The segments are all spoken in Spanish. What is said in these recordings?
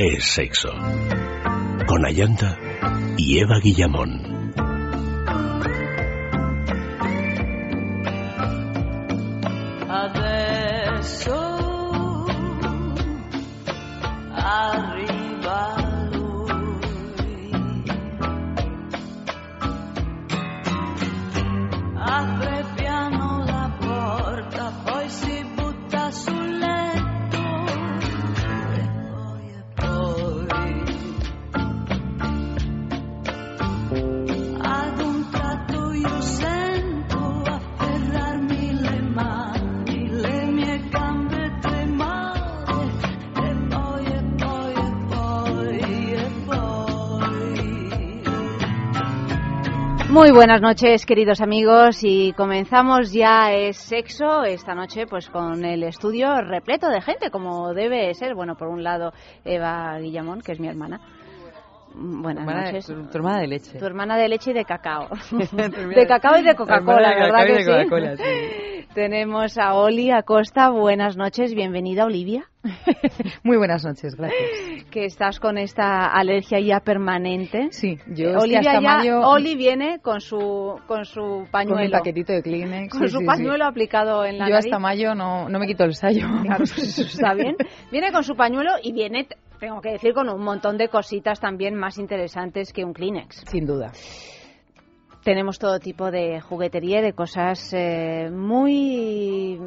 es sexo. Con Ayanta y Eva Guillamón. Muy buenas noches, queridos amigos, y comenzamos ya es sexo esta noche, pues con el estudio repleto de gente, como debe ser. Bueno, por un lado Eva Guillamón, que es mi hermana. Buenas noches. Tu, tu, hermana de leche. Tu hermana de leche y de cacao. de cacao y de Coca-Cola, ¿verdad que sí? Tenemos a Oli Acosta. Buenas noches, bienvenida, Olivia. Muy buenas noches, gracias. Que estás con esta alergia ya permanente. Sí, yo Olivia hasta ya, mayo... Oli viene con su con su pañuelo. Con el paquetito de Kleenex. Con sí, su sí, pañuelo sí. aplicado en la Yo nariz. hasta mayo no, no me quito el. Claro, pues está bien. Viene con su pañuelo y viene, tengo que decir, con un montón de cositas también más interesantes que un Kleenex. Sin duda. Tenemos todo tipo de juguetería de cosas eh, muy,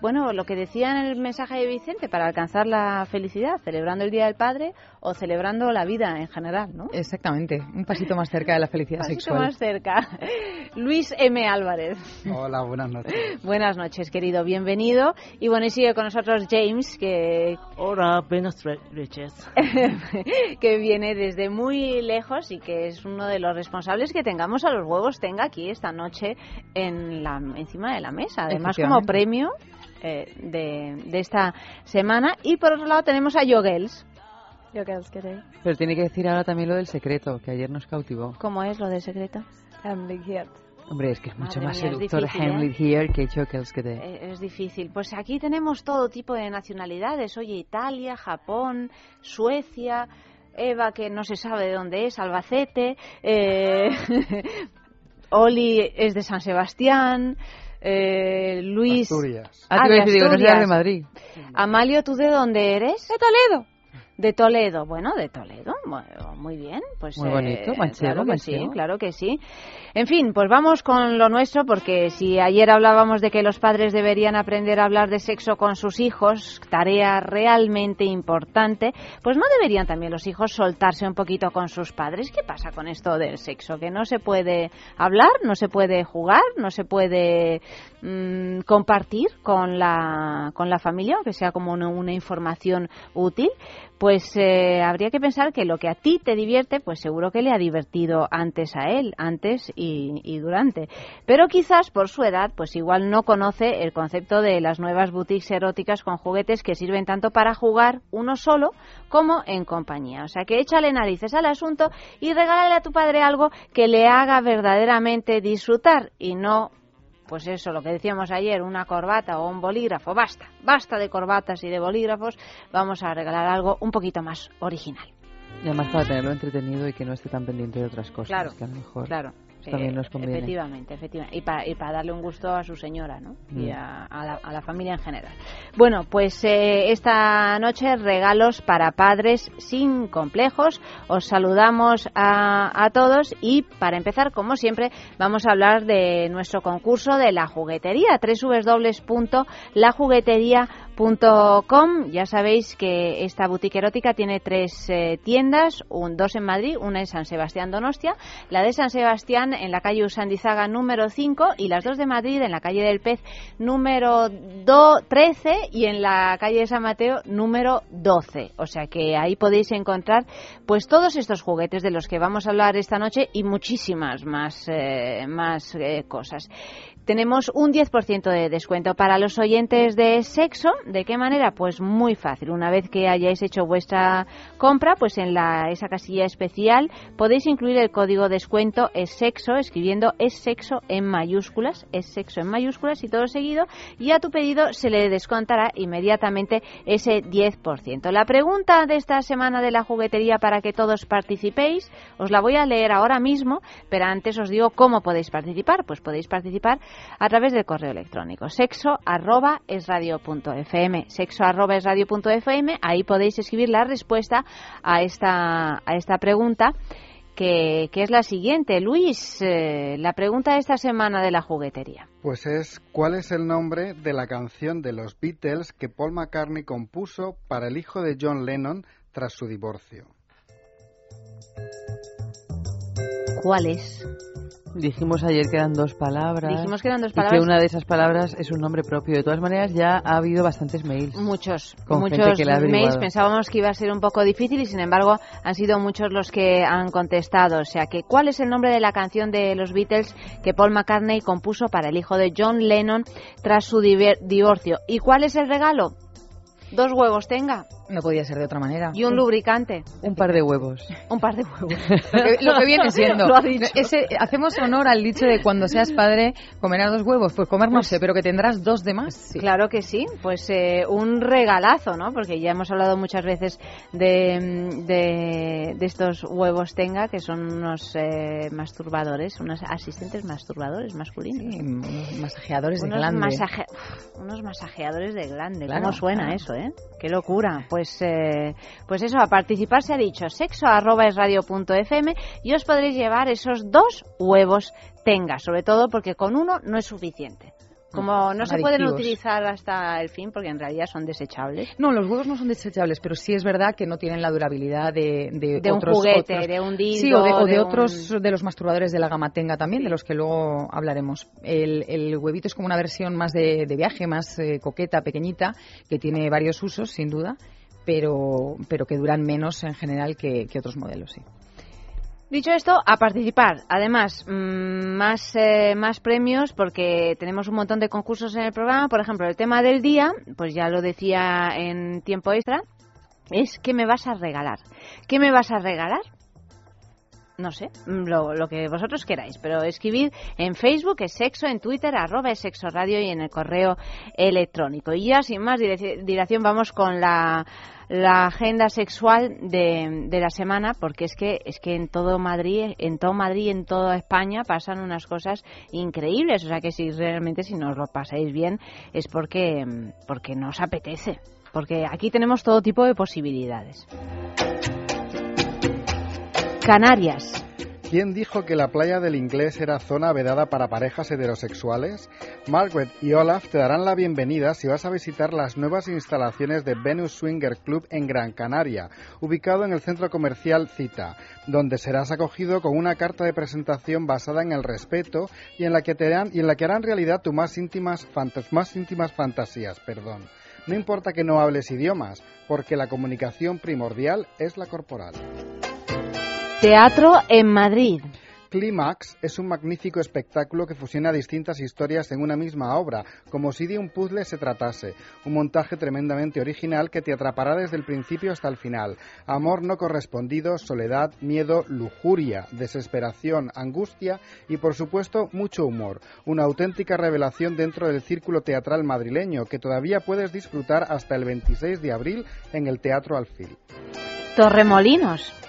bueno, lo que decía en el mensaje de Vicente, para alcanzar la felicidad, celebrando el Día del Padre o celebrando la vida en general, ¿no? Exactamente, un pasito más cerca de la felicidad Un pasito sexual. más cerca. Luis M. Álvarez. Hola, buenas noches. Buenas noches, querido, bienvenido. Y bueno, y sigue con nosotros James, que, Hola, buenas noches. que viene desde muy lejos y que es uno de los responsables que tengamos a los huevos tenga aquí esta noche en la, encima de la mesa. Además, como premio eh, de, de esta semana. Y por otro lado tenemos a Yogels. Yogels, ¿qué te- Pero tiene que decir ahora también lo del secreto, que ayer nos cautivó. ¿Cómo es lo del secreto? Hombre, es que es mucho Madre más mía, es seductor difícil, ¿eh? Hamlet here que Chokels que te... Eh, Es difícil. Pues aquí tenemos todo tipo de nacionalidades. Oye, Italia, Japón, Suecia, Eva, que no se sabe de dónde es, Albacete, eh, Oli es de San Sebastián, eh, Luis... Asturias. Ah, te iba a de decir, digo, no de Asturias. Madrid. Amalio, ¿tú de dónde eres? De Toledo. De Toledo, bueno, de Toledo, Bueno, muy bien, pues Muy bonito, eh, manchego, claro que sí, claro que sí. En fin, pues vamos con lo nuestro, porque si ayer hablábamos de que los padres deberían aprender a hablar de sexo con sus hijos, tarea realmente importante, pues no deberían también los hijos soltarse un poquito con sus padres. ¿Qué pasa con esto del sexo? Que no se puede hablar, no se puede jugar, no se puede mm, compartir con la, con la familia, aunque sea como una, una información útil, pues eh, habría que pensar que lo que a ti te divierte, pues seguro que le ha divertido antes a él, antes y, durante. Pero quizás por su edad, pues igual no conoce el concepto de las nuevas boutiques eróticas con juguetes que sirven tanto para jugar uno solo como en compañía. O sea que échale narices al asunto y regálale a tu padre algo que le haga verdaderamente disfrutar y no pues eso, lo que decíamos ayer, una corbata o un bolígrafo, basta, basta de corbatas y de bolígrafos, vamos a regalar algo un poquito más original. Y además para tenerlo entretenido y que no esté tan pendiente de otras cosas. Claro, que a lo mejor Claro. También eh, nos conviene. Efectivamente, efectivamente. Y para, y darle un gusto a su señora, ¿no? Y a, a la, a la familia en general. Bueno, pues eh, esta noche regalos para padres sin complejos. Os saludamos a, a todos y para empezar, como siempre, vamos a hablar de nuestro concurso de la juguetería, www.lajuguetería.com. Ya sabéis que esta boutique erótica tiene tres eh, tiendas, un, dos en Madrid, una en San Sebastián Donostia, la de San Sebastián en la calle Usandizaga número 5 y las dos de Madrid en la calle del Pez número do- 13 y en la calle de San Mateo número 12. O sea que ahí podéis encontrar pues todos estos juguetes de los que vamos a hablar esta noche y muchísimas más, eh, más eh, cosas. Tenemos un 10% de descuento. Para los oyentes de sexo, ¿de qué manera? Pues muy fácil. Una vez que hayáis hecho vuestra compra, pues en la, esa casilla especial podéis incluir el código descuento es sexo, escribiendo es sexo en mayúsculas, es sexo en mayúsculas y todo seguido, y a tu pedido se le descontará inmediatamente ese 10%. La pregunta de esta semana de la juguetería para que todos participéis, os la voy a leer ahora mismo, pero antes os digo cómo podéis participar. Pues podéis participar a través del correo electrónico sexo arroba es radio punto fm, sexo arroba es radio punto fm, ahí podéis escribir la respuesta a esta, a esta pregunta. Que, que es la siguiente. Luis, eh, la pregunta de esta semana de la juguetería. Pues es, ¿cuál es el nombre de la canción de los Beatles que Paul McCartney compuso para el hijo de John Lennon tras su divorcio? ¿Cuál es? Dijimos ayer que eran dos palabras. Dijimos que eran dos y palabras. que una de esas palabras es un nombre propio. De todas maneras, ya ha habido bastantes mails. Muchos, Con gente muchos que la ha mails. Pensábamos que iba a ser un poco difícil y sin embargo han sido muchos los que han contestado. O sea que, ¿cuál es el nombre de la canción de los Beatles que Paul McCartney compuso para el hijo de John Lennon tras su divorcio? ¿Y cuál es el regalo? Dos huevos tenga No podía ser de otra manera. y un lubricante. Un par de huevos. Un par de huevos. Lo que, lo que viene siendo. Lo ha dicho. Ese, hacemos honor al dicho de cuando seas padre comerás dos huevos. Pues comer no sé, pero que tendrás dos de más. Claro que sí, pues eh, un regalazo, ¿no? Porque ya hemos hablado muchas veces de, de, de estos huevos tenga, que son unos eh, masturbadores, unos asistentes masturbadores masculinos. Sí, unos masajeadores de glande. masaje- unos masajeadores de glande. Claro, ¿Cómo suena claro. eso, eh? Qué locura. Pues, eh, pues eso, a participar se ha dicho sexo arroba es radio punto fm y os podréis llevar esos dos huevos tenga, sobre todo porque con uno no es suficiente. Como no se pueden utilizar hasta el fin, porque en realidad son desechables. No, los huevos no son desechables, pero sí es verdad que no tienen la durabilidad de, de, De un otros, juguete, otros- de un dildo, Sí, o de, o de de otros un- de los masturbadores de la gama Tenga también, de los que luego hablaremos. El, el huevito es como una versión más de, de viaje, más eh, coqueta, pequeñita, que tiene varios usos, sin duda, pero, pero que duran menos en general que, que otros modelos, sí. Dicho esto, a participar. Además, mm, más, eh, más premios porque tenemos un montón de concursos en el programa. Por ejemplo, el tema del día, pues ya lo decía en tiempo extra, es ¿qué me vas a regalar? ¿Qué me vas a regalar? No sé, mm, lo, lo que vosotros queráis, pero escribid en Facebook es sexo, en Twitter arroba es sexo radio y en el correo electrónico. Y ya sin más dilación vamos con la, la agenda sexual de, de la semana, porque es que es que en todo Madrid, en todo Madrid, en toda España pasan unas cosas increíbles, o sea que si realmente si no os lo pasáis bien es porque porque no os apetece, porque aquí tenemos todo tipo de posibilidades. Canarias. ¿Quién dijo que la playa del inglés era zona vedada para parejas heterosexuales? Margaret y Olaf te darán la bienvenida si vas a visitar las nuevas instalaciones de Venus Swinger Club en Gran Canaria, ubicado en el centro comercial Cita, donde serás acogido con una carta de presentación basada en el respeto y en la que, te harán, y en la que harán realidad tus más íntimas, más íntimas fantasías. Perdón. No importa que no hables idiomas, porque la comunicación primordial es la corporal. Teatro en Madrid. Clímax es un magnífico espectáculo que fusiona distintas historias en una misma obra, como si de un puzzle se tratase. Un montaje tremendamente original que te atrapará desde el principio hasta el final. Amor no correspondido, soledad, miedo, lujuria, desesperación, angustia y, por supuesto, mucho humor. Una auténtica revelación dentro del círculo teatral madrileño que todavía puedes disfrutar hasta el 26 de abril en el Teatro Alfil. Torremolinos.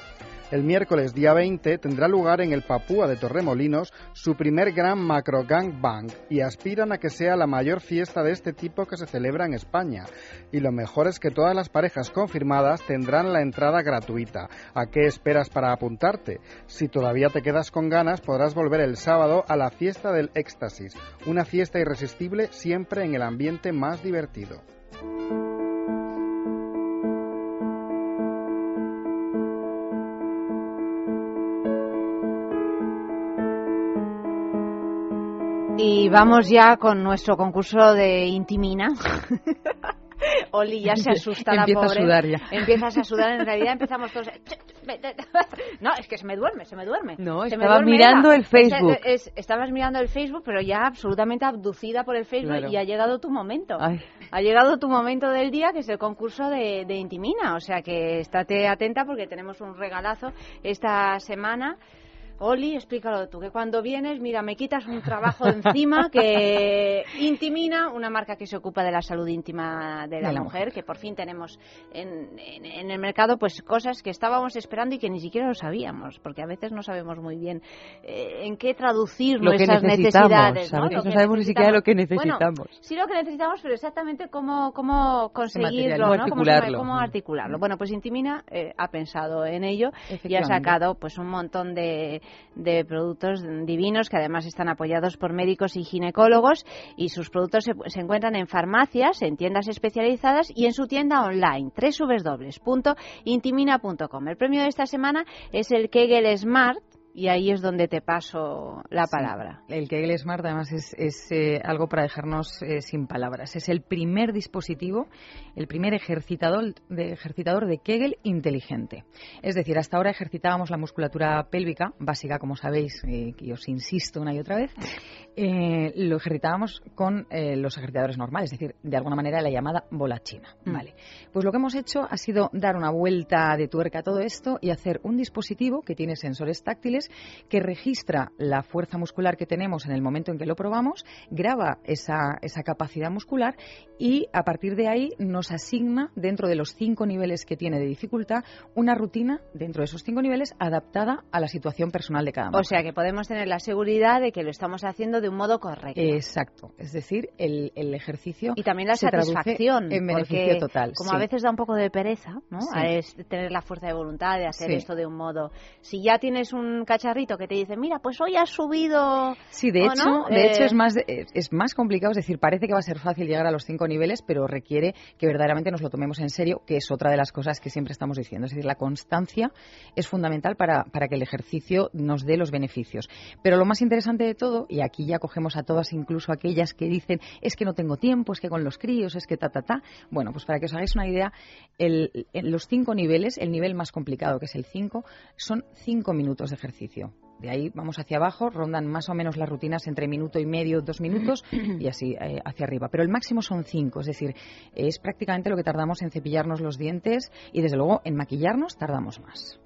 El miércoles día 20 tendrá lugar en el Papúa de Torremolinos su primer gran macro gang bang y aspiran a que sea la mayor fiesta de este tipo que se celebra en España. Y lo mejor es que todas las parejas confirmadas tendrán la entrada gratuita. ¿A qué esperas para apuntarte? Si todavía te quedas con ganas podrás volver el sábado a la fiesta del éxtasis, una fiesta irresistible siempre en el ambiente más divertido. Y vamos ya con nuestro concurso de Intimina. Oli ya se asusta la Empieza a pobre. sudar ya. Empiezas a sudar, en realidad empezamos todos. No, es que se me duerme, se me duerme. No, Se me estaba duerme mirando el Facebook. Es- es- estabas mirando el Facebook, pero ya absolutamente abducida por el Facebook Claro. y ha llegado tu momento. Ay. Ha llegado tu momento del día, que es el concurso de, de Intimina. O sea que estate atenta porque tenemos un regalazo esta semana. Oli, explícalo tú, que cuando vienes, mira, me quitas un trabajo de encima que Intimina, una marca que se ocupa de la salud íntima de la, De la mujer, mujer. que por fin tenemos en, en- en el mercado pues cosas que estábamos esperando y que ni siquiera lo sabíamos, porque a veces no sabemos muy bien eh, en qué traducir Lo nuestras necesidades. ¿no? no sabemos ni siquiera lo que necesitamos. Bueno, sí lo que necesitamos, pero exactamente cómo, cómo conseguirlo, ¿no? Cómo se- articularlo. cómo articularlo. Bueno, pues Intimina eh, ha pensado en ello y ha sacado pues un montón de, de productos divinos que además están apoyados por médicos y ginecólogos y sus productos se, se encuentran en farmacias, en tiendas especializadas y en su tienda online www.intimina.com. El premio de esta semana es el Kegel Smart y ahí es donde te paso la Sí. palabra. El Kegel Smart además es, es, eh, algo para dejarnos eh, sin palabras. Es el primer dispositivo, el primer ejercitador de, ejercitador de Kegel inteligente. Es decir, hasta ahora ejercitábamos la musculatura pélvica, básica como sabéis, eh, y os insisto una y otra vez, eh, lo ejercitábamos con eh, los ejercitadores normales, es decir, de alguna manera la llamada bola china. Mm. Vale. Pues lo que hemos hecho ha sido dar una vuelta de tuerca a todo esto y hacer un dispositivo que tiene sensores táctiles que registra la fuerza muscular que tenemos en el momento en que lo probamos, graba esa, esa capacidad muscular y a partir de ahí nos asigna, dentro de los cinco niveles que tiene de dificultad, una rutina dentro de esos cinco niveles adaptada a la situación personal de cada O mujer. sea que podemos tener la seguridad de que lo estamos haciendo de un modo correcto. Exacto, es decir, el, el ejercicio y también la se satisfacción, en beneficio porque total. como sí. a veces da un poco de pereza, ¿no? Sí. A es tener la fuerza de voluntad de hacer Sí. esto de un modo. Si ya tienes un cacharrito que te dice, mira, pues hoy has subido. Sí, de ¿O hecho, no? de hecho Eh, es más es más complicado, es decir, parece que va a ser fácil llegar a los cinco niveles, pero requiere que verdaderamente nos lo tomemos en serio, que es otra de las cosas que siempre estamos diciendo. Es decir, la constancia es fundamental para, para que el ejercicio nos dé los beneficios. Pero lo más interesante de todo, y aquí ya cogemos a todas, incluso aquellas que dicen es que no tengo tiempo, es que con los críos, es que ta ta ta. Bueno, pues para que os hagáis una idea, el- en los cinco niveles, el nivel más complicado, que es el 5, son cinco minutos de ejercicio. De ahí vamos hacia abajo, rondan más o menos las rutinas entre minuto y medio, dos minutos y así eh, hacia arriba. Pero el máximo son cinco, es decir, es prácticamente lo que tardamos en cepillarnos los dientes y desde luego en maquillarnos tardamos más.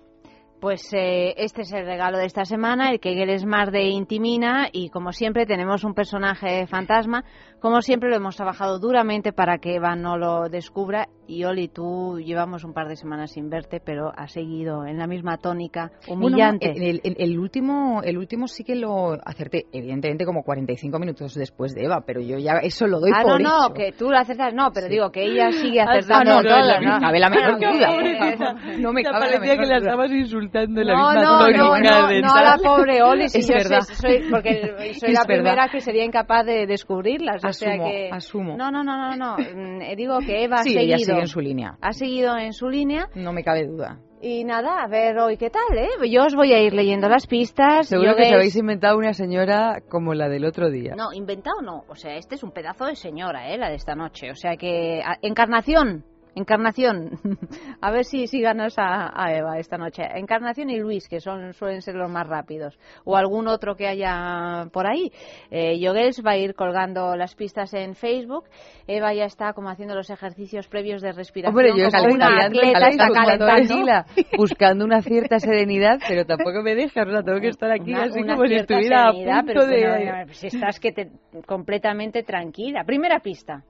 Pues eh, este es el regalo de esta semana, el Kegel Smart de Intimina y como siempre tenemos un personaje fantasma, como siempre lo hemos trabajado duramente para que Eva no lo descubra y Oli, tú llevamos un par de semanas sin verte, pero has seguido en la misma tónica humillante. Bueno, el, el- el último, el último sí que lo acerté, evidentemente como 45 minutos después de Eva, pero yo ya eso lo doy ah, no, por no, hecho. que tú lo acertas, no, pero Sí. digo que ella sigue Ah, acertando no, no, todo, no, ¿no? me cabe la menor duda. No me cabe la parecía que menor la estabas insultando en la No, misma no, no, no, no a la pobre Oli, si Es yo verdad. sé- soy, porque soy Es la verdad. primera que sería incapaz de descubrirlas. O sea Asumo, que... asumo. No, no, no, no, no. Mm, eh, Digo que Eva Sí, ha ella seguido. sigue en su línea. Ha seguido en su línea No me cabe duda. y nada, a ver hoy qué tal, ¿eh? Yo os voy a ir leyendo las pistas. Seguro yo que se habéis inventado una señora como la del otro día. No, inventado no. O sea, este es un pedazo de señora, ¿eh? La de esta noche. O sea que... Encarnación. Encarnación. a ver si, si ganas a, a Eva esta noche. Encarnación y Luis, que son suelen ser los más rápidos. O algún otro que haya por ahí. Eh, va a ir colgando las pistas en Facebook. Eva ya está como haciendo los ejercicios previos de respiración. Hombre, yo estoy tranquila, buscando una cierta serenidad, pero tampoco me dejas, tengo que estar aquí Una- así una como si estuviera a punto pero de... bueno, pues estás que te, completamente tranquila. Primera pista.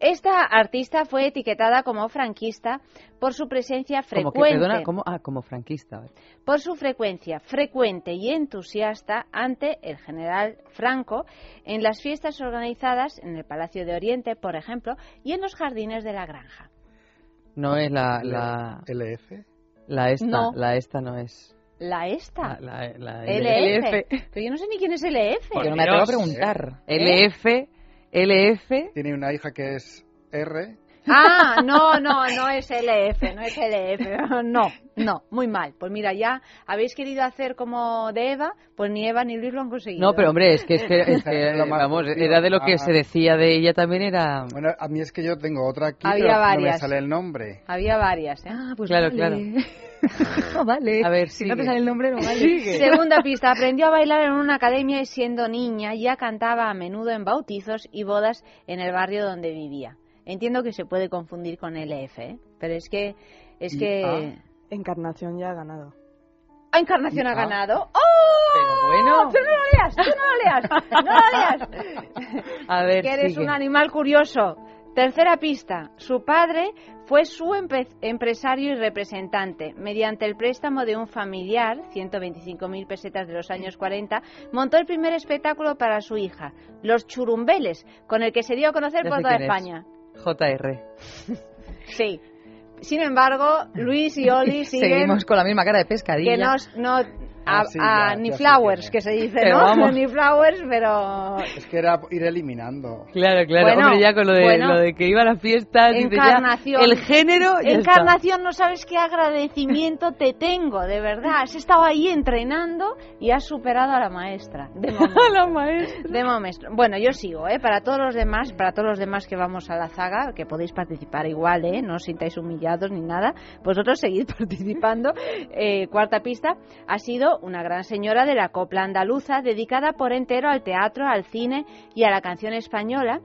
Esta artista fue etiquetada como franquista por su presencia Como que, frecuente, perdona, como, ah, como franquista. por su frecuencia frecuente y entusiasta ante el general Franco en las fiestas organizadas en el Palacio de Oriente, por ejemplo, y en los jardines de la granja. No es la, la, LF. la esta, No. la esta no es. La esta. La, la, la LF. Pero yo no sé ni quién es LF. Yo no me atrevo a preguntar. LF, LF, Tiene una hija que es R. Ah, no, no, no es LF, no es LF, no, no, muy mal. Pues mira, ya habéis querido hacer como de Eva, pues ni Eva ni Luis lo han conseguido. No, pero hombre, es que, es que, es que, vamos, era de lo que Ah. se decía de ella también era... Bueno, a mí es que yo tengo otra aquí, Había pero no me varias. sale el nombre. Había varias, ¿eh? Ah, pues Claro, vale. vale. A ver, si no te sigue. sale el nombre, no vale. Segunda pista, aprendió a bailar en una academia y siendo niña ya cantaba a menudo en bautizos y bodas en el barrio donde vivía. Entiendo que se puede confundir con LF, ¿eh? pero es que es Y- que ah. Encarnación ya ha ganado. ¡Ah, Encarnación ha Ah. ganado! ¡Oh! Pero bueno. ¡Tú no lo leas! ¡Tú no lo leas! ¡No lo leas! A ver, que eres sigue. un animal curioso. Tercera pista. Su padre fue su empe- empresario y representante. Mediante el préstamo de un familiar, 125.000 pesetas de los años 40, montó el primer espectáculo para su hija, Los Churumbeles, con el que se dio a conocer Ya por toda quién es. JR. Sí. Sin embargo, Luis y Oli siguen Seguimos con la misma cara de pescadilla. que no a, Ah, sí, a ya- ni ya flowers, que es. se dice, Pero ¿no? vamos. Ni flowers, pero Es que era ir eliminando. Claro, claro. Bueno, Hombre, ya con lo de, bueno. lo de que iba a la fiesta, dice ya, Encarnación. el género, ya está. Encarnación, no sabes qué agradecimiento te tengo, de verdad. Has estado ahí entrenando y has superado a la maestra. De la maestra. De momento. Bueno, yo sigo, ¿eh? Para todos los demás, para todos los demás que vamos a la zaga, que podéis participar igual, ¿eh? No os sintáis humillados ni nada. Vosotros seguid participando. Eh, cuarta pista ha sido una gran señora de la copla andaluza, dedicada por entero al teatro, al cine y a la canción española.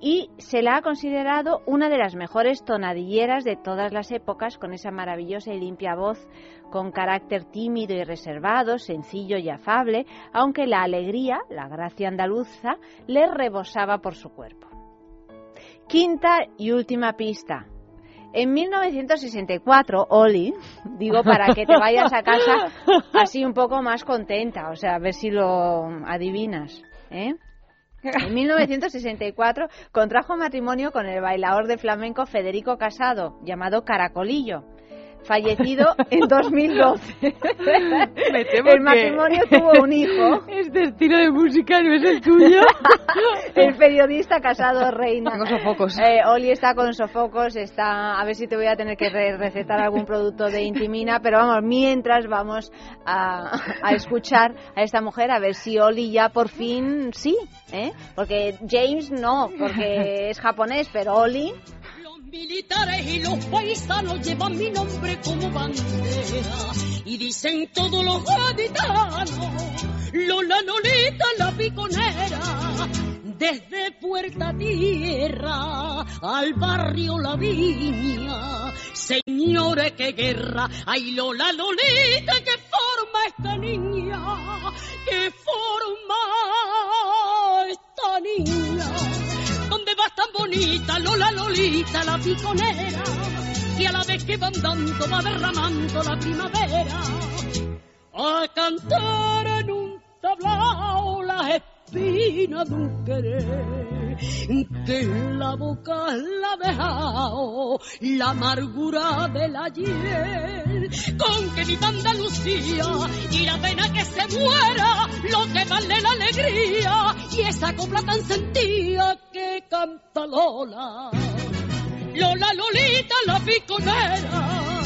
Y se la ha considerado una de las mejores tonadilleras de todas las épocas, con esa maravillosa y limpia voz, con carácter tímido y reservado, sencillo y afable, aunque la alegría, la gracia andaluza, le rebosaba por su cuerpo. Quinta y última pista. En 1964, Oli, digo para que te vayas a casa así un poco más contenta, o sea, a ver si lo adivinas, ¿eh? En 1964 contrajo matrimonio con el bailador de flamenco Federico Casado, llamado Caracolillo, fallecido en 2012. Me temo El que matrimonio tuvo un hijo, Este estilo de música no es el tuyo. el periodista Casado Reina. Tengo sofocos. Eh, Oli está con sofocos, está a ver si te voy a tener que re- recetar algún producto de Intimina, pero vamos, mientras vamos a, a escuchar a esta mujer a ver si Oli ya por fin sí, ¿eh? Porque James no, porque es japonés, pero Oli militares y los paisanos llevan mi nombre como bandera. Y dicen todos los gaditanos, Lola Lolita la piconera, desde Puerta Tierra al barrio La Viña, señores qué guerra, ay Lola Lolita que forma esta niña, que forma esta niña vas tan bonita, Lola Lolita, la piconera, y a la vez que van dando va derramando la primavera, a cantar en un tablao las espinas de un querer, que en la boca la ha dejado la amargura del ayer, con que mi Andalucía y la pena que se muera, lo que vale la alegría, y esa copla tan sentida que canta Lola. Lola Lolita la piconera.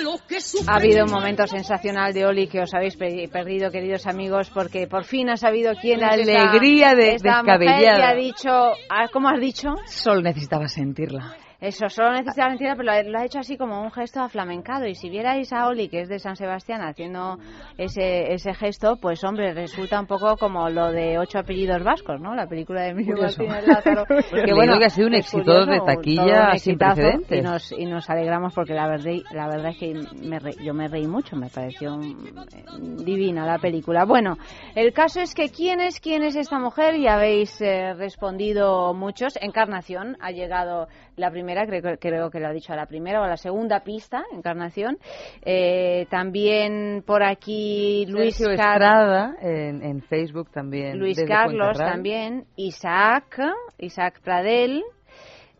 A los que Ha habido un momento sensacional de Oli que os habéis pe- perdido, queridos amigos, porque por fin ha sabido quién La es esta- alegría de- esta mujer descabellada. ha dicho, ah, ¿cómo has dicho? Sol necesitaba sentirla. Eso, solo necesitaba mentira, pero lo, lo ha hecho así como un gesto aflamencado. Y si vierais a Oli, que es de San Sebastián, haciendo ese, ese gesto, pues hombre, resulta un poco como lo de ocho apellidos vascos, ¿no? La película de Emilio. Martínez Lázaro. Leído que ha sido un es éxito de taquilla sin precedentes. Y nos, y nos alegramos porque la verdad, la verdad es que me re- yo me reí mucho, me pareció mm, eh, divina la película. Bueno, el caso es que ¿quién es, quién es esta mujer? Y habéis eh, respondido muchos. Encarnación ha llegado la primera, creo, que- creo que lo ha dicho a la primera o a la segunda pista, Encarnación. Eh, también por aquí Luis Sergio Estrada en, en Facebook también. Luis Carlos también, Isaac, Isaac Pradel,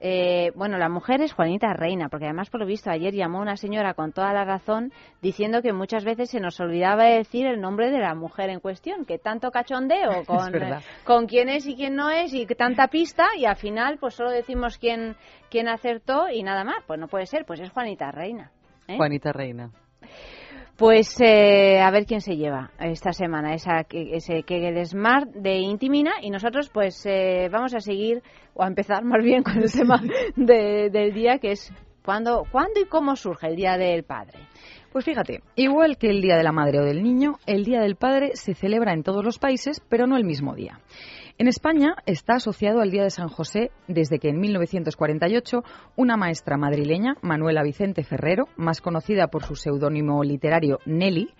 Eh, bueno, la mujer es Juanita Reina, porque además, por lo visto, ayer llamó una señora con toda la razón diciendo que muchas veces se nos olvidaba decir el nombre de la mujer en cuestión, que tanto cachondeo con, con quién es y quién no es y que tanta pista y al final pues solo decimos quién, quién acertó y nada más. Pues no puede ser, pues es Juanita Reina. ¿eh? Juanita Reina. Pues eh, a ver quién se lleva esta semana esa, ese Kegel Smart de Intimina y nosotros pues eh, vamos a seguir o a empezar más bien con el tema de- del día que es cuándo, cuándo y cómo surge el Día del Padre. Pues fíjate, igual que el Día de la Madre o del Niño, el Día del Padre se celebra en todos los países, pero no el mismo día. En España está asociado al Día de San José desde que en 1948 una maestra madrileña, Manuela Vicente Ferrero, más conocida por su seudónimo literario Nelly,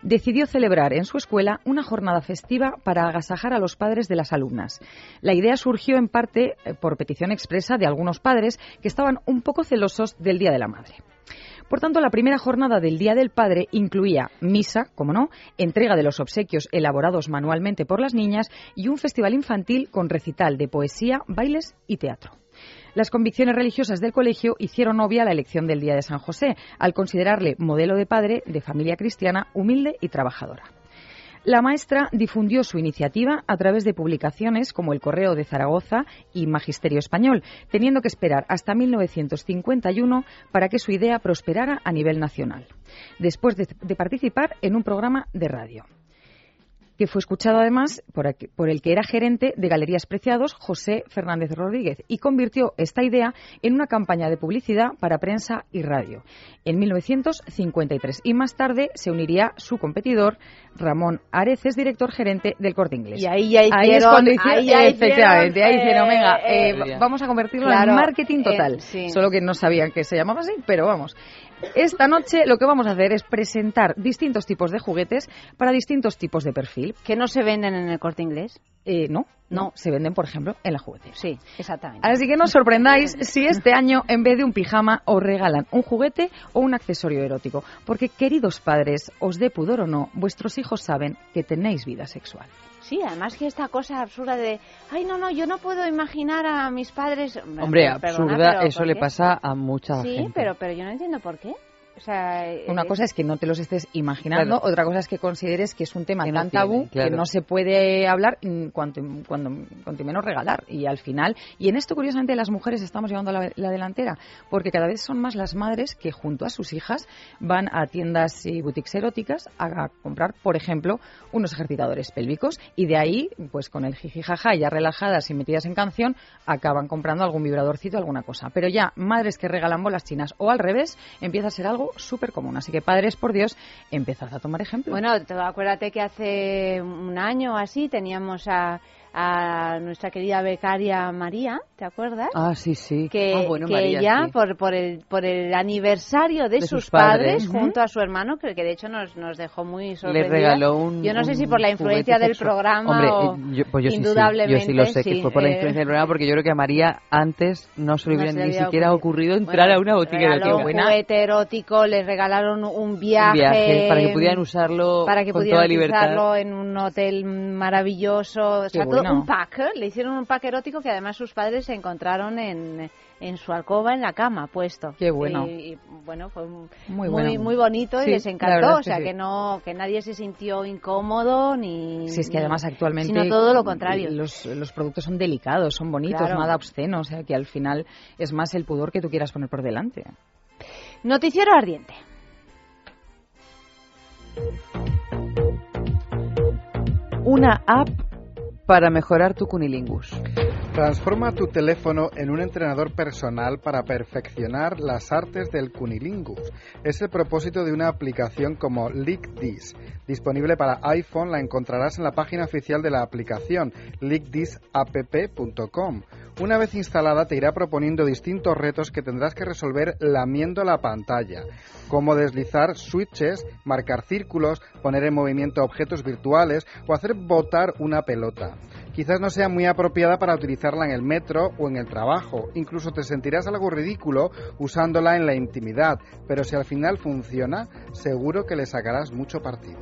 decidió celebrar en su escuela una jornada festiva para agasajar a los padres de las alumnas. La idea surgió en parte eh, por petición expresa de algunos padres que estaban un poco celosos del Día de la Madre. Por tanto, la primera jornada del Día del Padre incluía misa, como no, entrega de los obsequios elaborados manualmente por las niñas y un festival infantil con recital de poesía, bailes y teatro. Las convicciones religiosas del colegio hicieron obvia la elección del Día de San José, al considerarle modelo de padre de familia cristiana humilde y trabajadora. La maestra difundió su iniciativa a través de publicaciones como El Correo de Zaragoza y Magisterio Español, teniendo que esperar hasta 1951 para que su idea prosperara a nivel nacional, después de, de participar en un programa de radio que fue escuchado además por, aqu- por el que era gerente de Galerías Preciados, José Fernández Rodríguez, y convirtió esta idea en una campaña de publicidad para prensa y radio en 1953. Y más tarde se uniría su competidor, Ramón Areces, director gerente del Corte Inglés. Y ahí ya Ahí es hicieron- cuando hicieron, ahí ya efectivamente, hicieron, ahí hicieron, eh, venga, eh, eh, va- vamos a convertirlo claro, en marketing eh, total. sí. Solo que no sabían que se llamaba así, pero vamos. Esta noche lo que vamos a hacer es presentar distintos tipos de juguetes para distintos tipos de perfil. ¿Que no se venden en el corte inglés? Eh, no, no, No. se venden, por ejemplo, en la juguetera. Sí, exactamente. Así que no os sorprendáis si este año, en vez de un pijama, os regalan un juguete o un accesorio erótico. Porque, queridos padres, os dé pudor o no, vuestros hijos saben que tenéis vida sexual. Sí, además que esta cosa absurda de, ay, no, no, yo no puedo imaginar a mis padres. Hombre, Perdona, absurda, eso ¿por le pasa a mucha Sí, gente. pero, pero yo no entiendo por qué. O sea, Una eh, cosa es que no te los estés imaginando, Claro. otra cosa es que consideres que es un tema Que no tan tabú tiene, claro. que no se puede hablar mm, cuanto, cuando, cuanto menos regalar. Y al final, y en esto curiosamente las mujeres estamos llevando la, la delantera, porque cada vez son más las madres que junto a sus hijas van a tiendas y boutiques eróticas a, a comprar, por ejemplo, unos ejercitadores pélvicos y de ahí, pues con el jijijaja, ya relajadas y metidas en canción, acaban comprando algún vibradorcito, alguna cosa. Pero ya madres que regalan bolas chinas o al revés, empieza a ser algo súper común. Así que padres, por Dios, empezad a tomar ejemplo. Bueno, te- acuérdate que hace un año o así teníamos a, a nuestra querida becaria María, ¿te acuerdas? Ah, sí, sí. que, Ah, bueno, que María, ella, sí. por, por, el, por el aniversario de, De sus, sus padres, padres. junto a su hermano, que, que de hecho nos, nos dejó muy sorprendidos. regaló un- Yo no sé si por la influencia del programa Hombre, o eh, yo, pues yo sí, sí, indudablemente. yo sí lo sé, que fue por la eh, influencia del programa, porque yo creo que a María antes no se le hubiera ni siquiera ocurrido entrar Bueno, a una botica erótica. un juguete erótico, les regalaron un viaje, Un viaje para que pudieran usarlo para que con pudieran toda libertad. en un hotel maravilloso, o sea, todo bueno. un pack, ¿eh? le hicieron un pack erótico que además sus padres se encontraron en, en su alcoba en la cama puesto. Qué bueno. Y, y, bueno, fue Muy muy, bueno. muy bonito Sí, y les encantó, o que sea, sí. que no que nadie se sintió incómodo ni Si es que ni- además actualmente... sino todo lo contrario. Los, los productos son delicados, son bonitos, Claro. nada obscenos. O sea, que al final es más el pudor que tú quieras poner por delante. Noticiero ardiente. Una app para mejorar tu cunilingus. Transforma tu teléfono en un entrenador personal para perfeccionar las artes del cunilingus. Es el propósito de una aplicación como LeakThis. Disponible para iPhone, la encontrarás en la página oficial de la aplicación, leakthisapp.com. Una vez instalada, te irá proponiendo distintos retos que tendrás que resolver lamiendo la pantalla, como deslizar switches, marcar círculos, poner en movimiento objetos virtuales o hacer botar una pelota. Quizás no sea muy apropiada para utilizarla en el metro o en el trabajo. Incluso te sentirás algo ridículo usándola en la intimidad. Pero si al final funciona, seguro que le sacarás mucho partido.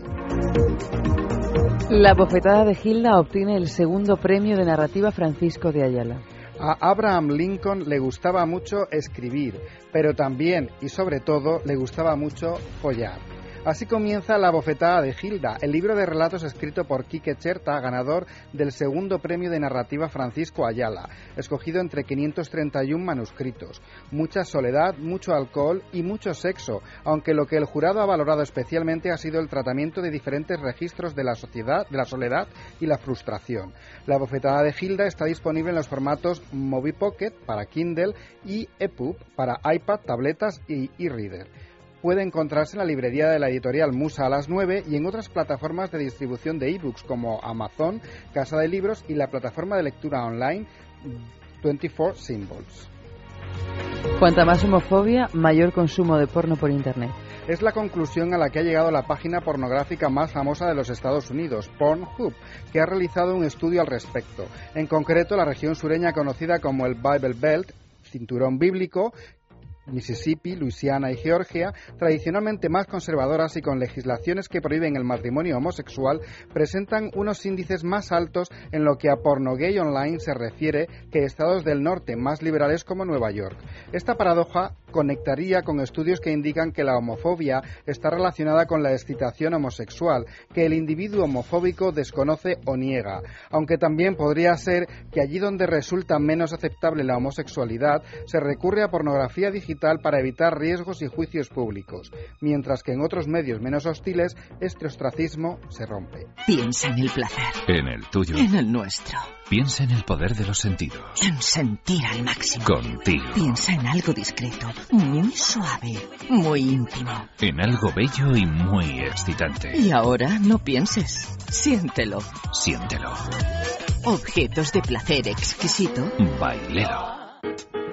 La bofetada de Gilda obtiene el segundo premio de narrativa Francisco de Ayala. A Abraham Lincoln le gustaba mucho escribir, pero también y sobre todo le gustaba mucho follar. Así comienza La bofetada de Gilda, el libro de relatos escrito por Quique Cherta, ganador del segundo premio de narrativa Francisco Ayala, escogido entre 531 manuscritos. Mucha soledad, mucho alcohol y mucho sexo, aunque lo que el jurado ha valorado especialmente ha sido el tratamiento de diferentes registros de la sociedad, de la soledad y la frustración. La bofetada de Gilda está disponible en los formatos Movie Pocket para Kindle y EPUB para iPad, tabletas y e-reader puede encontrarse en la librería de la editorial Musa a las 9 y en otras plataformas de distribución de ebooks como Amazon, Casa de Libros y la plataforma de lectura online 24 Symbols. Cuanta más homofobia, mayor consumo de porno por Internet. Es la conclusión a la que ha llegado la página pornográfica más famosa de los Estados Unidos, Pornhub, que ha realizado un estudio al respecto. En concreto, la región sureña conocida como el Bible Belt, cinturón bíblico, Mississippi, Luisiana y Georgia, tradicionalmente más conservadoras y con legislaciones que prohíben el matrimonio homosexual, presentan unos índices más altos en lo que a porno gay online se refiere que estados del norte más liberales como Nueva York. Esta paradoja conectaría con estudios que indican que la homofobia está relacionada con la excitación homosexual, que el individuo homofóbico desconoce o niega, aunque también podría ser que allí donde resulta menos aceptable la homosexualidad se recurre a pornografía digital para evitar riesgos y juicios públicos, mientras que en otros medios menos hostiles este ostracismo se rompe. Piensa en el placer. En el tuyo. En el nuestro. Piensa en el poder de los sentidos. En sentir al máximo. Contigo. Piensa en algo discreto, muy suave, muy íntimo. En algo bello y muy excitante. Y ahora no pienses. Siéntelo. Siéntelo. Objetos de placer exquisito. Bailelo.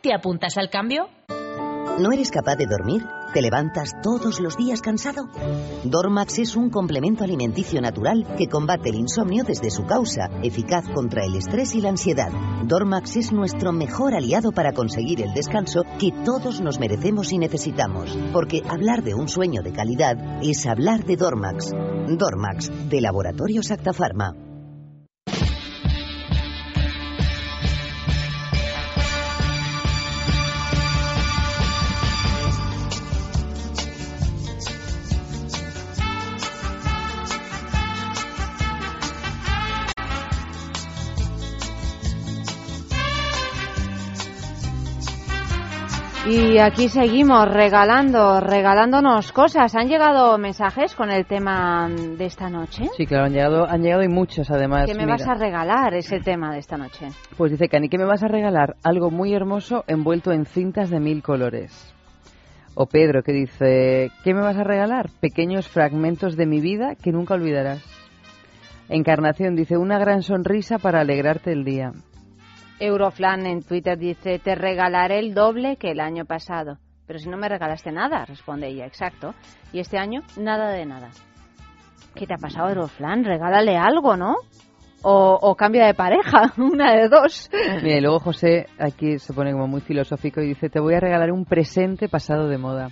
¿Te apuntas al cambio? ¿No eres capaz de dormir? ¿Te levantas todos los días cansado? Dormax es un complemento alimenticio natural que combate el insomnio desde su causa, eficaz contra el estrés y la ansiedad. Dormax es nuestro mejor aliado para conseguir el descanso que todos nos merecemos y necesitamos, porque hablar de un sueño de calidad es hablar de Dormax. Dormax, de Laboratorios Actafarma. Y aquí seguimos regalando, regalándonos cosas. ¿Han llegado mensajes con el tema de esta noche? Sí, claro, han llegado, han llegado y muchos además. ¿Qué me Mira. vas a regalar? Es el tema de esta noche. Pues dice Cani, ¿qué me vas a regalar? Algo muy hermoso envuelto en cintas de mil colores. O Pedro que dice, ¿qué me vas a regalar? Pequeños fragmentos de mi vida que nunca olvidarás. Encarnación dice, una gran sonrisa para alegrarte el día. Euroflan en Twitter dice, te regalaré el doble que el año pasado. Pero si no me regalaste nada, responde ella, exacto. Y este año, nada de nada. ¿Qué te ha pasado, Euroflan? Regálale algo, ¿no? O, o cambia de pareja, una de dos. Mira, y luego José aquí se pone como muy filosófico y dice, te voy a regalar un presente pasado de moda.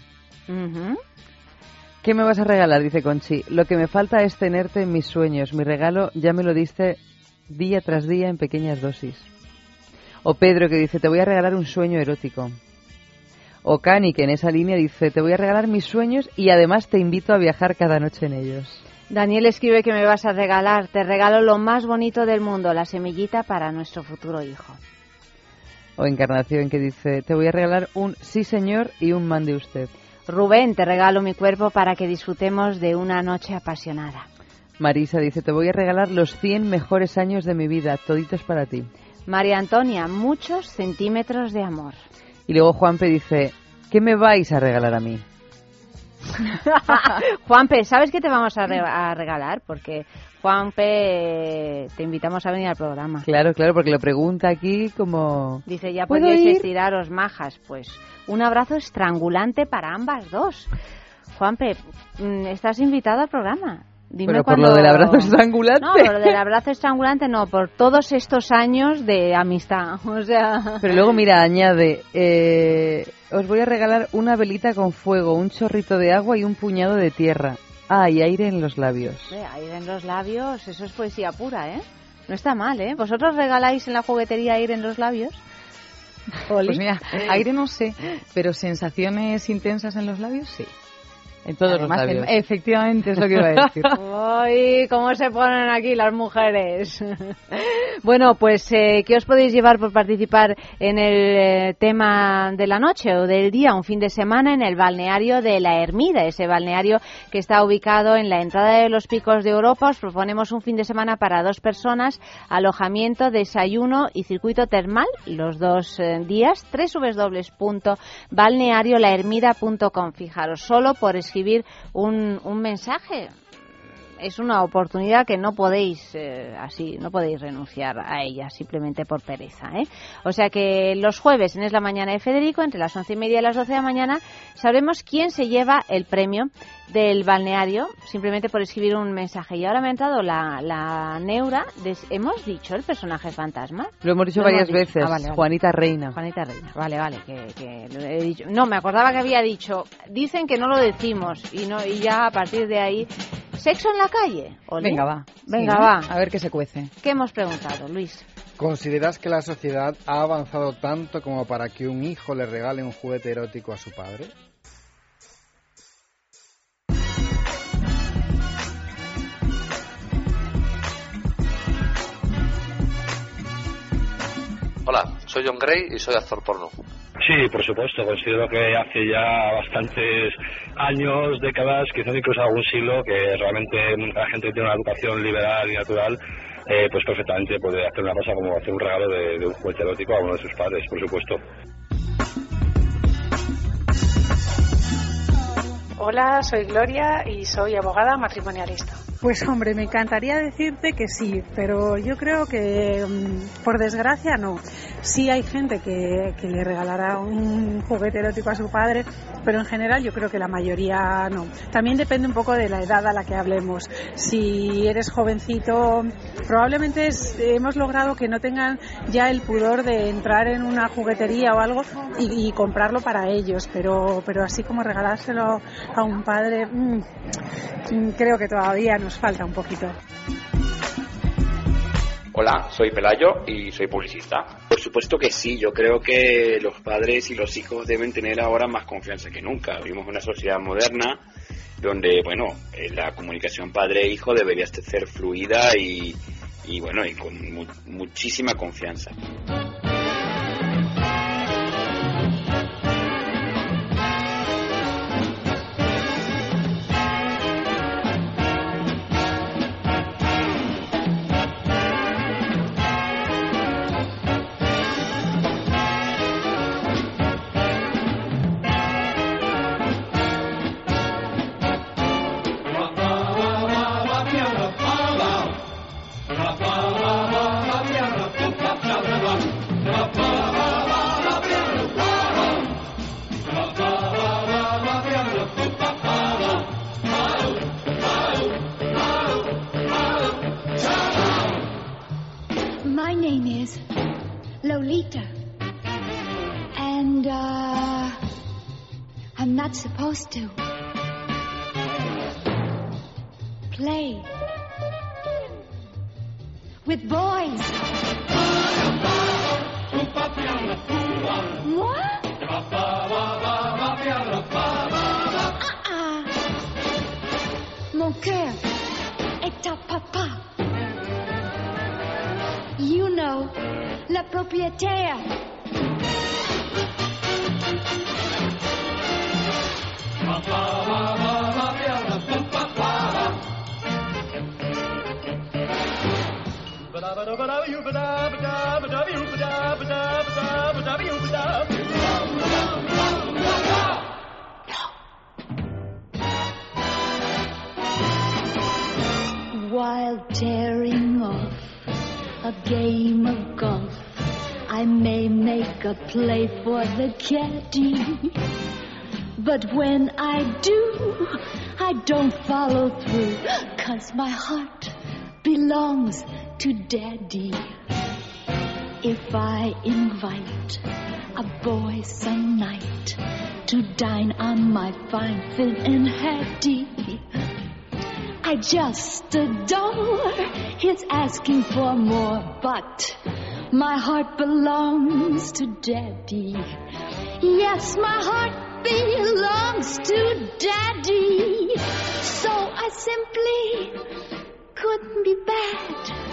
¿Qué me vas a regalar? Dice Conchi. Lo que me falta es tenerte en mis sueños. Mi regalo ya me lo diste día tras día en pequeñas dosis. O Pedro que dice, te voy a regalar un sueño erótico. O Cani que en esa línea dice, te voy a regalar mis sueños y además te invito a viajar cada noche en ellos. Daniel escribe que me vas a regalar, te regalo lo más bonito del mundo, la semillita para nuestro futuro hijo. O Encarnación que dice, te voy a regalar un sí señor y un mande usted. Rubén, te regalo mi cuerpo para que disfrutemos de una noche apasionada. Marisa dice, te voy a regalar los 100 mejores años de mi vida, toditos para ti. María Antonia, muchos centímetros de amor. Y luego Juanpe dice, ¿qué me vais a regalar a mí? Juanpe, ¿sabes qué te vamos a, re- a regalar? Porque Juanpe, te invitamos a venir al programa. Claro, claro, porque lo pregunta aquí como... Dice, ya ¿Puedo podéis ir? estiraros majas. Pues un abrazo estrangulante para ambas dos. Juanpe, mm, estás invitado al programa. Dime Pero por cuándo- lo del abrazo estrangulante. No, por lo del abrazo estrangulante no, por todos estos años de amistad. O sea... Pero luego, mira, añade, eh, os voy a regalar una velita con fuego, un chorrito de agua y un puñado de tierra. Ah, y aire en los labios. Aire en los labios, eso es poesía pura, ¿eh? No está mal, ¿eh? ¿Vosotros regaláis en la juguetería aire en los labios? Oli. Pues mira, aire no sé, pero sensaciones intensas en los labios sí. En todos Además, los labios. en- efectivamente, es lo que iba a decir. ¡Ay, cómo se ponen aquí las mujeres! bueno, pues, eh, ¿qué os podéis llevar por participar en el eh, tema de la noche o del día? Un fin de semana en el balneario de La Ermida, ese balneario que está ubicado en la entrada de los Picos de Europa. Os proponemos un fin de semana para dos personas, alojamiento, desayuno y circuito termal los dos eh, días. www.balneariolahermida.com. Fijaros, solo por escribir un, un mensaje es una oportunidad que no podéis eh, así no podéis renunciar a ella simplemente por pereza ¿eh? o sea que los jueves en es la mañana de Federico entre las once y media y las doce de la mañana sabremos quién se lleva el premio del balneario simplemente por escribir un mensaje y ahora me ha entrado la, la neura de- hemos dicho el personaje fantasma Lo hemos dicho Lo hemos varias dicho. veces. Ah, vale, vale. Juanita Reina. Juanita Reina, vale, vale, que, que lo he dicho. No, me acordaba que había dicho, dicen que no lo decimos y no y ya a partir de ahí, sexo en la calle. Ole. Venga, va. Venga, Sí, ¿no? va. A ver qué se cuece. ¿Qué hemos preguntado, Luis? ¿Consideras que la sociedad ha avanzado tanto como para que un hijo le regale un juguete erótico a su padre? Hola, soy John Gray y soy actor porno. Sí, por supuesto. Considero que hace ya bastantes años, décadas, quizás incluso algún siglo, que realmente la gente tiene una educación liberal y natural, eh, pues perfectamente puede hacer una cosa como hacer un regalo de, de un juguete erótico a uno de sus padres, por supuesto. Hola, soy Gloria y soy abogada matrimonialista. Pues hombre, me encantaría decirte que sí, pero yo creo que mm, por desgracia no. Sí hay gente que, que le regalará un juguete erótico a su padre, pero en general yo creo que la mayoría no. También depende un poco de la edad a la que hablemos. Si eres jovencito, probablemente hemos logrado que no tengan ya el pudor de entrar en una juguetería o algo y, y comprarlo para ellos, pero, pero así como regalárselo a un padre, mm, mm, creo que todavía nos falta un poquito. Hola, soy Pelayo y soy publicista. Por supuesto que sí, yo creo que los padres y los hijos deben tener ahora más confianza que nunca. Vivimos en una sociedad moderna donde, bueno, eh, la comunicación padre-hijo debería ser fluida y, y, bueno, y con mu- muchísima confianza. Not supposed to play with boys. Moi? Ah-ah. Uh-uh. Mon cœur est à papa. You know, le propriétaire. While tearing off a game of golf. I may make a play for the caddy, but when I do, I don't follow through, cause my heart belongs to daddy. If I invite a boy some night to dine on my fine Finn and Hattie, I just adore his asking for more, but my heart belongs to daddy. Yes, my heart belongs to daddy. So I simply couldn't be bad.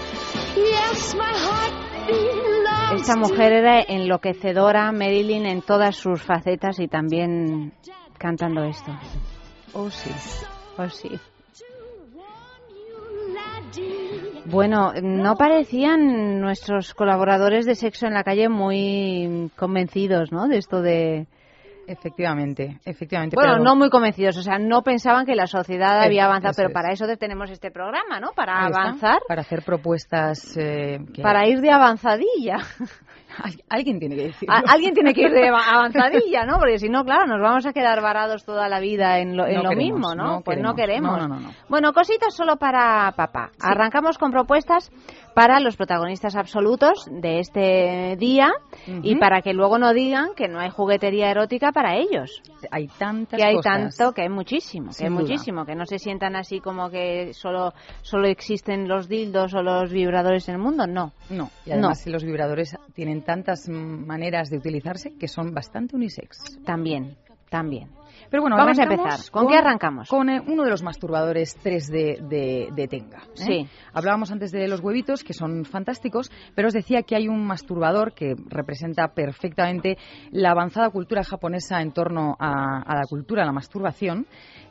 Yes, my heart belongs Esta mujer era enloquecedora, Marilyn, en todas sus facetas y también cantando esto. Oh, sí. Oh, sí. Bueno, no parecían nuestros colaboradores de sexo en la calle muy convencidos, ¿no? De esto de... Efectivamente, efectivamente. Bueno, pero- no muy convencidos, o sea, no pensaban que la sociedad había avanzado, eso pero es. para eso tenemos este programa, ¿no? Para Ahí está, avanzar, Para hacer propuestas. eh, que- para ir de avanzadilla. Al- Alguien tiene que decir. Alguien tiene que ir de ava- avanzadilla, ¿no? Porque si no, claro, nos vamos a quedar varados toda la vida en lo, en No lo queremos, mismo, ¿no? no pues no queremos. queremos. No, no, no, no. Bueno, cositas solo para papá. Arrancamos con propuestas para los protagonistas absolutos de este día y para que luego no digan que no hay juguetería erótica para ellos. Hay tantas Que hay cosas. tanto, que hay muchísimo, que Sin hay duda. muchísimo, que no se sientan así como que solo, solo existen los dildos o los vibradores en el mundo, no. No, y además si los vibradores tienen tantas maneras de utilizarse que son bastante unisex. También, también. Pero bueno, Vamos a empezar. ¿Con qué arrancamos? Con eh, uno de los masturbadores 3D de, de Tenga. ¿eh? Sí. Hablábamos antes de los huevitos, que son fantásticos, pero os decía que hay un masturbador que representa perfectamente la avanzada cultura japonesa en torno a, a la cultura, a la masturbación.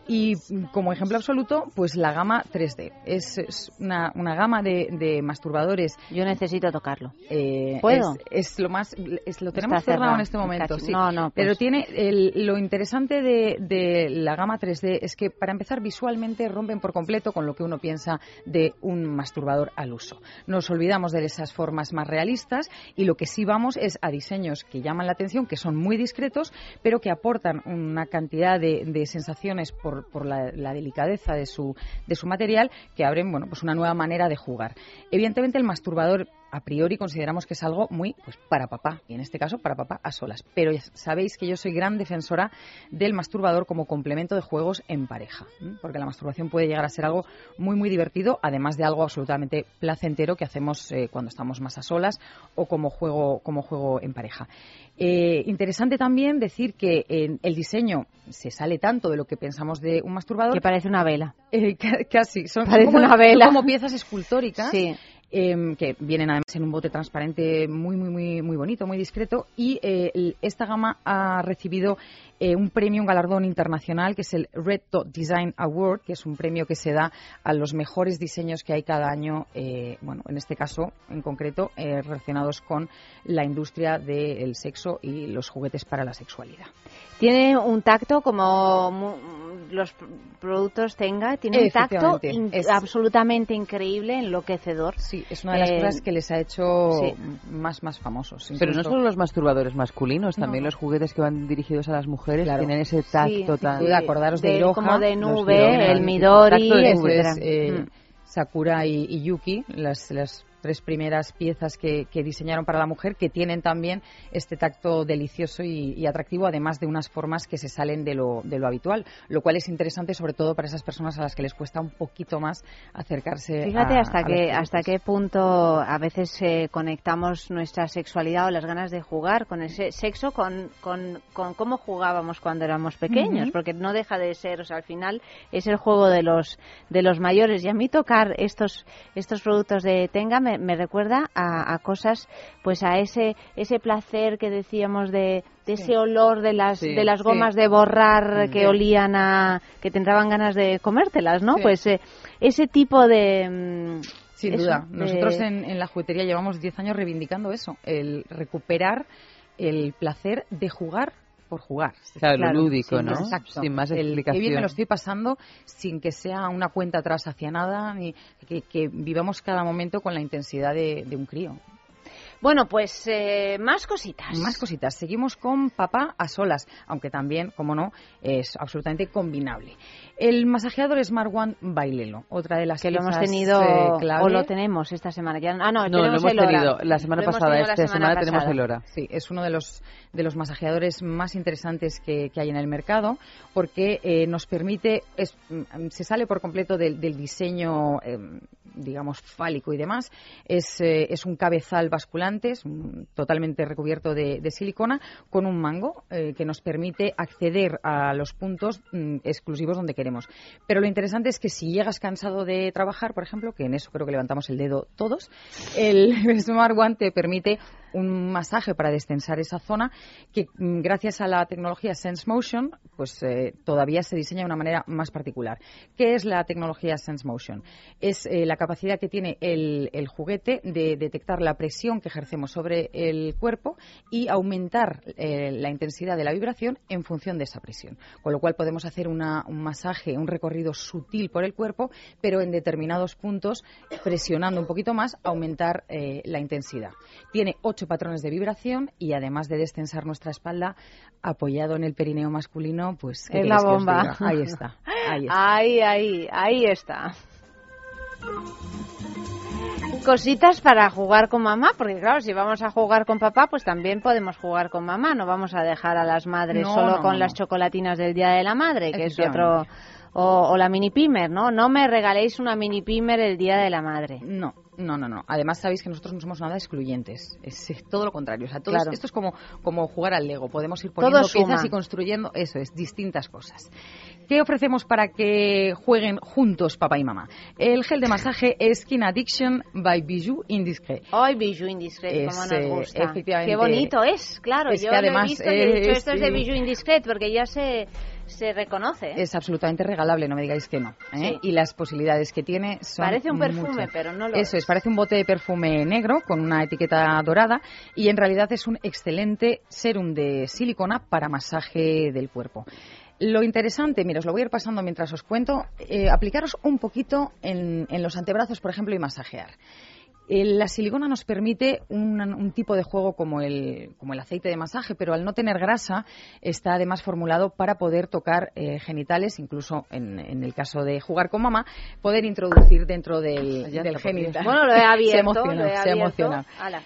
Y como ejemplo absoluto, pues la gama 3D. Es, es una, una gama de, de masturbadores. Yo necesito tocarlo. Eh, ¿Puedo? Es, es lo más. es- lo tenemos cerrado cerrado. en este momento. Sí. no, no, pues- Pero tiene el- lo interesante de, de la gama 3D es que para empezar visualmente rompen por completo con lo que uno piensa de un masturbador al uso. Nos olvidamos de esas formas más realistas y lo que sí vamos es a diseños que llaman la atención, que son muy discretos, pero que aportan una cantidad de, de sensaciones por, por la, la delicadeza de su, de su material que abren bueno, pues una nueva manera de jugar. Evidentemente el masturbador a priori consideramos que es algo muy pues para papá y en este caso para papá a solas pero ya sabéis que yo soy gran defensora del masturbador como complemento de juegos en pareja porque la masturbación puede llegar a ser algo muy muy divertido además de algo absolutamente placentero que hacemos eh, cuando estamos más a solas o como juego como juego en pareja Eh, interesante también decir que en el diseño se sale tanto de lo que pensamos de un masturbador Que parece una vela. eh, ca- casi son, Parece como, una vela. son como piezas escultóricas Sí. Em, que vienen además en un bote transparente muy muy muy muy bonito, muy discreto. Y eh, esta gama ha recibido eh, un premio, un galardón internacional que es el Red Dot Design Award, que es un premio que se da a los mejores diseños que hay cada año, eh, bueno, en este caso en concreto eh, relacionados con la industria del sexo y los juguetes para la sexualidad. Tiene un tacto como mu- los pr- productos tenga, tiene un tacto in- es- absolutamente increíble, enloquecedor. Sí, es una de las Eh, cosas que les ha hecho sí. más, más famosos. Pero no solo los masturbadores masculinos, No, también no. los juguetes que van dirigidos a las mujeres Claro. tienen ese tacto Sí, tan... Acordaros de, de- Iroha, como de los nube, Iroha, el Midori, tacto de nube, etcétera. es, eh, Mm. Sakura y, y Yuki, las, las tres primeras piezas que, que diseñaron para la mujer, que tienen también este tacto delicioso y, y atractivo, además de unas formas que se salen de lo, de lo habitual, lo cual es interesante sobre todo para esas personas a las que les cuesta un poquito más acercarse Fíjate a- hasta a juguetes. hasta qué punto a veces eh, conectamos nuestra sexualidad o las ganas de jugar con ese sexo con, con, con cómo jugábamos cuando éramos pequeños, Ujú. porque no deja de ser, o sea, al final es el juego de los de los mayores y a mí tocar estos estos productos de Tenga me, me recuerda a, a cosas, pues a ese ese placer que decíamos de, de ese olor de las Sí, de las sí. gomas de borrar que Sí. olían a que te entraban ganas de comértelas, ¿no? Sí. Pues eh, ese tipo de mm, Sin eso, duda. de- Nosotros en, en la juguetería llevamos 10 años reivindicando eso, el recuperar el placer de jugar por jugar. Claro, lo lúdico, ¿no? Exacto. Sin más El qué explicación. bien me lo estoy pasando sin que sea una cuenta atrás hacia nada, ni que, que vivamos cada momento con la intensidad de, de un crío. Bueno, pues eh, más cositas. Más cositas. Seguimos con papá a solas, aunque también, como no, es absolutamente combinable. El masajeador Smart One Bailelo, otra de las que lo hemos tenido eh, clave. o lo tenemos esta semana. Ya, ah, no, No, lo tenemos hemos el Hora. tenido la semana Lo pasada. Esta semana, tenemos pasada. el hora. Sí, es uno de los, de los masajeadores más interesantes que, que hay en el mercado porque eh, nos permite, es- mm, se sale por completo del, del diseño, eh, digamos, fálico y demás. Es, eh, es un cabezal basculante, es un- totalmente recubierto de, de silicona, con un mango eh, que nos permite acceder a los puntos mm, exclusivos donde queremos. Pero lo interesante es que si llegas cansado de trabajar, por ejemplo, que en eso creo que levantamos el dedo todos, el Smart One te permite un masaje para destensar esa zona que mm, gracias a la tecnología Sense Motion pues eh, todavía se diseña de una manera más particular. ¿Qué es la tecnología Sense Motion? Es eh, la capacidad que tiene el, juguete de detectar la presión que ejercemos sobre el cuerpo y aumentar eh, la intensidad de la vibración en función de esa presión. Con lo cual podemos hacer una- un masaje, un recorrido sutil por el cuerpo, pero en determinados puntos, presionando un poquito más, aumentar la intensidad. Tiene ocho patrones de vibración y además de destensar nuestra espalda, apoyado en el perineo masculino, pues ¿qué Es la bomba. Ahí está. Ahí está. Ahí, ahí, ahí está. Cositas para jugar con mamá, porque claro, si vamos a jugar con papá, pues también podemos jugar con mamá. No vamos a dejar a las madres No, solo no, con no, las chocolatinas del Día de la Madre, que es otro... O la mini pimer, ¿no? No me regaléis una mini pimer el Día de la Madre. No, no, no, no. Además sabéis que nosotros no somos nada excluyentes. Es, es todo lo contrario. O sea, todo es- Claro. esto es como, como jugar al Lego. Podemos ir poniendo piezas y construyendo, eso es, distintas cosas. ¿Qué ofrecemos para que jueguen juntos papá y mamá? El gel de masaje Skin Addiction by Bijou Indiscret. Ay, Bijou Indiscret, Es, como nos gusta. efectivamente. Qué bonito es, claro. Es yo que lo he además, visto y he dicho, esto es de. Bijou Indiscret, porque ya se, se reconoce. ¿eh? Es absolutamente regalable, no me digáis que no. ¿eh? Sí. Y las posibilidades que tiene son Parece un perfume, muchas. pero no lo Eso es. es, parece un bote de perfume negro con una etiqueta dorada y en realidad es un excelente serum de silicona para masaje del cuerpo. Lo interesante, mira, os lo voy a ir pasando mientras os cuento, eh, aplicaros un poquito en, en los antebrazos, por ejemplo, y masajear. Eh, La silicona nos permite un, un tipo de juego como el, como el aceite de masaje, pero al no tener grasa está además formulado para poder tocar eh, genitales, incluso en, en el caso de jugar con mamá, poder introducir dentro del, del genital. Bueno, lo he abierto. se emociona, lo he se emociona. Ala.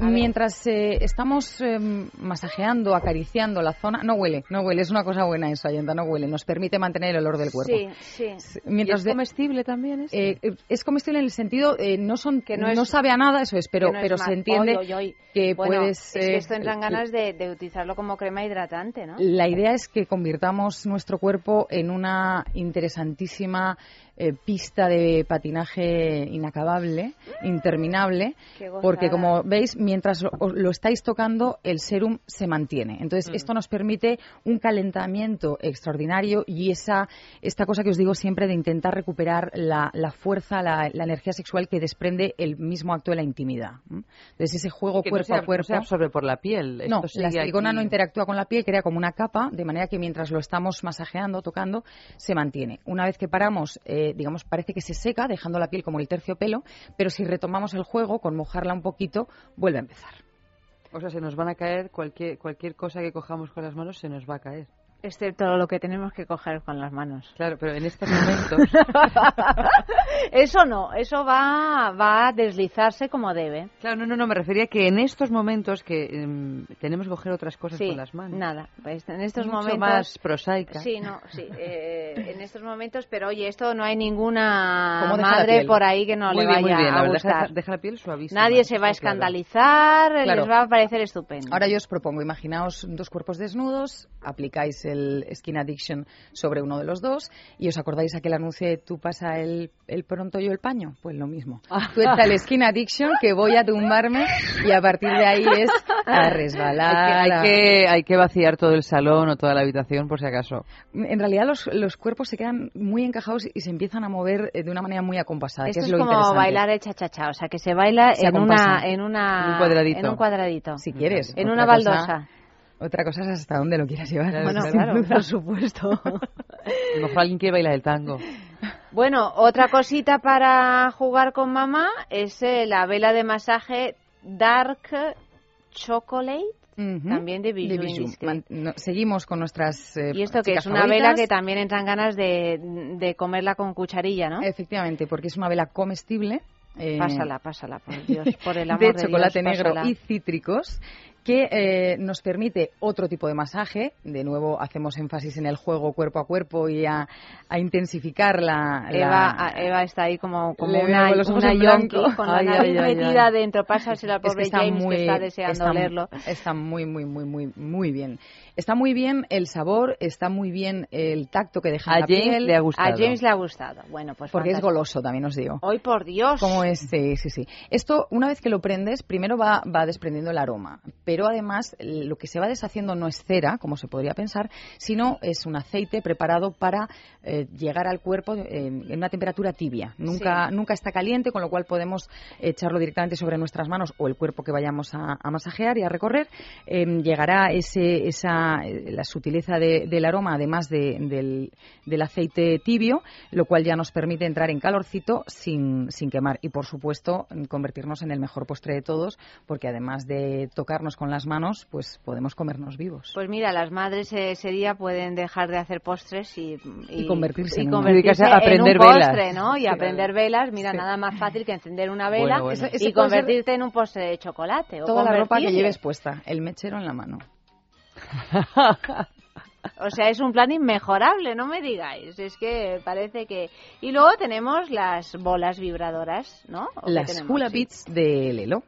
Mientras eh, estamos eh, masajeando, acariciando la zona, no huele, no huele, es una cosa buena eso, Ayanta, no huele, nos permite mantener el olor del cuerpo. Sí, sí. Mientras ¿Y es de- comestible también es? eh, eh, es comestible en el sentido, eh, no son, Que no no, es- sabe a nada, eso es, pero, no es pero se entiende Oy, oy, oy. que Bueno, puedes. Es que esto entran ganas de, de utilizarlo como crema hidratante, ¿no? La idea es que convirtamos nuestro cuerpo en una interesantísima eh, pista de patinaje inacabable, interminable, Qué gozada. porque como veis, mientras lo, estáis tocando, el serum se mantiene. Entonces, Mm. esto nos permite un calentamiento extraordinario y esa esta cosa que os digo siempre de intentar recuperar la, la fuerza, la, la energía sexual que desprende el mismo acto de la intimidad. Entonces, ese juego Que no cuerpo se, a no cuerpo. se absorbe por la piel. No, la silicona aquí. no interactúa con la piel, crea como una capa, de manera que mientras lo estamos masajeando, tocando, se mantiene. Una vez que paramos, eh, digamos, parece que se seca, dejando la piel como el terciopelo, pero si retomamos el juego, con mojarla un poquito, vuelve a empezar. O sea, se nos van a caer cualquier, cualquier cosa que cojamos con las manos, se nos va a caer. Excepto lo que tenemos que coger con las manos. Claro, pero en estos momentos... eso no, eso va, va a deslizarse como debe. Claro, no, no, no, me refería que en estos momentos que em, tenemos que coger otras cosas Sí, con las manos. nada. Pues en estos Mucho momentos más prosaica. Sí, no, sí. eh, en estos momentos, pero oye, esto no hay ninguna ¿Cómo deja la madre por ahí que no muy le bien, vaya muy bien. La a verdad, gustar. deja, deja la piel suavísima. Nadie se va a escandalizar, Claro. les va a parecer estupendo. Ahora yo os propongo, imaginaos dos cuerpos desnudos, aplicáis el Skin Addiction sobre uno de los dos y os acordáis aquel anuncio de tú pasa el, el pronto yo el paño, pues lo mismo. Tú echa el Skin Addiction que voy a tumbarme y a partir de ahí es a resbalar. Hay que, hay, que, hay que vaciar todo el salón o toda la habitación por si acaso. En realidad los, los cuerpos se quedan muy encajados y se empiezan a mover eh, de una manera muy acompasada, Esto que es, es, lo como bailar el cha-cha-cha, o sea, que se baila Se en una, en una En un cuadradito. en un cuadradito. Si quieres. En una cosa- baldosa. Otra cosa es hasta dónde lo quieras llevar. Bueno, claro, por supuesto. A lo mejor alguien quiere bailar el tango. Bueno, otra cosita para jugar con mamá es eh, la vela de masaje Dark Chocolate, también de Bijou De Bijou. Indiscreet. Man- no, seguimos con nuestras eh, Y esto que es una vela que también entran ganas de, de comerla con cucharilla, ¿no? Efectivamente, porque es una vela comestible. eh, Pásala, pásala, por Dios, por el amor de de, chocolate Dios, negro pásala. y cítricos que eh, nos permite otro tipo de masaje. De nuevo, hacemos énfasis en el juego cuerpo a cuerpo y a, a intensificar la... Eva, a- Eva está ahí como, como una, una yonki con la nariz ay, metida ay. dentro. Pásasela al Es que pobre James muy- que está deseando está- olerlo. Está muy, muy, muy, muy, muy bien. Está muy bien el sabor, está muy bien el tacto que deja en A la James piel. le ha gustado. A James le ha gustado. Bueno, pues Porque es goloso, también os digo. ¡Ay, por Dios! Como es, sí, sí, sí. Esto, una vez que lo prendes, primero va, va desprendiendo el aroma, pero además lo que se va deshaciendo no es cera, como se podría pensar, sino es un aceite preparado para eh, llegar al cuerpo eh, en una temperatura tibia. Nunca, nunca está caliente, con lo cual podemos echarlo directamente sobre nuestras manos o el cuerpo que vayamos a, a masajear y a recorrer. Eh, llegará ese, esa, eh, la sutileza de- del aroma, además de- del, del aceite tibio, lo cual ya nos permite entrar en calorcito sin, sin quemar y, por supuesto, convertirnos en el mejor postre de todos, porque además de tocarnos con las manos, pues podemos comernos vivos. Pues mira, las madres ese día pueden dejar de hacer postres y, Y convertirse y en convertirse a aprender en un postre, velas. ¿no? Y Sí, aprender velas, mira, Sí. nada más fácil que encender una vela Bueno, bueno. Y convertirte en un postre de chocolate. o Toda la ropa que lleves puesta, el mechero en la mano. O sea, es un plan inmejorable, no me digáis. Es que parece que... Y luego tenemos las bolas vibradoras, ¿no? ¿O qué Las tenemos? Hula Sí. Beats de Lelo.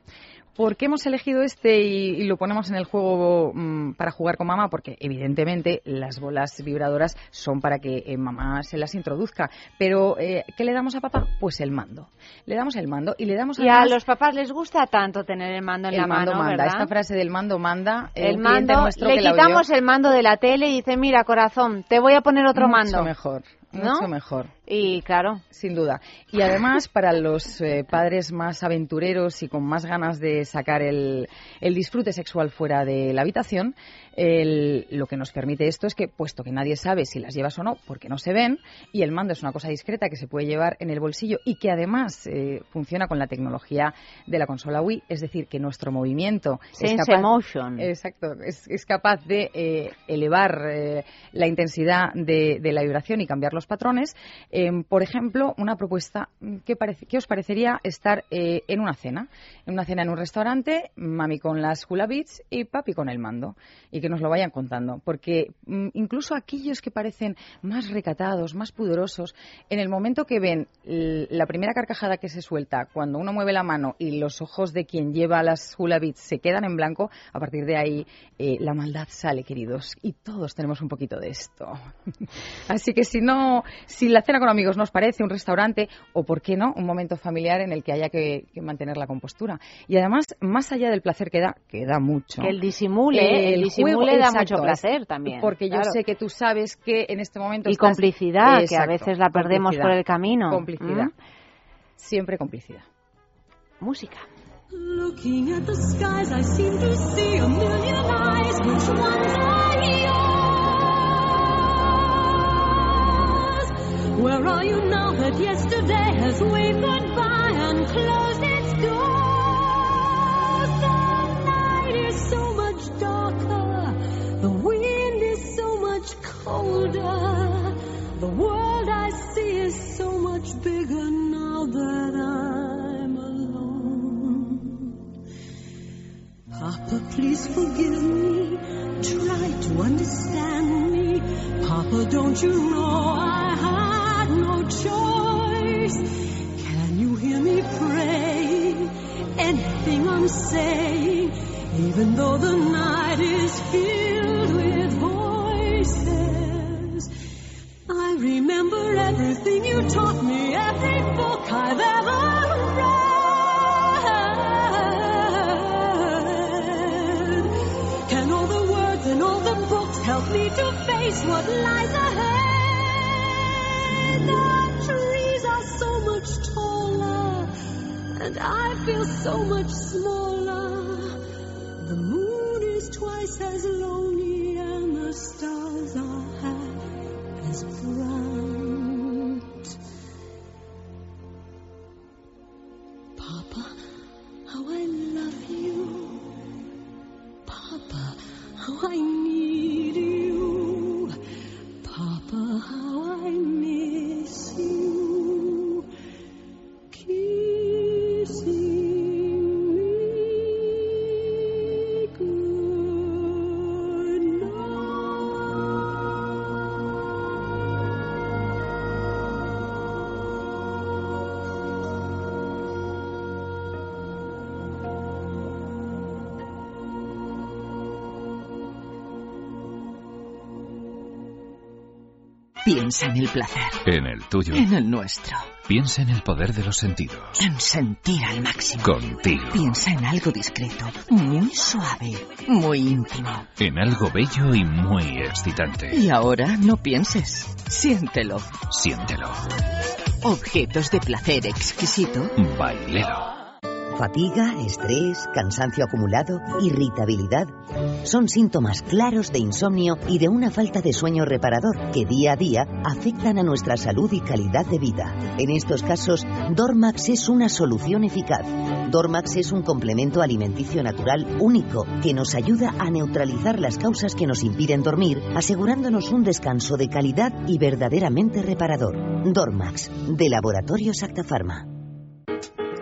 ¿Por qué hemos elegido este y, y lo ponemos en el juego mm, para jugar con mamá? Porque evidentemente las bolas vibradoras son para que eh, mamá se las introduzca. Pero eh, ¿qué le damos a papá? Pues el mando. Le damos el mando y le damos Y a los papás les gusta tanto tener el mando en el la mando mano, manda. ¿verdad? Esta frase del mando manda. el cliente mando, le que quitamos el mando de la tele y dice, mira, corazón, te voy a poner otro mucho mando. mejor. ¿No? Mucho mejor. Y claro, Sin duda. Y además, para los eh, padres más aventureros y con más ganas de sacar el, el disfrute sexual fuera de la habitación, el- lo que nos permite esto es que, puesto que nadie sabe si las llevas o no, porque no se ven, y el mando es una cosa discreta que se puede llevar en el bolsillo y que además eh, funciona con la tecnología de la consola Wii, es decir, que nuestro movimiento es capaz, Motion. Exacto, es, es capaz de eh, elevar eh, la intensidad de, de la vibración y cambiar los patrones. Eh, por ejemplo, una propuesta, mm, ¿qué, parece, qué os parecería estar eh, en una cena? En una cena en un restaurante, mami con las hula beats y papi con el mando. Y que nos lo vayan contando. Porque mm, incluso aquellos que parecen más recatados, más pudorosos, en el momento que ven la primera carcajada que se suelta, cuando uno mueve la mano y los ojos de quien lleva las hula beats se quedan en blanco, a partir de ahí eh, la maldad sale, queridos. Y todos tenemos un poquito de esto. Así que si no, si la cena con amigos nos parece un restaurante, o por qué no, un momento familiar en el que haya que, que mantener la compostura. Y además, más allá del placer que da, que da mucho. que el disimule, el, disimule juego, da exacto, mucho placer también. Porque yo sé que tú sabes que en este momento Y estás- complicidad, que a veces la perdemos por el camino. Complicidad. ¿Mm? Siempre complicidad. Música. Looking at the skies, I seem to see a million eyes. Which ones are yours? Where are you now that yesterday has waved goodbye and closed colder. The world I see is so much bigger now that I'm alone. Papa, please forgive me. Try to understand me. Papa, don't you know I had no choice? Can you hear me pray? Anything I'm saying, even though the night is filled voices. I remember everything you taught me, every book I've ever read. Can all the words and all the books help me to face what lies ahead? The trees are so much taller, and I feel so much smaller. The moon is twice as lonely stars are half as bright. Piensa en el placer, En el tuyo. en el nuestro, Piensa en el poder de los sentidos. en sentir al máximo. Contigo. Piensa en algo discreto, muy suave, muy íntimo. En algo bello y muy excitante. Y ahora no pienses, siéntelo. Siéntelo. Objetos de placer exquisito. Bailelo. Fatiga, estrés, cansancio acumulado, irritabilidad son síntomas claros de insomnio y de una falta de sueño reparador que día a día afectan a nuestra salud y calidad de vida. En estos casos, Dormax es una solución eficaz. Dormax es un complemento alimenticio natural único que nos ayuda a neutralizar las causas que nos impiden dormir, asegurándonos un descanso de calidad y verdaderamente reparador. Dormax, de Laboratorios Actafarma.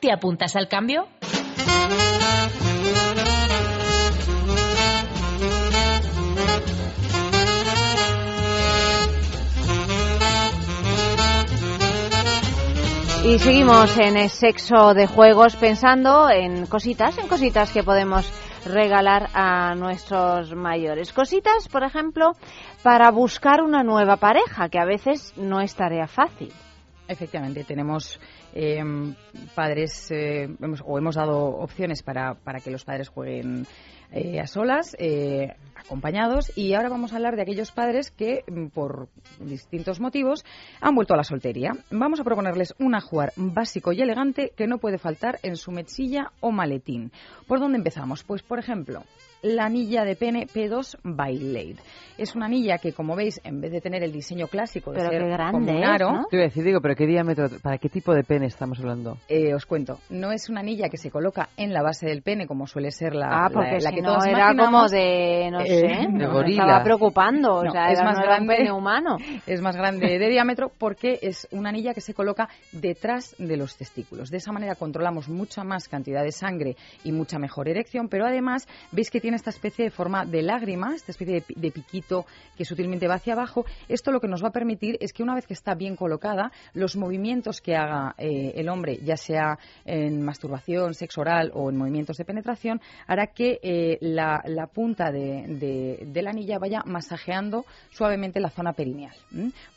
¿Te apuntas al cambio? Y seguimos en el sexo de juegos pensando en cositas, en cositas que podemos regalar a nuestros mayores. Cositas, por ejemplo, para buscar una nueva pareja, que a veces no es tarea fácil. Efectivamente, tenemos eh, padres, eh, hemos- o hemos dado opciones para, para que los padres jueguen eh, a solas, eh, acompañados, y ahora vamos a hablar de aquellos padres que, mm, por distintos motivos, han vuelto a la soltería. Vamos a proponerles un ajuar básico y elegante que no puede faltar en su mechilla o maletín. ¿Por dónde empezamos? Pues, por ejemplo, la anilla de pene P2 by Lade. Es una anilla que, como veis, en vez de tener el diseño clásico de Pero ser grande como un es, aro, ¿no? Te iba a decir, digo, pero ¿qué diámetro, para qué tipo de pene estamos hablando? eh, os cuento, no es una anilla que se coloca en la base del pene como suele ser la, Ah, la- porque la si que no todos era imaginamos. como de, no Eh, sé, de me gorila. estaba preocupando, o sea, es era- más no era un grande. pene humano. Es más grande de diámetro porque es una anilla que se coloca detrás de los testículos. De esa manera controlamos mucha más cantidad de sangre y mucha mejor erección, pero además veis que tiene esta especie de forma de lágrima, esta especie de, pi- de piquito que sutilmente va hacia abajo. Esto lo que nos va a permitir es que una vez que está bien colocada, los movimientos que haga eh, el hombre, ya sea en masturbación, sexo oral o en movimientos de penetración, hará que eh, la, punta de, la anilla vaya masajeando suavemente la zona perineal.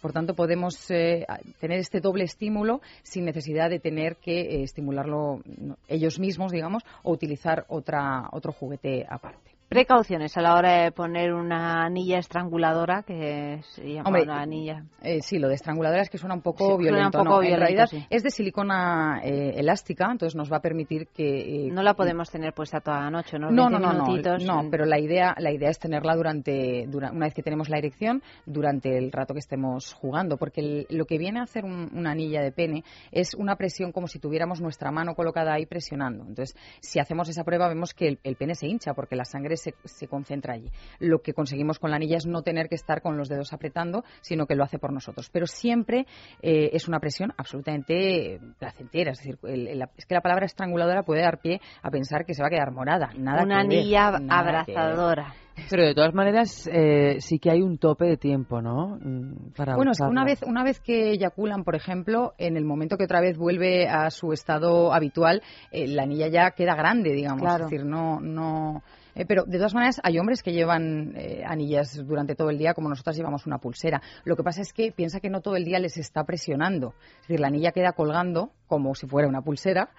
Por tanto, podemos eh, tener este doble estímulo sin necesidad de tener que estimularlo ellos mismos, digamos, o utilizar otra, otro juguete aparte. Precauciones a la hora de poner una anilla estranguladora, que se llama Hombre, una anilla. Eh, sí, lo de estranguladora es que suena un poco Sí, violento. un poco ¿no? violento, en realidad sí. es de silicona eh, elástica, entonces nos va a permitir que... eh, No la podemos tener puesta toda la noche, ¿no? No, 20 no, no, no, no, pero la idea, la idea es tenerla durante, dura- una vez que tenemos la erección, durante el rato que estemos jugando, porque el- lo que viene a hacer un- una anilla de pene es una presión como si tuviéramos nuestra mano colocada ahí presionando. Entonces, si hacemos esa prueba, vemos que el, el pene se hincha porque la sangre se, se concentra allí. Lo que conseguimos con la anilla es no tener que estar con los dedos apretando, sino que lo hace por nosotros. Pero siempre eh, es una presión absolutamente placentera. Es decir, el- el- es que la palabra estranguladora puede dar pie a pensar que se va a quedar morada. Nada Una que ver, anilla ver. abrazadora. Pero de todas maneras, eh, sí que hay un tope de tiempo, ¿no? Mm, Para Bueno, es que una vez, una vez que eyaculan, por ejemplo, en el momento que otra vez vuelve a su estado habitual, eh, la anilla ya queda grande, digamos. Claro. Es decir, no, no. Eh, pero de todas maneras, hay hombres que llevan eh, anillas durante todo el día, como nosotras llevamos una pulsera. Lo que pasa es que piensa que no todo el día les está presionando. Es decir, la anilla queda colgando como si fuera una pulsera.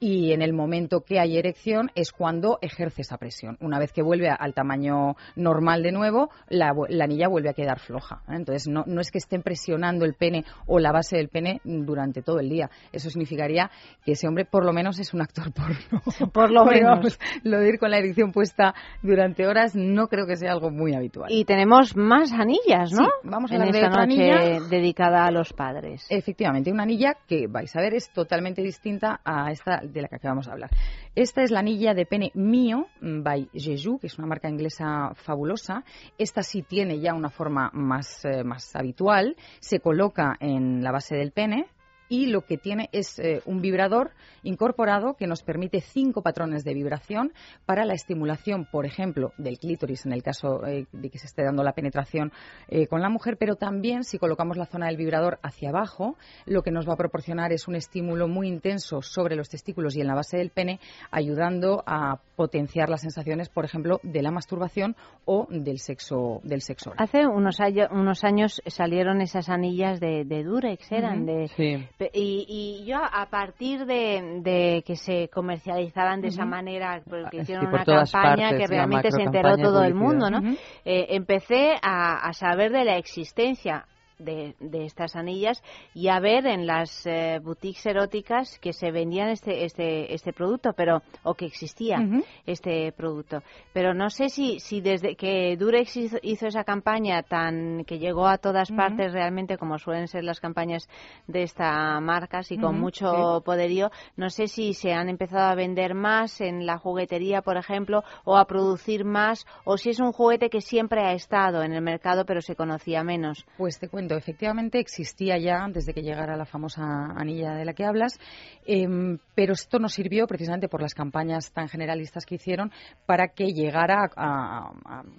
Y en el momento que hay erección es cuando ejerce esa presión. Una vez que vuelve al tamaño normal de nuevo, la, la anilla vuelve a quedar floja. ¿eh? Entonces, no, no es que estén presionando el pene o la base del pene durante todo el día. Eso significaría que ese hombre por lo menos es un actor porno. Por lo menos. lo de ir con la erección puesta durante horas no creo que sea algo muy habitual. Y tenemos más anillas, ¿no? Sí, vamos a en hablar de esta noche anilla. dedicada a los padres. Efectivamente, una anilla que vais a ver es totalmente distinta a esta de la que acabamos de hablar. Esta es la anilla de pene Mio mm, by Jeju, que es una marca inglesa fabulosa. Esta sí tiene ya una forma más, eh, más habitual. Se coloca en la base del pene y lo que tiene es eh, un vibrador incorporado que nos permite cinco patrones de vibración para la estimulación, por ejemplo, del clítoris en el caso eh, de que se esté dando la penetración eh, con la mujer, pero también si colocamos la zona del vibrador hacia abajo, lo que nos va a proporcionar es un estímulo muy intenso sobre los testículos y en la base del pene, ayudando a potenciar las sensaciones, por ejemplo, de la masturbación o del sexo del sexo. oral. Hace unos, año- unos años salieron esas anillas de, de Durex, eran de Sí. Y, y yo a partir de, de que se comercializaban de esa manera, porque Sí, hicieron una campaña partes, que realmente se enteró todo el mundo, ¿no? Eh, empecé a, a saber de la existencia de, de estas anillas y a ver en las eh, boutiques eróticas que se vendían este este este producto, pero o que existía este producto. Pero no sé si si desde que Durex hizo, hizo esa campaña tan que llegó a todas partes realmente como suelen ser las campañas de esta marca, y con mucho sí. poderío, no sé si se han empezado a vender más en la juguetería, por ejemplo, o a producir más, o si es un juguete que siempre ha estado en el mercado pero se conocía menos. Pues te cuento, efectivamente existía ya antes de que llegara la famosa anilla de la que hablas, em, pero esto nos sirvió precisamente por las campañas tan generalistas que hicieron para que llegara a,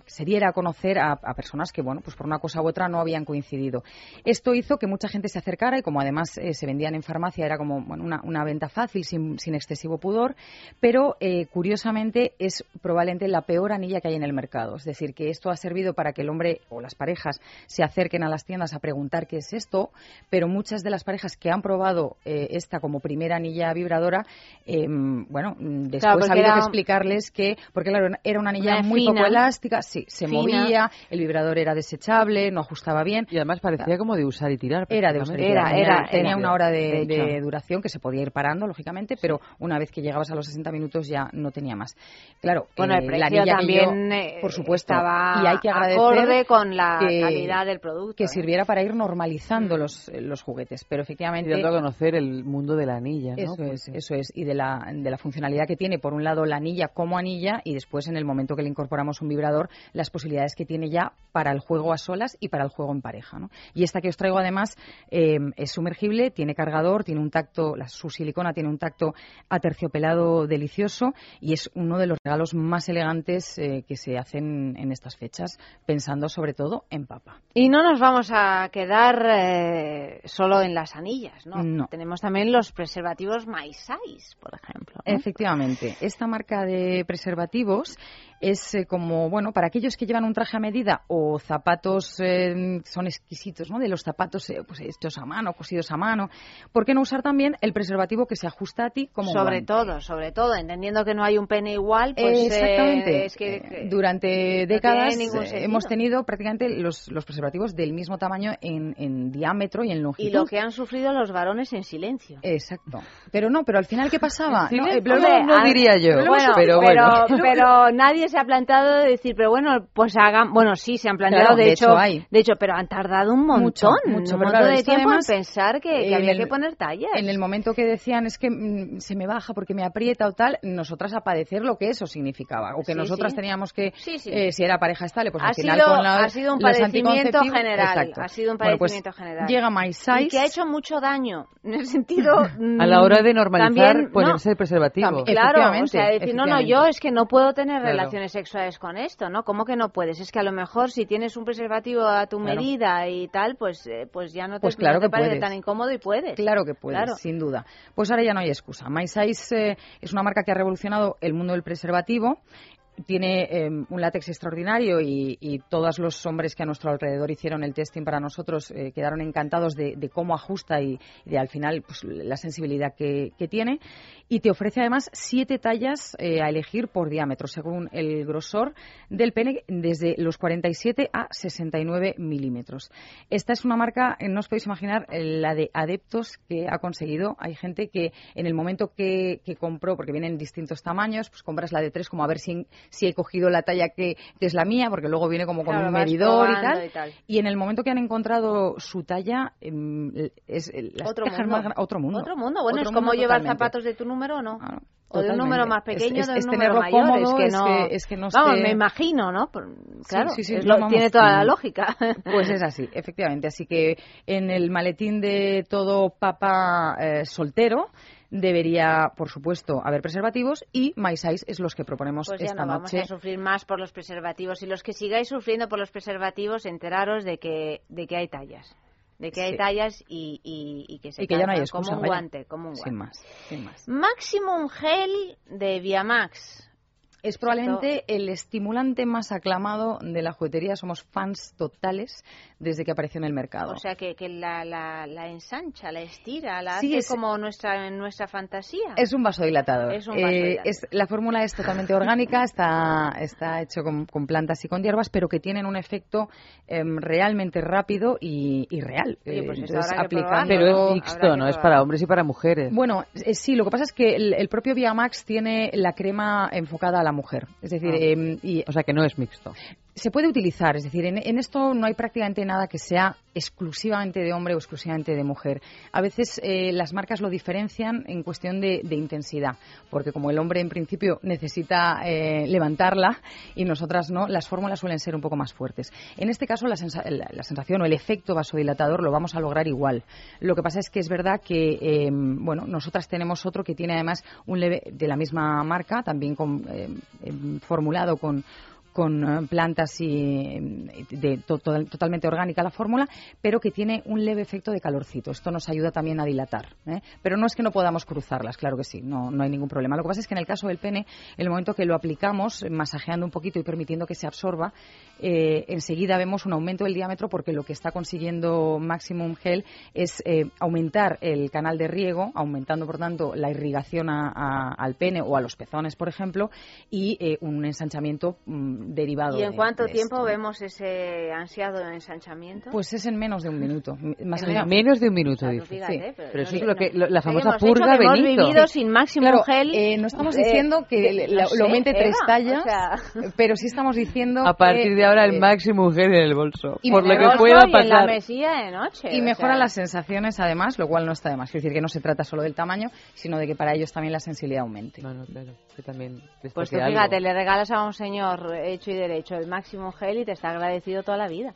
se diera a conocer a, personas que, bueno, pues por una cosa u otra no habían coincidido. Esto hizo que mucha gente se acercara y como además eh, se vendían en farmacia era como una, venta fácil sin, sin excesivo pudor, pero eh, curiosamente es probablemente la peor anilla que hay en el mercado. Es decir, que esto ha servido para que el hombre o las parejas se acerquen a las tiendas a preguntar qué es esto, pero muchas de las parejas que han probado eh, esta como primera anilla vibradora, eh, bueno, mm, después Claro, ha porque habido era- que explicarles que, porque claro, era una anilla Una muy fina, poco elástica, sí, se fina. movía, el vibrador era desechable, no ajustaba bien. Y además parecía como de usar y tirar. Era de usted. prácticamente. Era, tenía, era, tenía era. una hora de, De hecho. de duración que se podía ir parando, lógicamente, pero una vez que llegabas a los 60 minutos ya no tenía más. Claro, Bueno, el eh, la anilla que también yo- eh, por supuesto, estaba y hay que agradecer acorde con la que- calidad del producto. que ¿eh? sirviera para ir normalizando los, eh, los juguetes, pero Y efectivamente dando a conocer el mundo de la anilla, ¿no? eso es, Porque- eso es, y de la, de la funcionalidad que tiene, por un lado, la anilla como anilla, y después, en el momento que le incorporamos un vibrador, las posibilidades que tiene ya para el juego a solas y para el juego en pareja. ¿no? Y esta que os traigo, además, eh, es sumergible, tiene cargador, tiene un tacto, la, su silicona tiene un tacto aterciopelado delicioso, y es uno de los regalos más elegantes eh, que se hacen en estas fechas, pensando sobre todo en papa. Y no nos vamos a quedar eh, solo en las anillas, ¿no? No. Tenemos también los preservativos My Size, por ejemplo. ¿no? Efectivamente, esta marca de preservativos es eh, como, bueno, para aquellos que llevan un traje a medida o zapatos eh, son exquisitos, ¿no? De los zapatos eh, pues hechos a mano, cosidos a mano. ¿Por qué no usar también el preservativo que se ajusta a ti como sobre guante? todo, sobre todo, entendiendo que no hay un pene igual, pues eh, Exactamente. es que, Eh, Durante no décadas hemos tenido prácticamente los, los preservativos del mismo tamaño en, en diámetro y en longitud. y lo que han sufrido los varones en silencio. Exacto. Pero no, pero al final, ¿qué pasaba? No, Hombre, diría yo, bueno, pero pero, bueno. pero nadie se ha planteado de decir, pero bueno, pues hagan, bueno, sí, se han planteado, Claro, de, de hecho, hay. de hecho, pero han tardado un montón, Mucho, mucho, un montón claro, de tiempo además, en pensar que, que había el- que poner tallas. En el momento que decían es que mm, se me baja porque me aprieta o tal, nosotras a padecer lo que eso significaba. O que Sí, nosotras sí. teníamos que, Sí, eh, si era pareja estable, pues ha al final sido, con la, ha sido un padecimiento general, Exacto. ha sido un Bueno, pues padecimiento general. Llega My Size. y que ha hecho mucho daño en el sentido A la hora de mm, normalizar también, ponerse no, el preservativo. También. Claro, o sea, decir, no, no, yo es que no puedo tener Claro. relaciones sexuales con esto, ¿no? ¿Cómo que no puedes? Es que a lo mejor si tienes un preservativo a tu Claro. medida y tal, pues eh, pues ya no te, Pues claro no te parece puedes. tan incómodo y puedes. Claro que puedes, Claro. sin duda. Pues ahora ya no hay excusa. My Size eh, es una marca que ha revolucionado el mundo del preservativo. Tiene eh, un látex extraordinario y, y, todos los hombres que a nuestro alrededor hicieron el testing para nosotros eh, quedaron encantados de, cómo ajusta y, de, al final pues, la sensibilidad que, tiene. Y te ofrece además siete tallas eh, a elegir por diámetro, según el grosor del pene, desde los 47 a 69 milímetros. Esta es una marca, no os podéis imaginar la de adeptos que ha conseguido. Hay gente que en el momento que, que compró, porque vienen en distintos tamaños, pues compras la de tres como a ver si si he cogido la talla que, que es la mía, porque luego viene como con claro, un medidor y tal, y tal, y en el momento que han encontrado su talla, es las otro mundo. más otro mundo. Otro mundo. Bueno, otro es como llevar totalmente. zapatos de tu número o no. Ah, o de un totalmente. número más pequeño es, de un es número mayor. cómodo, es que es no. que, es que no Vamos, esté- me imagino, ¿no? Claro, sí, sí, es no, lo- vamos, tiene toda la lógica. Pues es así, efectivamente. Así que en el maletín de todo papá eh, soltero debería, por supuesto, haber preservativos y My Size es los que proponemos Pues ya esta no vamos noche. a sufrir más por los preservativos. Y los que sigáis sufriendo por los preservativos, enteraros de que, de que hay tallas. De que hay Sí. tallas y, y, y que se y que ya no hay excusa. como un vaya. guante. Como un guante. Sin más, sin más. Maximum Gel de Viamax. Es probablemente el estimulante más aclamado de la juguetería. Somos fans totales desde que apareció en el mercado. O sea, que, que la, la, la ensancha, la estira, la Sí, hace es- como nuestra, nuestra fantasía. Es un vasodilatador. Es un Eh, es- la fórmula es totalmente orgánica, está, está hecho con, con plantas y con hierbas, pero que tienen un efecto em, realmente rápido y, y real. Oye, pues Eh, aplicando- Pero es mixto, ¿no? Es para hombres y para mujeres. Bueno, eh, sí, lo que pasa es que el, el propio Viamax tiene la crema enfocada a la mujer. Es decir, Ah. em, y O sea que no es mixto. Se puede utilizar, es decir, en, en esto no hay prácticamente nada que sea exclusivamente de hombre o exclusivamente de mujer. A veces eh, las marcas lo diferencian en cuestión de, de intensidad, porque como el hombre en principio necesita eh, levantarla y nosotras no, las fórmulas suelen ser un poco más fuertes. En este caso la, sensa- la- sensación o el efecto vasodilatador lo vamos a lograr igual. Lo que pasa es que es verdad que, eh, bueno, nosotras tenemos otro que tiene además un leve de la misma marca, también con, eh, em, formulado con con eh, plantas y eh, de, to- to- totalmente orgánica la fórmula, pero que tiene un leve efecto de calorcito. Esto nos ayuda también a dilatar. ¿eh? Pero no es que no podamos cruzarlas, claro que sí, no, no hay ningún problema. Lo que pasa es que en el caso del pene, en el momento que lo aplicamos, eh, masajeando un poquito y permitiendo que se absorba, enseguida vemos un aumento del diámetro porque lo que está consiguiendo Maximum Gel es aumentar el canal de riego, aumentando por tanto la irrigación a- a- al pene o a los pezones, por ejemplo, y un ensanchamiento mm, derivado. ¿Y en de- cuánto de tiempo esto. vemos ese ansiado ensanchamiento? Pues es en menos de un minuto. Más En allá. Menos de un minuto, Claro, dice. fíjate, Sí. pero, Pero eso no es lo que, lo- la ¿Qué famosa purga Benito. Hemos vivido sin máximo Claro, gel. eh, no estamos eh, diciendo que le- no sé, lo aumente tres Eva, tallas, o sea, pero sí estamos diciendo A partir que, de ahora el eh, máximo mujer en el bolso. y por lo que pueda y en la pasar. mesilla de noche. Y mejoran las sensaciones, además, lo cual no está de más. Quiero decir que no se trata solo del tamaño, sino de que para ellos también la sensibilidad aumente. No, no, claro. Que también Pues tú toque algo. fíjate, le regalas a un señor hecho y derecho el máximo gel y te está agradecido toda la vida.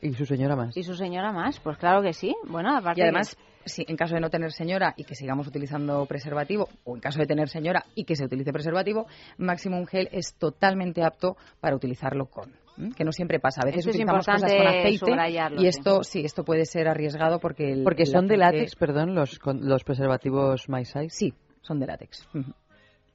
Y su señora más. Y su señora más, pues claro que sí. Bueno, aparte Y además, sí, en caso de no tener señora y que sigamos utilizando preservativo, o en caso de tener señora y que se utilice preservativo, Maximum Gel es totalmente apto para utilizarlo con. Que no siempre pasa. A veces Esto es utilizamos cosas con aceite y esto sí, esto puede ser arriesgado porque el, Porque el son de látex, perdón, los, con- los preservativos My Size. Sí, son de látex.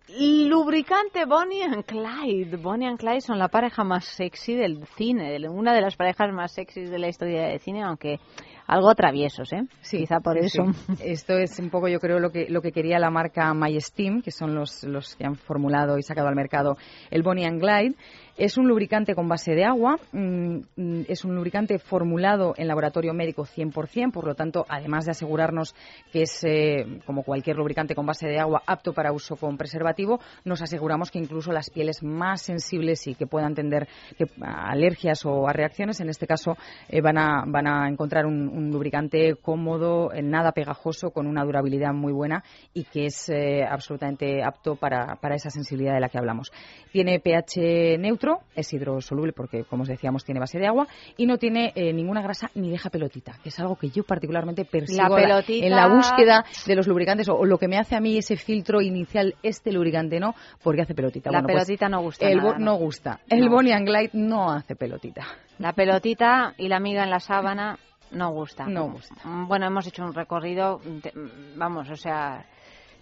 Lubricante Bonnie and Clyde. Bonnie and Clyde son la pareja más sexy del cine, una de las parejas más sexys de la historia del cine, aunque algo traviesos, ¿eh? Sí, Quizá por sí, eso. sí. Esto es un poco, yo creo, lo que, lo que quería la marca MySteam, que son los, los que han formulado y sacado al mercado el Bonnie and Glide. Es un lubricante con base de agua, mm, es un lubricante formulado en laboratorio médico 100%, por lo tanto, además de asegurarnos que es, eh, como cualquier lubricante con base de agua, apto para uso con preservativo, nos aseguramos que incluso las pieles más sensibles y que puedan tender que, a alergias o a reacciones, en este caso, eh, van, a, van a encontrar un, un lubricante cómodo, eh, nada pegajoso, con una durabilidad muy buena y que es eh, absolutamente apto para, para esa sensibilidad de la que hablamos. Tiene pH neutro, es hidrosoluble porque, como os decíamos, tiene base de agua y no tiene eh, ninguna grasa ni deja pelotita, que es algo que yo particularmente persigo La en la búsqueda de los lubricantes o, o lo que me hace a mí ese filtro inicial, este lubricante no, porque hace pelotita. La Bueno, pues pelotita no gusta el nada, ¿no? gusta. El No. Bonnie and Glide no hace pelotita. La pelotita y la amiga en la sábana no gusta. No gusta. Mm, Bueno, hemos hecho un recorrido, mm, vamos, o sea,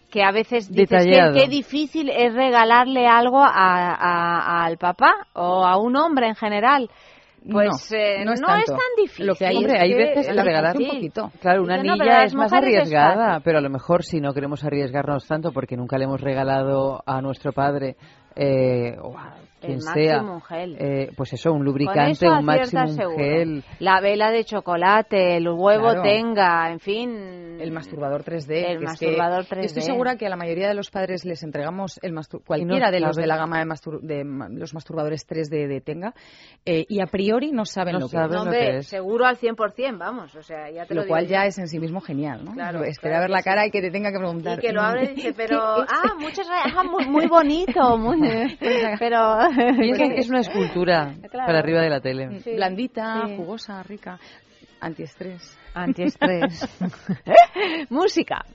que a veces dices que qué difícil es regalarle algo a- a- al papá o a un hombre en general. Pues No, eh, no es tanto. tan difícil. Lo que hay Hombre, hay que veces que la regalar un poquito. Claro, una pero anilla es más es arriesgada, pero a lo mejor si no queremos arriesgarnos tanto porque nunca le hemos regalado a nuestro padre eh, o a quien El sea, máximo gel. eh, pues eso, un lubricante, eso un máximo gel. La vela de chocolate, el huevo Claro. tenga, en fin. El masturbador 3D. El que es que masturbador 3D. Estoy segura que a la mayoría de los padres les entregamos el mastur- cualquiera de los de la gama de, mastur- de ma- los masturbadores 3D de Tenga eh, y a priori no saben No lo que saben es. No, hombre, seguro al 100%, vamos, o sea, ya te lo, Lo cual ya es en sí mismo genial, ¿no? Claro, Esperar claro a ver que la sí. cara y que te tenga que preguntar. Y que lo abre y dice, ¿qué pero, es? ah, muchas gracias, ah, muy, muy bonito, muy, pero... Piensan que es una escultura Claro. para arriba de la tele. Sí. Blandita, Sí. jugosa, rica, antiestrés. Antiestrés. Música.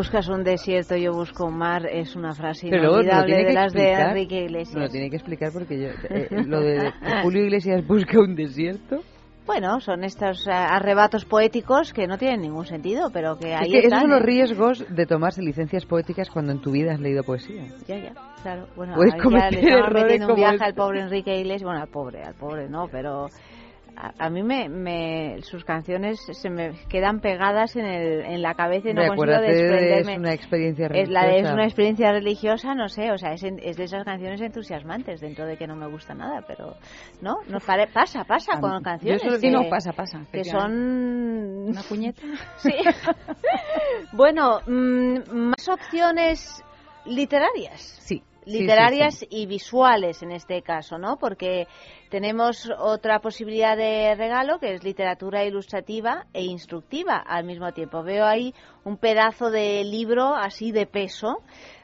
Buscas un desierto, yo busco un mar es una frase Pero inolvidable de que las de. Enrique Iglesias. No, lo tiene que explicar porque yo, eh, lo de que Julio Iglesias busca un desierto. Bueno, son estos eh, arrebatos poéticos que no tienen ningún sentido, pero que Es ahí que esos están. son los ¿eh? riesgos de tomarse licencias poéticas cuando en tu vida has leído poesía. Ya, ya, claro. Bueno, Puedes ya cometer le estamos metiendo un viaje este. al pobre Enrique Iglesias. Bueno, al pobre, al pobre no, pero a, a mí me, me- sus canciones se me quedan pegadas en, el, en la cabeza y no consigo desprenderme. Es una experiencia Es, la de- es religiosa. una experiencia religiosa, no sé, o sea, es, en- es de esas canciones entusiasmantes, dentro de que no me gusta nada, pero no, no pare- pasa, pasa A con mí- canciones yo solo- que, sí, no, pasa, pasa, que son Una puñeta. Sí. bueno, mm, más opciones literarias. Sí. Literarias y visuales en este caso, ¿no? Porque tenemos otra posibilidad de regalo que es literatura ilustrativa e instructiva al mismo tiempo. Veo ahí un pedazo de libro así de peso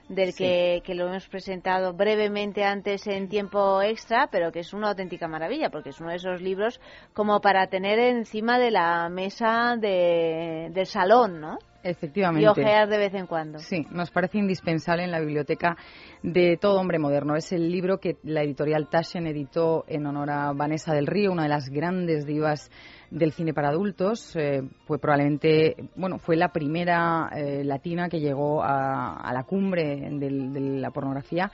del Sí. que, que lo hemos presentado brevemente antes en tiempo extra, pero que es una auténtica maravilla, porque es uno de esos libros como para tener encima de la mesa de, del salón, ¿no? Efectivamente. Y ojear de vez en cuando. Sí, nos parece indispensable en la biblioteca de todo hombre moderno. Es el libro que la editorial Taschen editó en honor a Vanessa del Río, una de las grandes divas del cine para adultos. Eh, fue probablemente, bueno, fue la primera eh, latina que llegó a, a la cumbre del- de la pornografía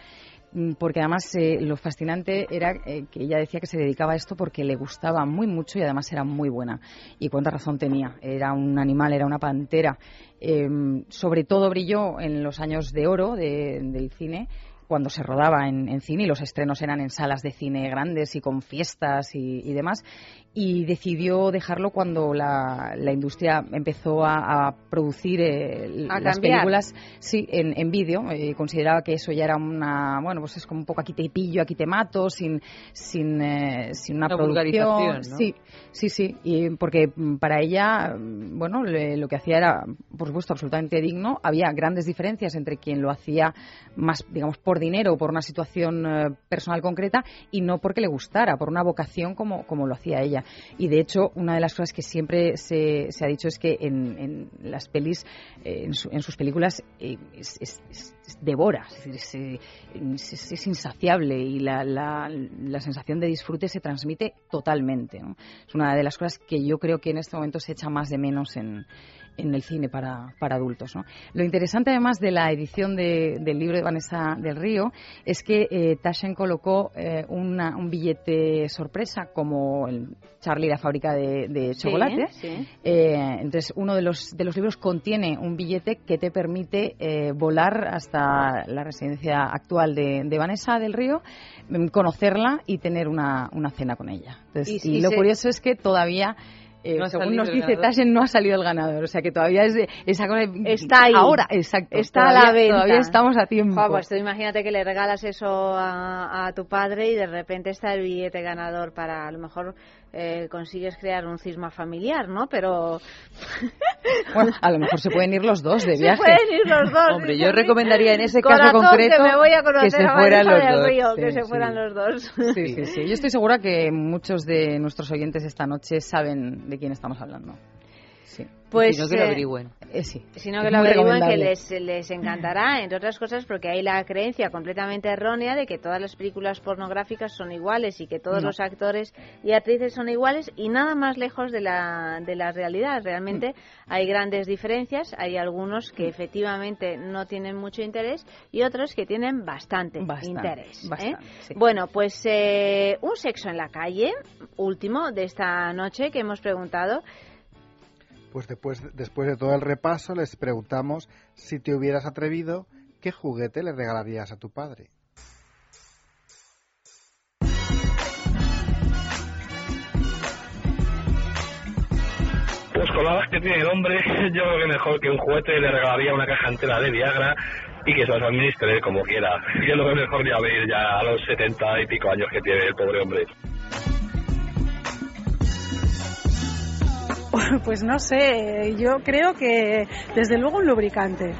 mm, porque además eh, lo fascinante era eh, que ella decía que se dedicaba a esto porque le gustaba muy mucho y además era muy buena. Y cuánta razón tenía. Era un animal, era una pantera. Eh, sobre todo brilló en los años de oro de- del cine cuando se rodaba en, en cine y los estrenos eran en salas de cine grandes y con fiestas y, y demás y decidió dejarlo cuando la, la industria empezó a, a producir eh, A las cambiar. películas sí en, en vídeo eh, consideraba que eso ya era una bueno pues es como un poco aquí te pillo aquí te mato sin sin eh, sin una, Una producción ¿no? sí sí sí y porque mm, para ella mm, bueno le- lo que hacía era por supuesto absolutamente digno había grandes diferencias entre quien lo hacía más digamos por dinero por una situación eh, personal concreta y no porque le gustara por una vocación como como lo hacía ella y de hecho una de las cosas que siempre se, se ha dicho es que en, las pelis eh, en, su- en sus películas eh, es, devora es, decir, es insaciable y la, la- la sensación de disfrute se transmite totalmente ¿no? es una de las cosas que yo creo que en este momento se echa más de menos en en el cine para, para adultos. ¿no? Lo interesante además de la edición de- del libro de Vanessa del Río es que eh, Taschen colocó eh, una- un billete sorpresa como el Charlie la fábrica de, de chocolate. sí. Eh, entonces uno de los, de los libros contiene un billete que te permite eh, volar hasta la residencia actual de, de Vanessa del Río, mm, conocerla y tener una, una cena con ella. Entonces, Y- y, y lo se- curioso es que todavía eh, No según nos dice. Taschen, no ha salido el ganador. O sea que todavía es esa Está ahí. Ahora, exacto. Está a la venta. Todavía estamos a tiempo. Pues tú imagínate que le regalas eso a, a tu padre y de repente está el billete ganador para a lo mejor eh, consigues crear un cisma familiar, ¿no? Pero Bueno, a lo mejor se pueden ir los dos de se viaje. pueden ir los dos. Hombre, yo recomendaría en ese Corazón, caso concreto que me voy a que se a fueran los dos. Río, Sí, que se sí. fueran los dos. Sí, sí, sí. Yo estoy segura que muchos de nuestros oyentes esta noche saben de quién estamos hablando. Pues, Si no, que lo eh, averigüen. Eh, sí. sino Es que lo averigüen que les, les encantará, entre otras cosas porque hay la creencia completamente errónea de que todas las películas pornográficas son iguales y que todos No. los actores y actrices son iguales y nada más lejos de la, de la realidad. Realmente Mm. hay grandes diferencias, hay algunos que efectivamente no tienen mucho interés y otros que tienen bastante, Bastante, interés. ¿eh? sí. Bueno, pues eh, un sexo en la calle, último de esta noche que hemos preguntado. Pues después, después de todo el repaso les preguntamos si te hubieras atrevido, ¿qué juguete le regalarías a tu padre? Pues con la edad que tiene el hombre, yo creo que mejor que un juguete le regalaría una caja entera de Viagra y que se los administre como quiera. Yo lo veo mejor ya ver ya a los setenta y pico años que tiene el pobre hombre. Pues no sé, yo creo que desde luego un lubricante.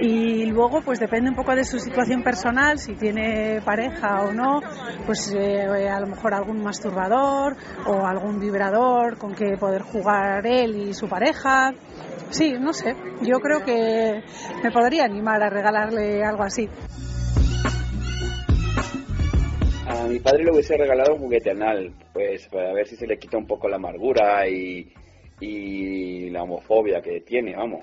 Y luego pues depende un poco de su situación personal, si tiene pareja o no, pues eh, a lo mejor algún masturbador o algún vibrador con que poder jugar él y su pareja. Sí, no sé, yo creo que me podría animar a regalarle algo así. A mi padre le hubiese regalado un juguete anal, pues para ver si se le quita un poco la amargura y, y la homofobia que tiene, vamos.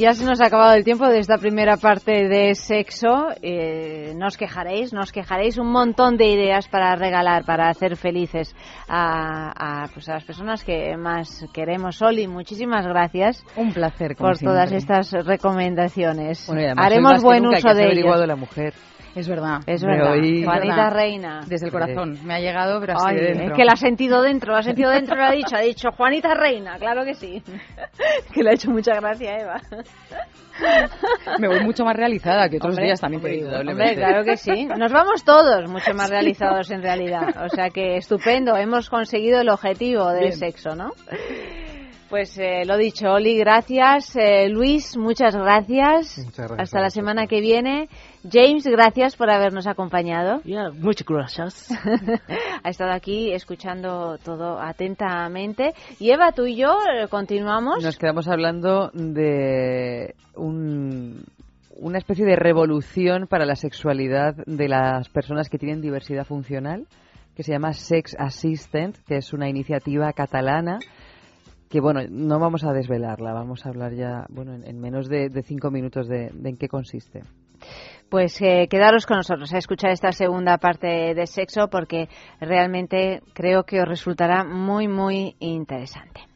Ya se nos ha acabado el tiempo de esta primera parte de sexo. Eh, no os quejaréis, no os quejaréis. Un montón de ideas para regalar, para hacer felices a, a, pues a las personas que más queremos. Oli, muchísimas gracias. Un placer, como Por todas estas recomendaciones. Bueno, Haremos buen uso de ellas. la mujer. Es verdad. Es verdad. oí- Juanita. Reina. Desde el corazón. Me ha llegado, pero así Ay, de dentro. es que la ha sentido dentro, la ha sentido dentro, lo ha dicho, ha dicho Juanita Reina, claro que sí. que le ha hecho mucha gracia, Eva. Me voy mucho más realizada que otros Hombre, días también te digo. Hombre, claro que sí. Nos vamos todos mucho más realizados en realidad. O sea que estupendo, hemos conseguido el objetivo del Bien. sexo, ¿no? Pues eh, lo dicho, Oli, gracias. Eh, Luis, muchas gracias. Muchas gracias Hasta la semana que viene. James, gracias por habernos acompañado. Muchas gracias. ha estado aquí escuchando todo atentamente. Y Eva, tú y yo eh, continuamos. Nos quedamos hablando de un- una especie de revolución para la sexualidad de las personas que tienen diversidad funcional, que se llama Sex Assistant, que es una iniciativa catalana que, bueno, no vamos a desvelarla, vamos a hablar ya, bueno, en, en menos de, cinco minutos de, de en qué consiste. Pues eh, quedaros con nosotros a escuchar esta segunda parte de sexo porque realmente creo que os resultará muy, muy interesante.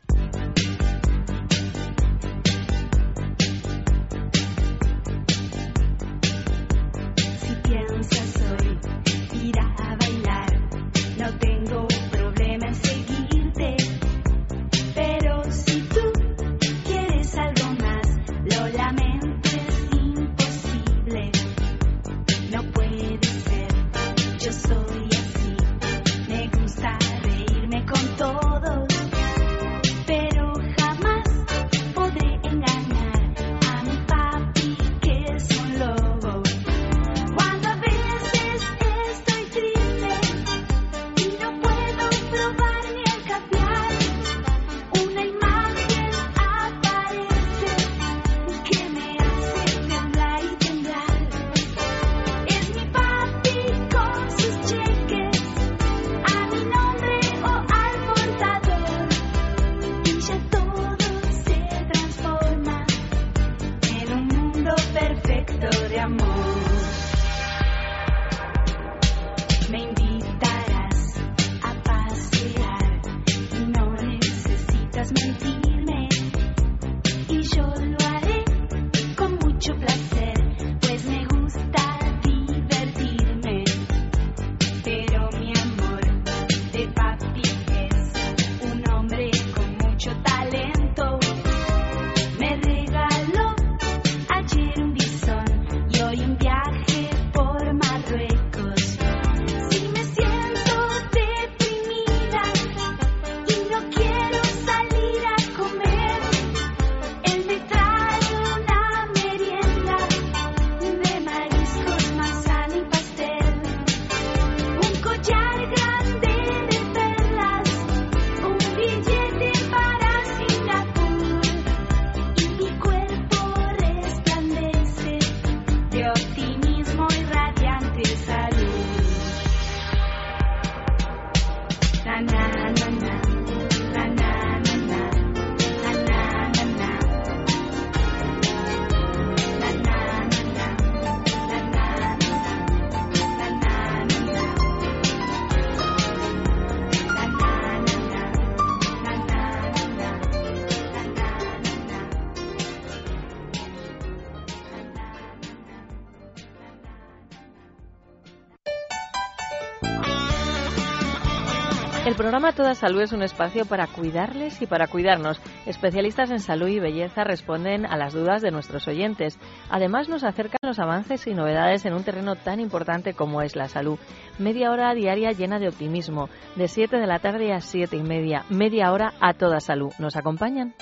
Programa Toda Salud es un espacio para cuidarles y para cuidarnos. Especialistas en salud y belleza responden a las dudas de nuestros oyentes. Además, nos acercan los avances y novedades en un terreno tan importante como es la salud. Media hora diaria llena de optimismo. De 7 de la tarde a 7 y media. Media hora a toda salud. ¿Nos acompañan?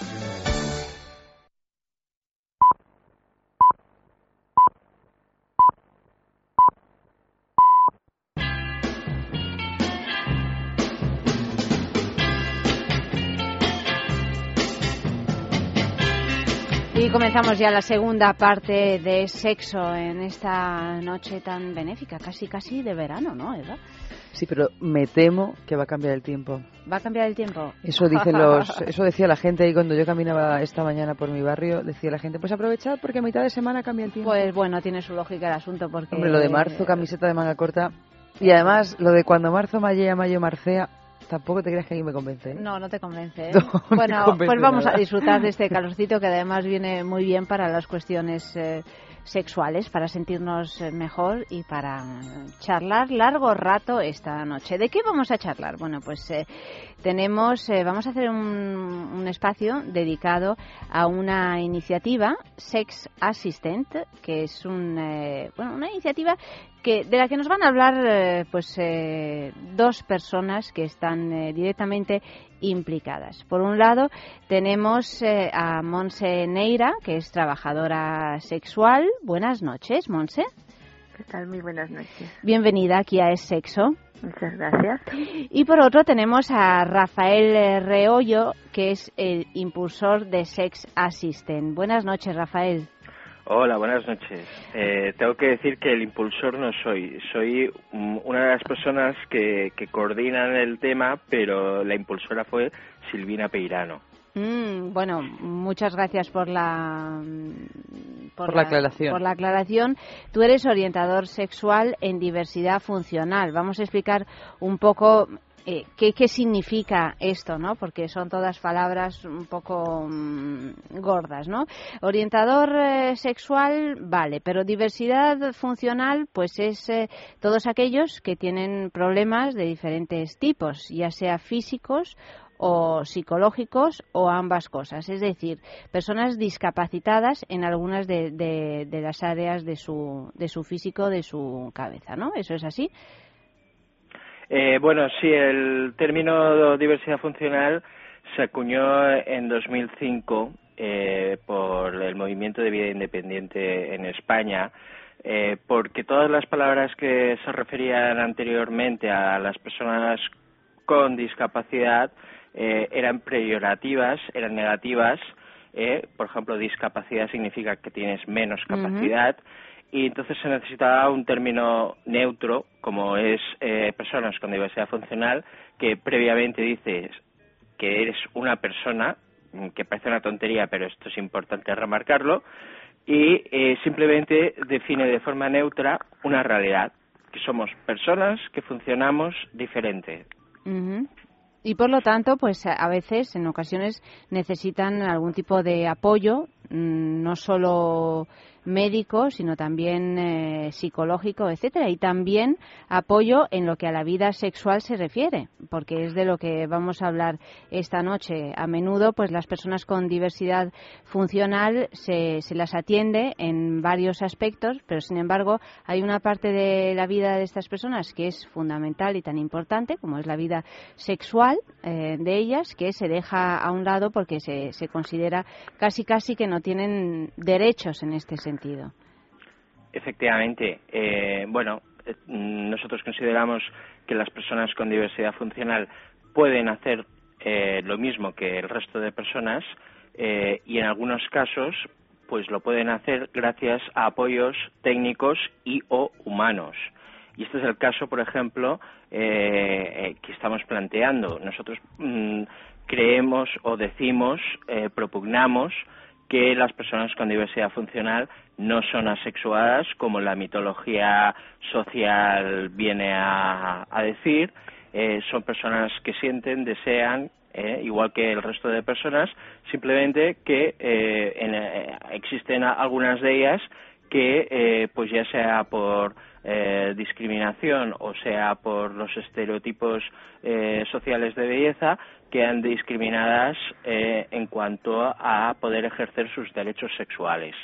Comenzamos ya la segunda parte de sexo en esta noche tan benéfica, casi casi de verano, ¿no, Eva? Sí, pero me temo que va a cambiar el tiempo. ¿Va a cambiar el tiempo? Eso dicen los, eso decía la gente ahí cuando yo caminaba esta mañana por mi barrio, decía la gente, pues aprovechad porque a mitad de semana cambia el tiempo. Pues bueno, tiene su lógica el asunto porque... Hombre, lo de marzo, camiseta de manga corta. Y además, lo de cuando marzo mallea, mayo marcea, tampoco te creas que a mí me convence. ¿eh? No, no te convence. ¿eh? No bueno, convence pues vamos nada. a disfrutar de este calorcito que además viene muy bien para las cuestiones eh, sexuales para sentirnos mejor y para charlar largo rato esta noche. ¿De qué vamos a charlar? Bueno, pues eh, tenemos, eh, vamos a hacer un, un espacio dedicado a una iniciativa Sex Assistant, que es un, eh, bueno, una iniciativa que de la que nos van a hablar eh, pues eh, dos personas que están eh, directamente implicadas. Por un lado tenemos eh, a Monse Neira, que es trabajadora sexual. Buenas noches, Monse. ¿Qué tal? Muy buenas noches. Bienvenida aquí a Es Sexo. Muchas gracias. Y por otro tenemos a Rafael Reollo, que es el impulsor de Sex Assistant. Buenas noches, Rafael. Hola, buenas noches. Eh, tengo que decir que el impulsor no soy. Soy una de las personas que, que coordinan el tema, pero la impulsora fue Silvina Peirano. Mm, bueno, muchas gracias por la Por la aclaración. por la aclaración. Tú eres orientador sexual en diversidad funcional. Vamos a explicar un poco eh, qué, qué significa esto, ¿no? Porque son todas palabras un poco mm, gordas, ¿no? Orientador eh, sexual, vale, pero diversidad funcional, pues es eh, todos aquellos que tienen problemas de diferentes tipos, ya sea físicos o psicológicos o ambas cosas, es decir, personas discapacitadas en algunas de, de- las áreas de su, de su físico, de su cabeza, ¿no? ¿Eso es así? Eh, bueno, sí, el término diversidad funcional se acuñó en 2005 eh, por el movimiento de vida independiente en España, eh, porque todas las palabras que se referían anteriormente a las personas con discapacidad eh, eran peyorativas, eran negativas. eh, por ejemplo, discapacidad significa que tienes menos capacidad y entonces se necesitaba un término neutro, como es eh, personas con diversidad funcional, que previamente dices que eres una persona, mm, que parece una tontería, pero esto es importante remarcarlo, y eh, simplemente define de forma neutra una realidad, que somos personas que funcionamos diferente. Ujú. Y por lo tanto, pues a a veces, en ocasiones, necesitan algún tipo de apoyo, mm, no solo médico, sino también eh, psicológico, etcétera, y también apoyo en lo que a la vida sexual se refiere, porque es de lo que vamos a hablar esta noche. A menudo, pues las personas con diversidad funcional se, se las atiende en varios aspectos, pero sin embargo hay una parte de la vida de estas personas que es fundamental y tan importante como es la vida sexual eh, de ellas, que se deja a un lado porque se, se considera casi casi que no tienen derechos en este sentido. Efectivamente. Eh, bueno, eh, nosotros consideramos que las personas con diversidad funcional pueden hacer eh, lo mismo que el resto de personas y en algunos casos pues lo pueden hacer gracias a apoyos técnicos y o humanos. Y este es el caso, por ejemplo, que estamos planteando. Nosotros mm, creemos o decimos, propugnamos que las personas con diversidad funcional no son asexuadas, como la mitología social viene a, decir. Eh, son personas que sienten, desean, eh, igual que el resto de personas, simplemente que eh, en, eh, existen algunas de ellas que, eh, pues ya sea por eh, discriminación o sea por los estereotipos eh, sociales de belleza, quedan discriminadas eh, en cuanto a poder ejercer sus derechos sexuales.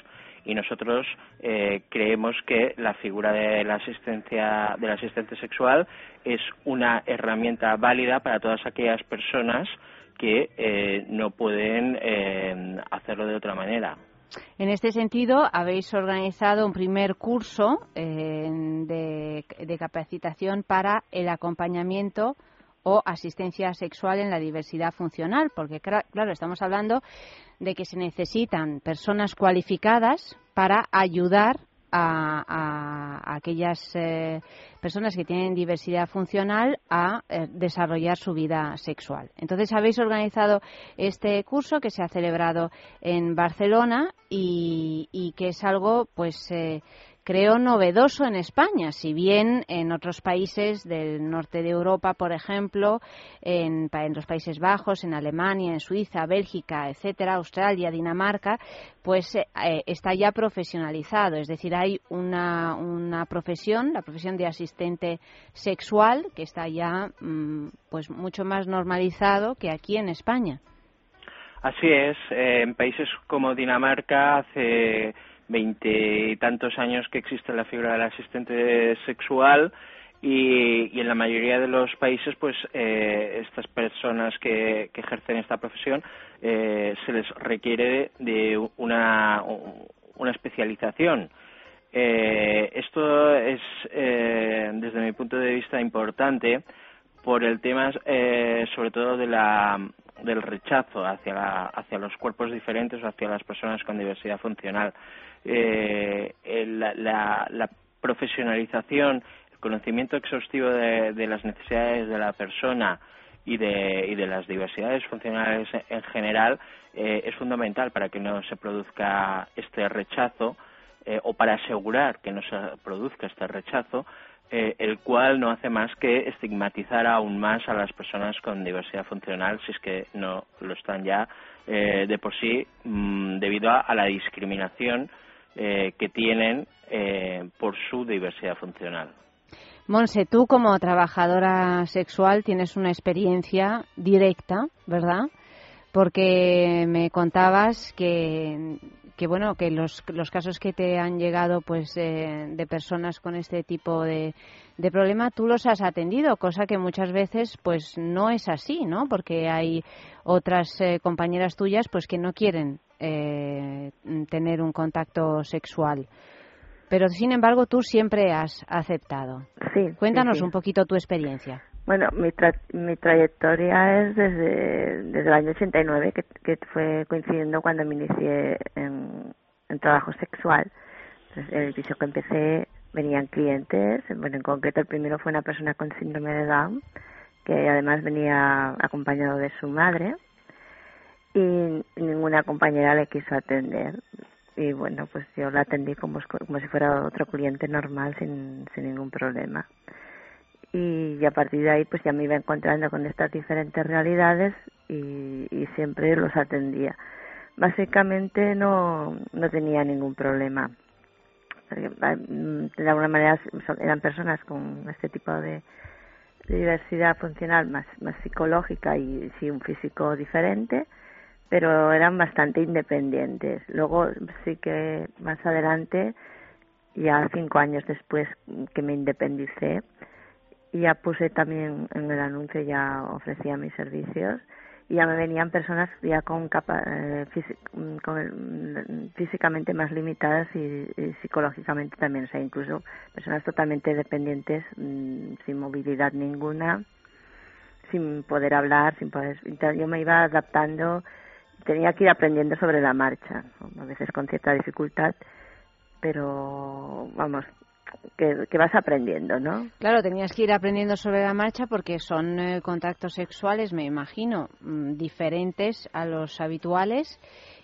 Y nosotros eh, creemos que la figura de la asistencia del asistente sexual es una herramienta válida para todas aquellas personas que eh, no pueden eh, hacerlo de otra manera. En este sentido, habéis organizado un primer curso eh, de, de capacitación para el acompañamiento o asistencia sexual en la diversidad funcional, porque claro, estamos hablando de que se necesitan personas cualificadas para ayudar a, aquellas eh, personas que tienen diversidad funcional a eh, desarrollar su vida sexual. Entonces habéis organizado este curso que se ha celebrado en Barcelona y, y que es algo pues eh, creo, novedoso en España, si bien en otros países del norte de Europa, por ejemplo, en, en los Países Bajos, en Alemania, en Suiza, Bélgica, etcétera, Australia, Dinamarca, pues eh, está ya profesionalizado, es decir, hay una, una profesión, la profesión de asistente sexual, que está ya mm, pues mucho más normalizado que aquí en España. Así es, eh, en países como Dinamarca hace veinte y tantos años que existe la figura del asistente sexual y, y en la mayoría de los países pues eh, estas personas que, que ejercen esta profesión eh, se les requiere de una, una especialización. Eh, esto es, eh, desde mi punto de vista, importante por el tema, eh, sobre todo, de la, del rechazo hacia, la- hacia los cuerpos diferentes o hacia las personas con diversidad funcional. Eh, la, la- la profesionalización, el conocimiento exhaustivo de, las necesidades de la persona y de, y de las diversidades funcionales en general eh, es fundamental para que no se produzca este rechazo eh, o para asegurar que no se produzca este rechazo, eh, el cual no hace más que estigmatizar aún más a las personas con diversidad funcional, si es que no lo están ya eh, de por sí, mm, debido a la discriminación eh, que tienen eh, por su diversidad funcional. Monse, tú como trabajadora sexual tienes una experiencia directa, ¿verdad? Porque me contabas que, que bueno, que los, casos que te han llegado, pues, eh, de personas con este tipo de, de problema, tú los has atendido, cosa que muchas veces, pues, no es así, ¿no? Porque hay otras eh, compañeras tuyas, pues, que no quieren eh, tener un contacto sexual. Pero, sin embargo, tú siempre has aceptado. Sí. Cuéntanos sí, sí. un poquito tu experiencia. Bueno, mi, tra- mi trayectoria es desde, desde el año 89, que, que fue coincidiendo cuando me inicié en, en trabajo sexual. Entonces, el piso que empecé venían clientes, bueno, en concreto el primero fue una persona con síndrome de Down, que además venía acompañado de su madre, y ninguna compañera le quiso atender. Y bueno, pues yo la atendí como, como si fuera otro cliente normal, sin, sin ningún problema y a partir de ahí pues ya me iba encontrando con estas diferentes realidades y, siempre los atendía. Básicamente no, no tenía ningún problema. De alguna manera eran personas con este tipo de diversidad funcional más, más psicológica y sí un físico diferente, pero eran bastante independientes. Luego sí que más adelante, ya cinco años después que me independicé, ya puse también en el anuncio ya ofrecía mis servicios y ya me venían personas ya con, capa, eh, con el- físicamente más limitadas y, y psicológicamente también o sea incluso personas totalmente dependientes mm, sin movilidad ninguna sin poder hablar sin poder yo me iba adaptando tenía que ir aprendiendo sobre la marcha a veces con cierta dificultad pero vamos que, vas aprendiendo, ¿no? Claro, tenías que ir aprendiendo sobre la marcha porque son eh, contactos sexuales, me imagino, mm, diferentes a los habituales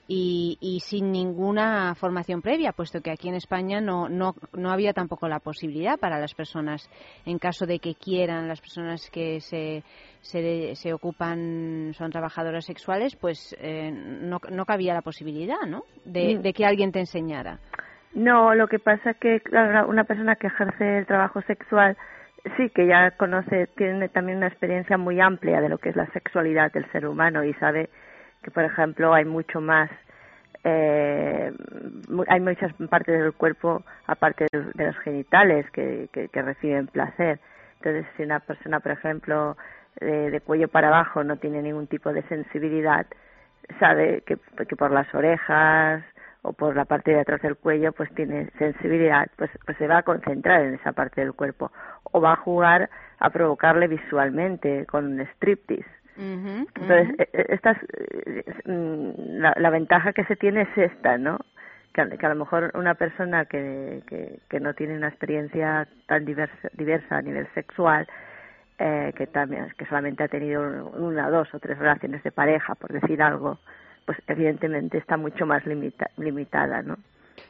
y, y sin ninguna formación previa, puesto que aquí en España no, no, no había tampoco la posibilidad para las personas, en caso de que quieran, las personas que se, se, se ocupan, son trabajadoras sexuales, pues eh, no, no cabía la posibilidad, ¿no? De, de que alguien te enseñara. No, lo que pasa es que una persona que ejerce el trabajo sexual sí que ya conoce, tiene también una experiencia muy amplia de lo que es la sexualidad del ser humano y sabe que, por ejemplo, hay mucho más, eh, hay muchas partes del cuerpo aparte de, los genitales que reciben placer. Entonces, si una persona, por ejemplo, de, de cuello para abajo no tiene ningún tipo de sensibilidad, sabe que, que por las orejas o por la parte de atrás del cuello pues tiene sensibilidad, pues, pues se va a concentrar en esa parte del cuerpo o va a jugar a provocarle visualmente con un striptease. Entonces, eh, eh, estas, eh, mm, la, la ventaja que se tiene es esta, ¿no? Que, a- que a lo mejor una persona que, que, que no tiene una experiencia tan diversa, diversa a nivel sexual, eh, que también que solamente ha tenido una, dos o tres relaciones de pareja, por decir algo, pues evidentemente está mucho más limita, limitada, ¿no?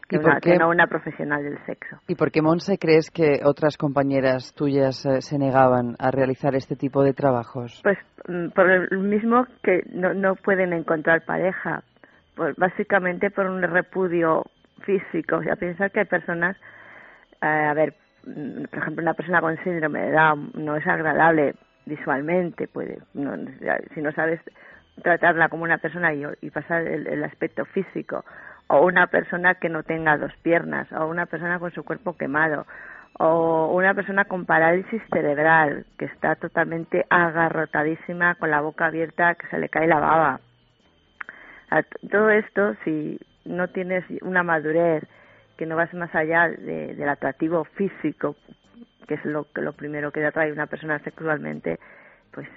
Que, ¿Y una, qué? que no una profesional del sexo. ¿Y por qué, Monse, crees que otras compañeras tuyas eh, se negaban a realizar este tipo de trabajos? Pues mm, por el mismo que no, no pueden encontrar pareja, por- básicamente por un repudio físico. O sea, piensa que hay personas, eh, a ver, mm, por ejemplo, una persona con síndrome de Down no es agradable visualmente, puede, no- si no sabes tratarla como una persona y, y pasar el, el aspecto físico, o una persona que no tenga dos piernas, o una persona con su cuerpo quemado, o una persona con parálisis cerebral, que está totalmente agarrotadísima, con la boca abierta, que se le cae la baba. Todo esto, si no tienes una madurez, que no vas más allá de- del atractivo físico, que es lo, lo primero que atrae a una persona sexualmente, pues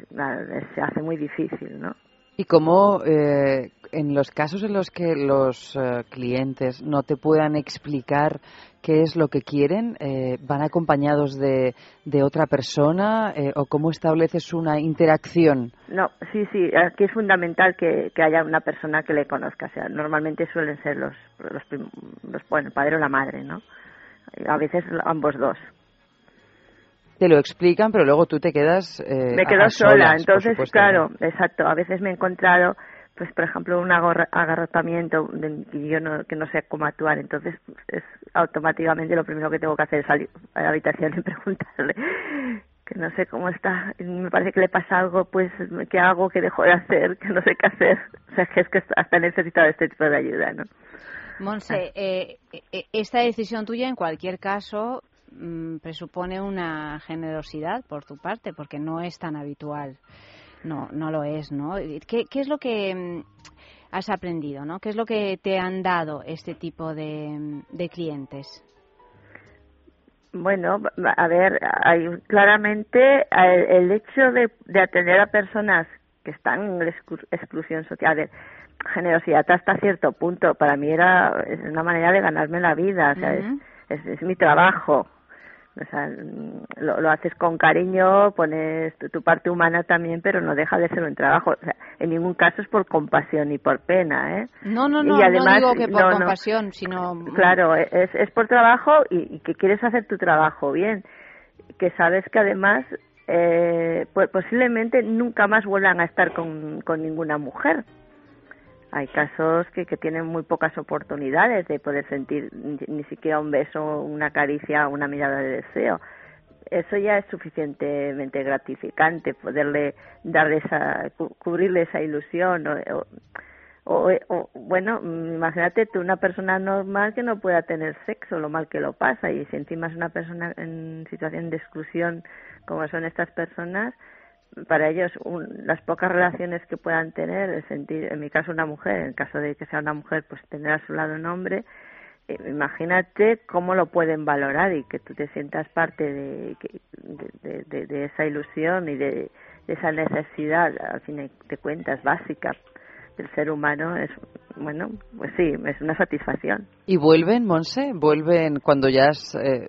se hace muy difícil, ¿no? ¿Y cómo eh, en los casos en los que los eh, clientes no te puedan explicar qué es lo que quieren, eh, van acompañados de, de otra persona eh, o cómo estableces una interacción? No, sí, sí, aquí es fundamental que, haya una persona que le conozca. O sea, normalmente suelen ser los, los, prim- los bueno, el padre o la madre, ¿no? A veces ambos dos. Te lo explican, pero luego tú te quedas. eh, me quedo a sola, solas, entonces, supuesto. claro, exacto. A veces me he encontrado, pues, por ejemplo, un agarrotamiento de, que yo no, que no sé cómo actuar. Entonces, es automáticamente lo primero que tengo que hacer es salir a la habitación y preguntarle que no sé cómo está, y me parece que le pasa algo, pues, ¿qué hago? ¿Qué dejo de hacer? Que no sé qué hacer. O sea, que es que hasta necesito este tipo de ayuda, ¿no? Monse, eh, eh, esta decisión tuya en cualquier caso mm, presupone una generosidad por tu parte, porque no es tan habitual. No, no lo es, ¿no? ¿Qué, qué es lo que mm, has aprendido, ¿no? ¿Qué es lo que te han dado este tipo de, de clientes? Bueno, a ver, hay claramente el, el hecho de, de atender a personas que están en exclu- exclusión social, a ver, generosidad hasta cierto punto, para mí era es una manera de ganarme la vida, o sea, es, es mi trabajo. O sea, mm, lo, lo haces con cariño, pones tu, tu parte humana también, pero no deja de ser un trabajo. O sea, en ningún caso es por compasión ni por pena, ¿eh? No, no, Y no, además, no digo que por no, no. compasión, sino... mm, Claro, es, es por trabajo y, y que quieres hacer tu trabajo bien, que sabes que además eh, po- posiblemente nunca más vuelvan a estar con, con ninguna mujer. Hay casos que, que tienen muy pocas oportunidades de poder sentir ni, siquiera un beso, una caricia, una mirada de deseo. Eso ya es suficientemente gratificante, poderle darle esa, cu- cubrirle esa ilusión o- o, o, bueno, imagínate tú una persona normal que no pueda tener sexo, lo mal que lo pasa, y si encima es una persona en situación de exclusión como son estas personas, para ellos un- las pocas relaciones que puedan tener, el sentir, en mi caso una mujer, en caso de que sea una mujer, pues tener a su lado un hombre, eh, imagínate cómo lo pueden valorar y que tú te sientas parte de, de, de- esa ilusión y de esa necesidad, al fin de cuentas, básica del ser humano, es, bueno, pues sí, es una satisfacción. ¿Y vuelven, Monse? ¿Vuelven cuando ya has, eh,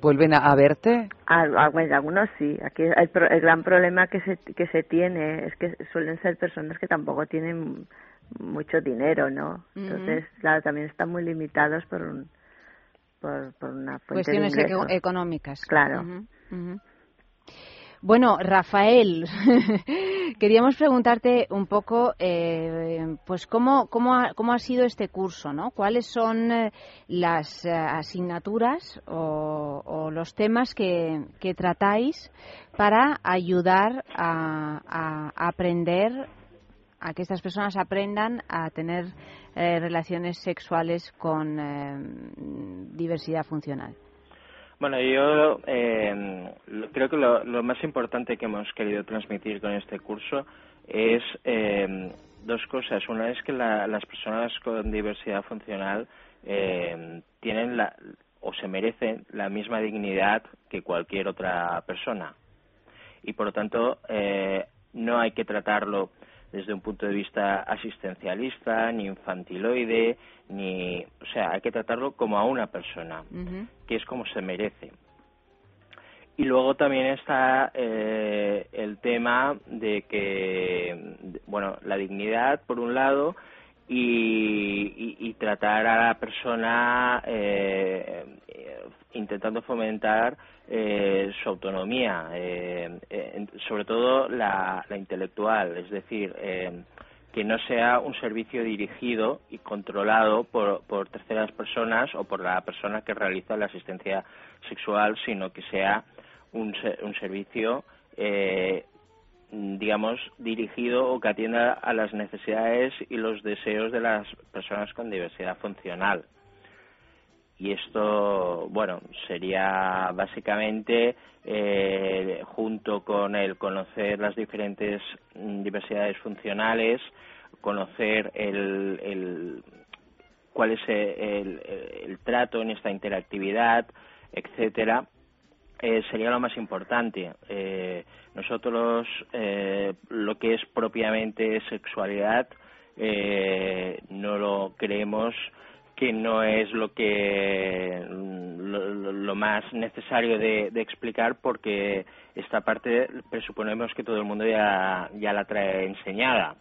vuelven a, a verte? Al- a- bueno, algunos sí. Aquí el, el gran problema que se, que se tiene es que suelen ser personas que tampoco tienen mucho dinero, ¿no? Entonces, claro, también están muy limitados por un, por, por una fuente Cuestiones de económicas. Claro. Ujú. Bueno, Rafael, queríamos preguntarte un poco, eh, pues cómo, cómo, ha, cómo ha sido este curso, ¿no? ¿Cuáles son eh, las eh, asignaturas o, los temas que, tratáis para ayudar a, aprender, a que estas personas aprendan a tener eh, relaciones sexuales con diversidad funcional? Bueno, yo eh, creo que lo, lo más importante que hemos querido transmitir con este curso es eh, dos cosas. Una es que la- las personas con diversidad funcional eh, tienen la, o se merecen la misma dignidad que cualquier otra persona. Y por lo tanto, eh, no hay que tratarlo desde un punto de vista asistencialista, ni infantiloide, ni. O sea, hay que tratarlo como a una persona que es como se merece. Y luego también está eh, el tema de que, bueno, la dignidad por un lado y, y- tratar a la persona eh, intentando fomentar eh, su autonomía, eh, eh, sobre todo la, intelectual, es decir, eh, que no sea un servicio dirigido y controlado por, por terceras personas o por la persona que realiza la asistencia sexual, sino que sea un, un servicio, eh, digamos, dirigido o que atienda a las necesidades y los deseos de las personas con diversidad funcional. Y esto, bueno, sería básicamente, eh, junto con el conocer las diferentes mm, diversidades funcionales, conocer el, el- cuál es el, el- el trato en esta interactividad, etcétera, eh, sería lo más importante. Eh, nosotros, eh, lo que es propiamente sexualidad, eh, no lo creemos que no es lo que mm, lo, lo- más necesario de, de explicar porque esta parte presuponemos que todo el mundo ya, ya la trae enseñada.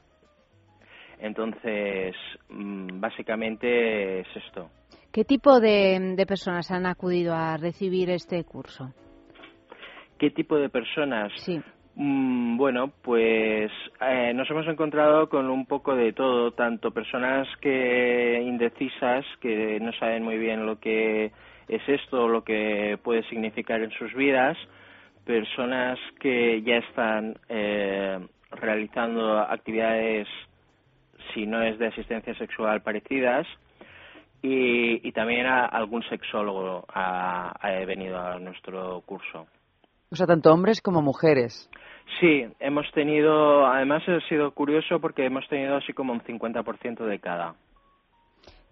Entonces, mm, básicamente es esto. ¿Qué tipo de, de personas han acudido a recibir este curso? ¿Qué tipo de personas? Sí. Mm, bueno, pues eh, nos hemos encontrado con un poco de todo, tanto personas que indecisas, que no saben muy bien lo que es esto, lo que puede significar en sus vidas, personas que ya están eh, realizando actividades, si no es de asistencia sexual, parecidas, y, y también a algún sexólogo ha, ha venido a nuestro curso. O sea, tanto hombres como mujeres. Sí, hemos tenido, además ha sido curioso porque hemos tenido así como un 50% de cada.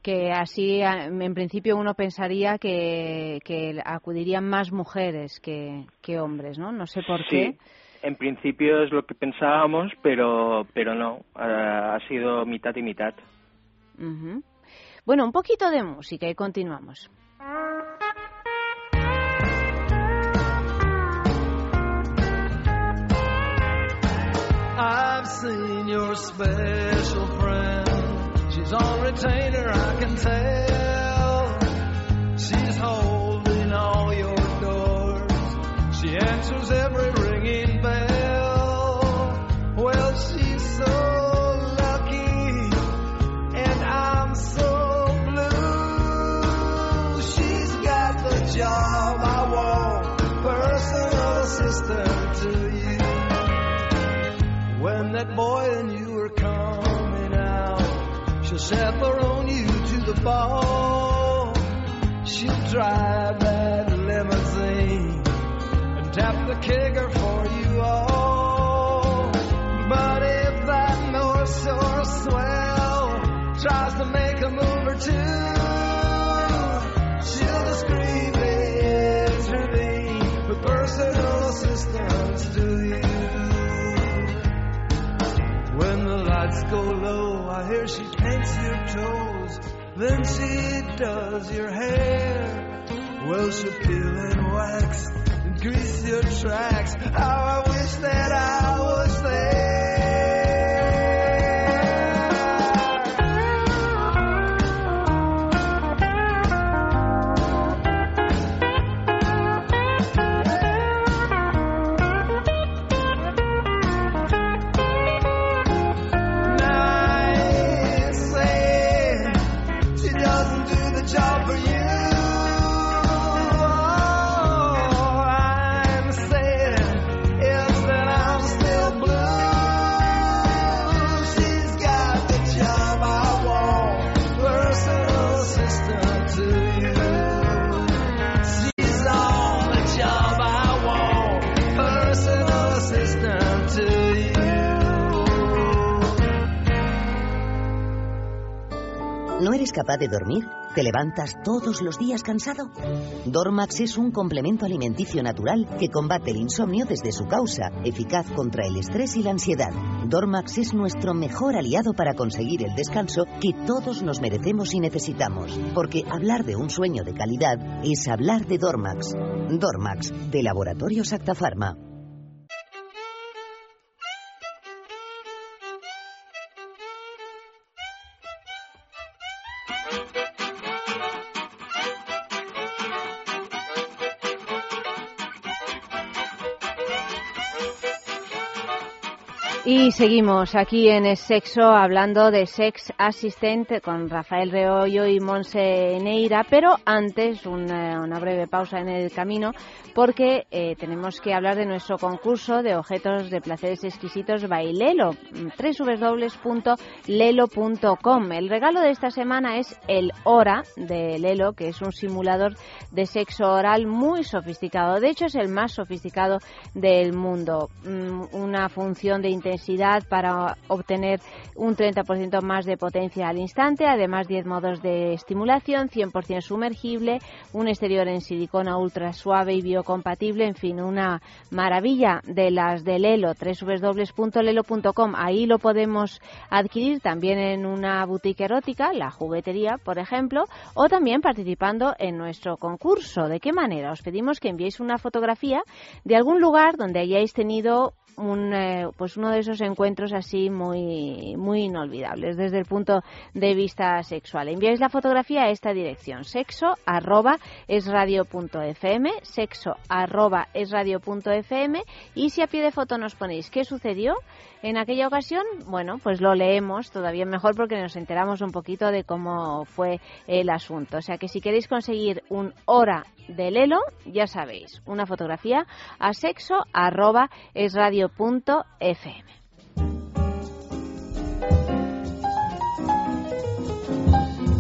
Que así, en principio, uno pensaría que, que acudirían más mujeres que, que hombres, ¿no? No sé por qué. Sí, en principio es lo que pensábamos, pero, pero no, ha, ha sido mitad y mitad. Ujú. Bueno, un poquito de música y continuamos. I've seen your special friend. She's on retainer, I can tell. She's holding all your doors. She answers every that boy and you are coming out, she'll chaperone you to the ball. She'll drive that limousine and tap the kicker for you all. But if that North Shore swell tries to make a move or two, she'll discreetly intervene with personal assistance Lights go low, I hear she paints your toes. Then she does your hair. Well, she'll peel and wax and grease your tracks. How I wish that I was nice capaz de dormir? ¿Te levantas todos los días cansado? Dormax es un complemento alimenticio natural que combate el insomnio desde su causa, eficaz contra el estrés y la ansiedad. Dormax es nuestro mejor aliado para conseguir el descanso que todos nos merecemos y necesitamos, porque hablar de un sueño de calidad es hablar de Dormax. Dormax, de Laboratorios Acta Y seguimos aquí en Sexo hablando de Sex Assistant con Rafael Reollo y Monse Neira, pero antes una, una breve pausa en el camino porque eh, tenemos que hablar de nuestro concurso de objetos de placeres exquisitos Bailelo, www.lelo.com. El regalo de esta semana es el Hora de Lelo, que es un simulador de sexo oral muy sofisticado. De hecho, es el más sofisticado del mundo. Mm, Una función de intensidad para obtener un 30% más de potencia al instante, además 10 modos de estimulación, 100% sumergible, un exterior en silicona ultra suave y biocompatible, en fin, una maravilla de las de Lelo, www.lelo.com. Ahí lo podemos adquirir también en una boutique erótica, la juguetería, por ejemplo, o también participando en nuestro concurso. ¿De qué manera? Os pedimos que enviéis una fotografía de algún lugar donde hayáis tenido un, eh, pues uno de esos encuentros así muy, muy inolvidables desde el punto de vista sexual. Enviáis la fotografía a esta dirección, sexo arroba es radio.fm, sexo arroba es radio.fm y si a pie de foto nos ponéis qué sucedió en aquella ocasión, bueno, pues lo leemos todavía mejor porque nos enteramos un poquito de cómo fue el asunto. O sea que si queréis conseguir un hora de Lelo, ya sabéis, una fotografía a sexo arroba es radio.fm.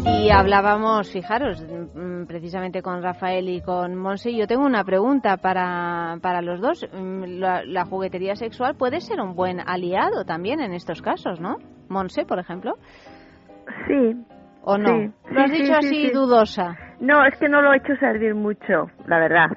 Y hablábamos, fijaros, mm, precisamente con Rafael y con Monse. Yo tengo una pregunta para, para los dos. Mm, La, la juguetería sexual puede ser un buen aliado también en estos casos, ¿no? Monse, por ejemplo. Sí. ¿O no? Sí, Lo has sí, dicho sí, así sí, sí. dudosa. No, es que no lo he hecho servir mucho, la verdad.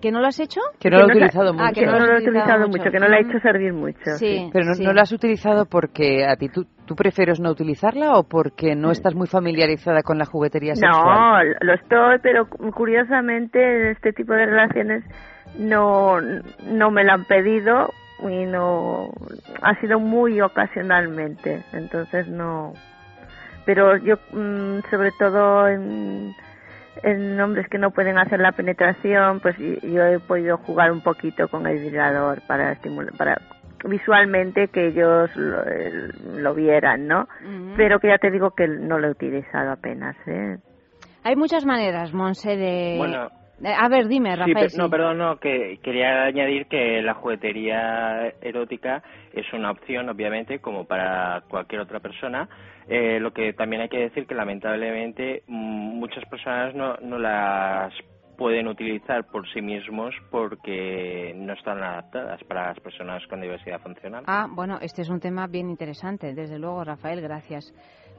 ¿Que no lo has hecho? Que no lo he utilizado mucho. Ah, que no lo he utilizado mucho, que no lo he hecho servir mucho. Sí. Pero no, no la has utilizado porque a ti tú, tú prefieres no utilizarla o porque no estás muy familiarizada con la juguetería sexual. No, lo estoy, pero curiosamente en este tipo de relaciones no, no me lo han pedido y no ha sido muy ocasionalmente, entonces no. Pero yo, mm, sobre todo en, en hombres que no pueden hacer la penetración, pues yo he podido jugar un poquito con el vibrador para estimular, para visualmente que ellos lo, lo vieran, ¿no? Pero que ya te digo que no lo he utilizado apenas, ¿eh? Hay muchas maneras, Monse, de... Bueno. Eh, A ver, dime, Rafael. sí. no, perdón, no, que quería añadir que la juguetería erótica es una opción, obviamente, como para cualquier otra persona. Eh, lo que también hay que decir que lamentablemente mm, muchas personas no, no las pueden utilizar por sí mismos porque no están adaptadas para las personas con diversidad funcional. Ah, bueno, este es un tema bien interesante, desde luego, Rafael, gracias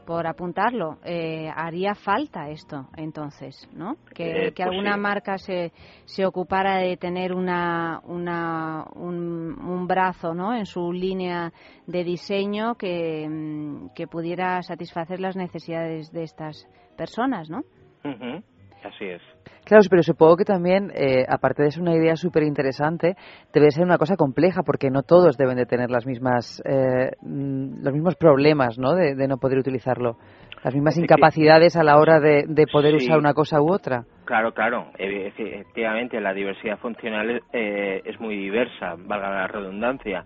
por apuntarlo. Eh, haría falta esto, entonces, ¿no? Que, Eh, que pues alguna sí. marca se, se ocupara de tener una, una, un, un brazo, ¿no? En su línea de diseño que, mm, que pudiera satisfacer las necesidades de estas personas, ¿no? Ujú, Así es. Claro, pero supongo que también, eh, aparte de ser una idea súper interesante, debe ser una cosa compleja porque no todos deben de tener las mismas, eh, mm, los mismos problemas, ¿no? De, de no poder utilizarlo. Las mismas incapacidades a la hora de, de poder Sí. usar una cosa u otra. Claro, claro. Evi- Efectivamente, la diversidad funcional eh, es muy diversa, valga la redundancia.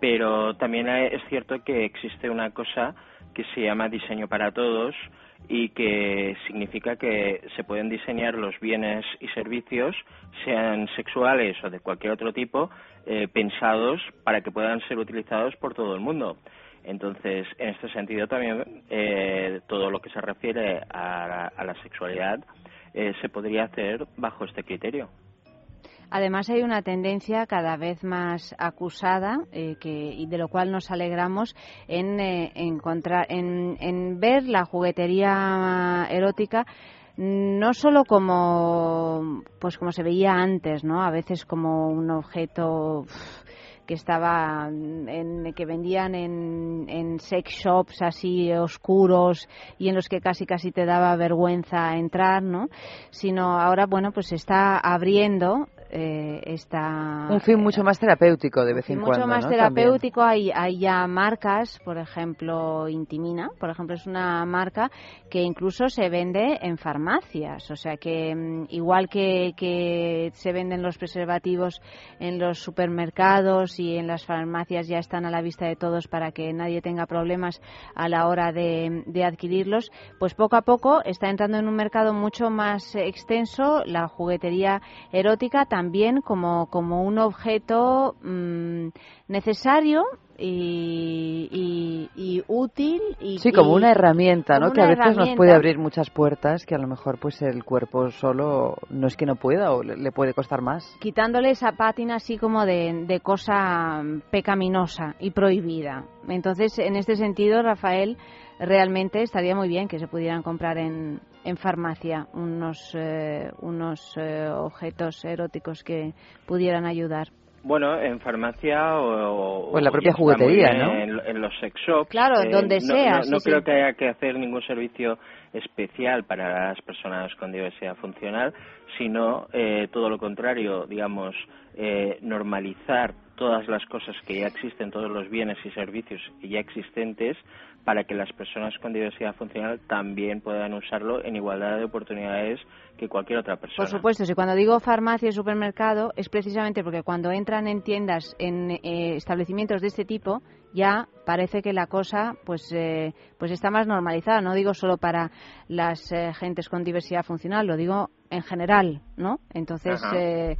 Pero también eh, es cierto que existe una cosa que se llama diseño para todos y que significa que se pueden diseñar los bienes y servicios, sean sexuales o de cualquier otro tipo, eh, pensados para que puedan ser utilizados por todo el mundo. Entonces, en este sentido también eh, todo lo que se refiere a la, a la sexualidad eh, se podría hacer bajo este criterio. Además hay una tendencia cada vez más acusada eh, que, y de lo cual nos alegramos en eh, encontrar en, en ver la juguetería erótica no solo como pues como se veía antes, ¿no? A veces como un objeto que estaba en, que vendían en, en sex shops así oscuros y en los que casi casi te daba vergüenza entrar, ¿no? Sino ahora, bueno, pues se está abriendo eh, esta Un fin mucho más terapéutico de vez en mucho cuando. más ¿no? terapéutico hay, hay ya marcas por ejemplo Intimina por ejemplo es una marca que incluso se vende en farmacias o sea que mm, igual que, que se venden los preservativos en los supermercados y en las farmacias ya están a la vista de todos para que nadie tenga problemas a la hora de, de adquirirlos pues poco a poco está entrando en un mercado mucho más extenso la juguetería erótica también como, como un objeto mm, necesario y, y- y útil y Sí, como y- una herramienta, ¿no? como Que a una veces nos puede abrir muchas puertas que a lo mejor pues el cuerpo solo no es que no pueda o le, le puede costar más. quitándole esa pátina así como de, de cosa pecaminosa y prohibida. Entonces, en este sentido, Rafael, realmente estaría muy bien que se pudieran comprar en, en farmacia unos, eh, unos eh, objetos eróticos que pudieran ayudar. Bueno, en farmacia o, O en la propia juguetería, ¿no? En, en los sex shops. Claro, Eh, donde no- sea, No, sí, no sí. creo que haya que hacer ningún servicio especial para las personas con diversidad funcional, sino eh, todo lo contrario, digamos, eh, normalizar todas las cosas que ya existen, todos los bienes y servicios ya existentes, para que las personas con diversidad funcional también puedan usarlo en igualdad de oportunidades que cualquier otra persona. Por supuesto, si cuando digo farmacia y supermercado es precisamente porque cuando entran en tiendas, en eh, establecimientos de este tipo, ya parece que la cosa pues eh, pues está más normalizada. No digo solo para las eh, gentes con diversidad funcional, lo digo en general, ¿no? Entonces eh,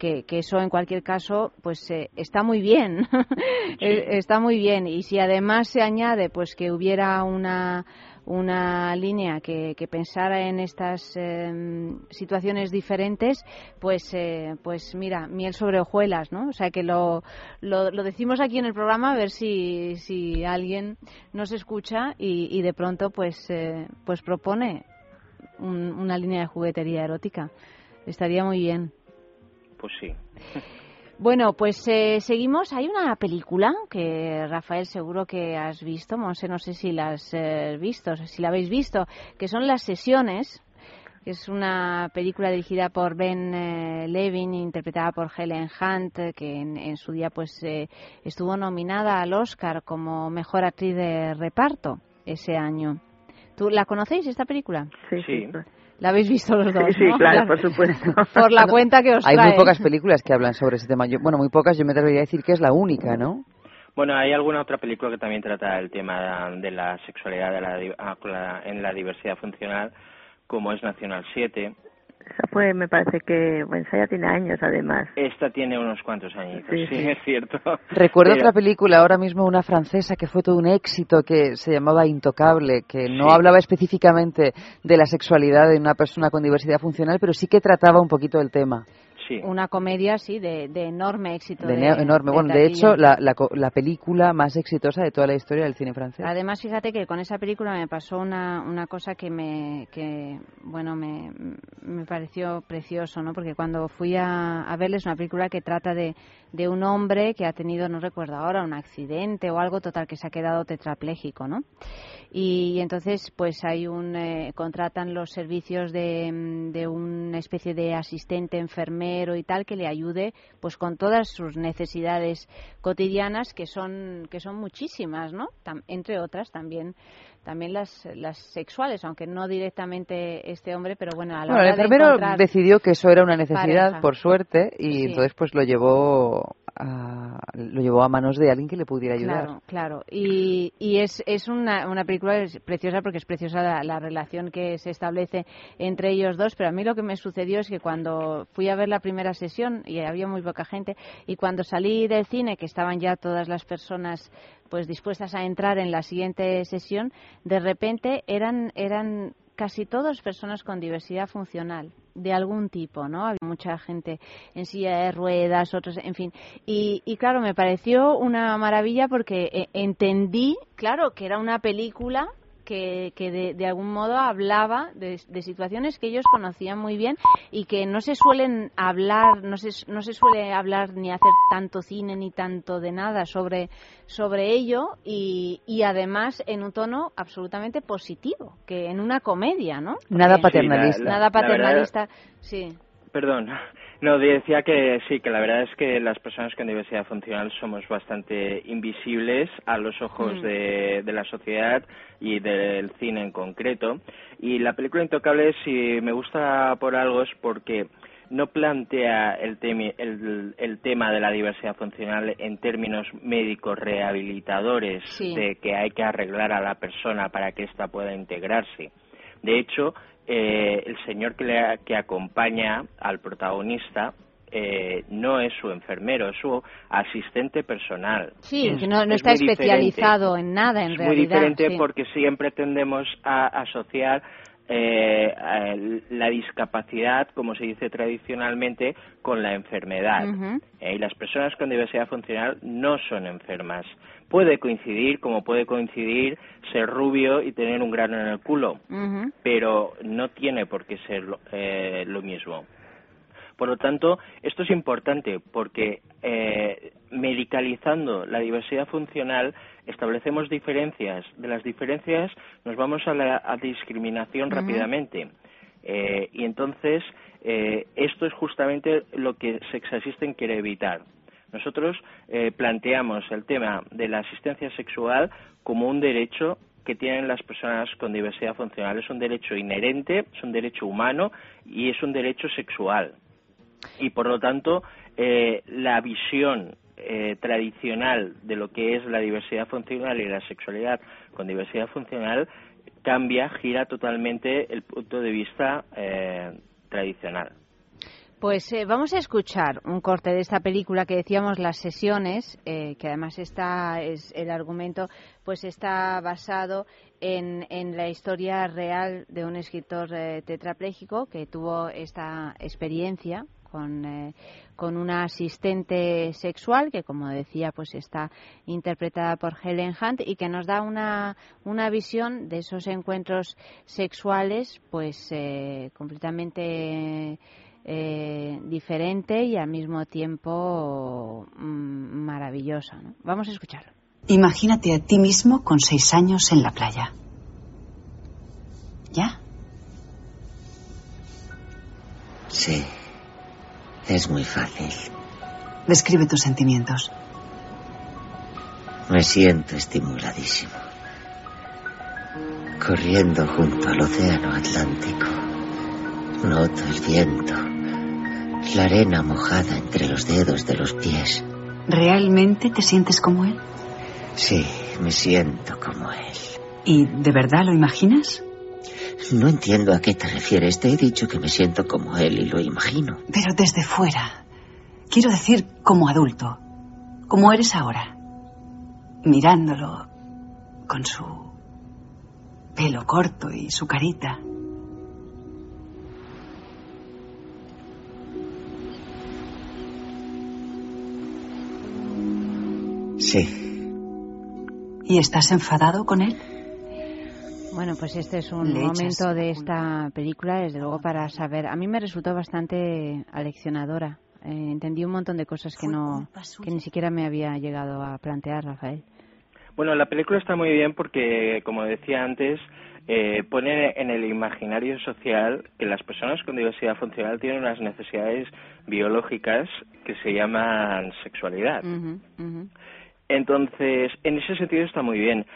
que, que eso en cualquier caso pues eh, está muy bien Eh, está muy bien y si además se añade pues que hubiera una una línea que, que pensara en estas em, situaciones diferentes, pues, eh, pues mira, miel sobre hojuelas, ¿no? O sea que lo, lo, lo decimos aquí en el programa a ver si, si alguien nos escucha y, y de pronto pues, eh, pues propone un- una línea de juguetería erótica. Estaría muy bien. Pues sí. Bueno, pues eh, seguimos. Hay una película que Rafael seguro que has visto, Monse, no sé si la has eh, visto, si la habéis visto, que son Las Sesiones, que es una película dirigida por Ben eh, Levin, interpretada por Helen Hunt, eh, que en, en su día pues eh, estuvo nominada al Oscar como mejor actriz de reparto ese año. ¿Tú la conocéis esta película? Sí, sí. La habéis visto los dos, Sí, ¿no? claro, por supuesto. Por la cuenta que os Hay muy trae. pocas películas que hablan sobre ese tema. Yo- bueno, muy pocas, yo me atrevería a decir que es la única, ¿no? Bueno, hay alguna otra película que también trata el tema de la sexualidad de la ah, con la- en la diversidad funcional, como es Nacional 7. Esa fue, me parece que, bueno, esa ya tiene años además. Esta tiene unos cuantos añitos, sí, Sí, sí. es cierto. Recuerdo Pero- otra película, ahora mismo una francesa que fue todo un éxito, que se llamaba Intocable, que no Sí. hablaba específicamente de la sexualidad de una persona con diversidad funcional, pero sí que trataba un poquito del tema. Una comedia, sí, de, de enorme éxito. De de- enorme. de Bueno, de hecho, la, la, la película más exitosa de toda la historia del cine francés. Además, fíjate que con esa película me pasó una, una cosa que me, que, bueno, me, me pareció precioso, ¿no? Porque cuando fui a, a verles una película que trata de, de un hombre que ha tenido, no recuerdo ahora, un accidente o algo total que se ha quedado tetrapléjico, ¿no? Y, entonces, pues hay un, eh, contratan los servicios de, de una especie de asistente enfermero y tal que le ayude, pues con todas sus necesidades cotidianas que son, que son muchísimas, ¿no? Tam- entre otras también, también las, las sexuales, aunque no directamente este hombre, pero bueno, a la Bueno, el de encontrar decidió que eso era una necesidad, pareja. por suerte, y Sí. entonces pues lo llevó a, lo llevó a manos de alguien que le pudiera ayudar. Claro, claro. Y, y es, es una, una película preciosa porque es preciosa la, la relación que se establece entre ellos dos, pero a mí lo que me sucedió es que cuando fui a ver la primera sesión, y había muy poca gente, y cuando salí del cine, que estaban ya todas las personas pues dispuestas a entrar en la siguiente sesión, de repente eran, eran casi todos personas con diversidad funcional de algún tipo, ¿no? Había mucha gente en silla de ruedas, otros, en fin. Y, y claro, me pareció una maravilla porque eh, entendí, claro, que era una película que, que de, de algún modo hablaba de, de situaciones que ellos conocían muy bien y que no se suelen hablar, no se, no se suele hablar ni hacer tanto cine ni tanto de nada sobre, sobre ello y, y además en un tono absolutamente positivo, que en una comedia, ¿no? Nada paternalista. Sí, la- la- Nada verdad- paternalista, sí. Perdón. No, decía que sí, que la verdad es que las personas con diversidad funcional somos bastante invisibles a los ojos Mm. de, de la sociedad y del cine en concreto. Y la película Intocable, si me gusta por algo, es porque no plantea el, temi- el, el tema de la diversidad funcional en términos médicos rehabilitadores, Sí. de que hay que arreglar a la persona para que ésta pueda integrarse. De hecho, eh, el señor que, le, que acompaña al protagonista eh, no es su enfermero, es su asistente personal. Sí, Es- que no, no es está diferente. especializado en nada, en Es muy realidad. diferente sí. porque siempre tendemos a asociar eh, la discapacidad, como se dice tradicionalmente, con la enfermedad. Eh, y las personas con diversidad funcional no son enfermas. Puede coincidir, como puede coincidir ser rubio y tener un grano en el culo, pero no tiene por qué ser lo, eh, lo mismo. Por lo tanto, esto es importante porque eh, medicalizando la diversidad funcional establecemos diferencias. De las diferencias nos vamos a la a discriminación rápidamente. Eh, y entonces, eh, esto es justamente lo que Sex Assistant quiere evitar. Nosotros eh, planteamos el tema de la asistencia sexual como un derecho que tienen las personas con diversidad funcional. Es un derecho inherente, es un derecho humano y es un derecho sexual. Y por lo tanto, eh, la visión eh, tradicional de lo que es la diversidad funcional y la sexualidad con diversidad funcional cambia, gira totalmente el punto de vista eh, tradicional. Pues eh, vamos a escuchar un corte de esta película que decíamos las sesiones, eh, que además está es el argumento, pues está basado en, en la historia real de un escritor eh, tetrapléjico que tuvo esta experiencia con, eh, con una asistente sexual que, como decía, pues está interpretada por Helen Hunt y que nos da una, una visión de esos encuentros sexuales, pues eh, completamente eh, diferente y al mismo tiempo mm, maravillosa. ¿no? Vamos a escucharlo. Imagínate a ti mismo con seis años en la playa. ¿Ya? Sí, es muy fácil. Describe tus sentimientos. Me siento estimuladísimo. Corriendo junto al océano Atlántico. Noto el viento. La arena mojada entre los dedos de los pies. ¿Realmente te sientes como él? Sí, me siento como él. ¿Y de verdad lo imaginas? No entiendo a qué te refieres. Te he dicho que me siento como él y lo imagino. Pero desde fuera. Quiero decir, como adulto. Como eres ahora. Mirándolo con su pelo corto y su carita. Sí. ¿Y estás enfadado con él? Bueno, pues este es un Le momento de esta película, desde luego, para saber. A mí me resultó bastante aleccionadora. Eh, entendí un montón de cosas que no, que ni siquiera me había llegado a plantear, Rafael. Bueno, la película está muy bien porque, como decía antes, eh, pone en el imaginario social que las personas con diversidad funcional tienen unas necesidades biológicas que se llaman sexualidad. Entonces, en ese sentido está muy bien.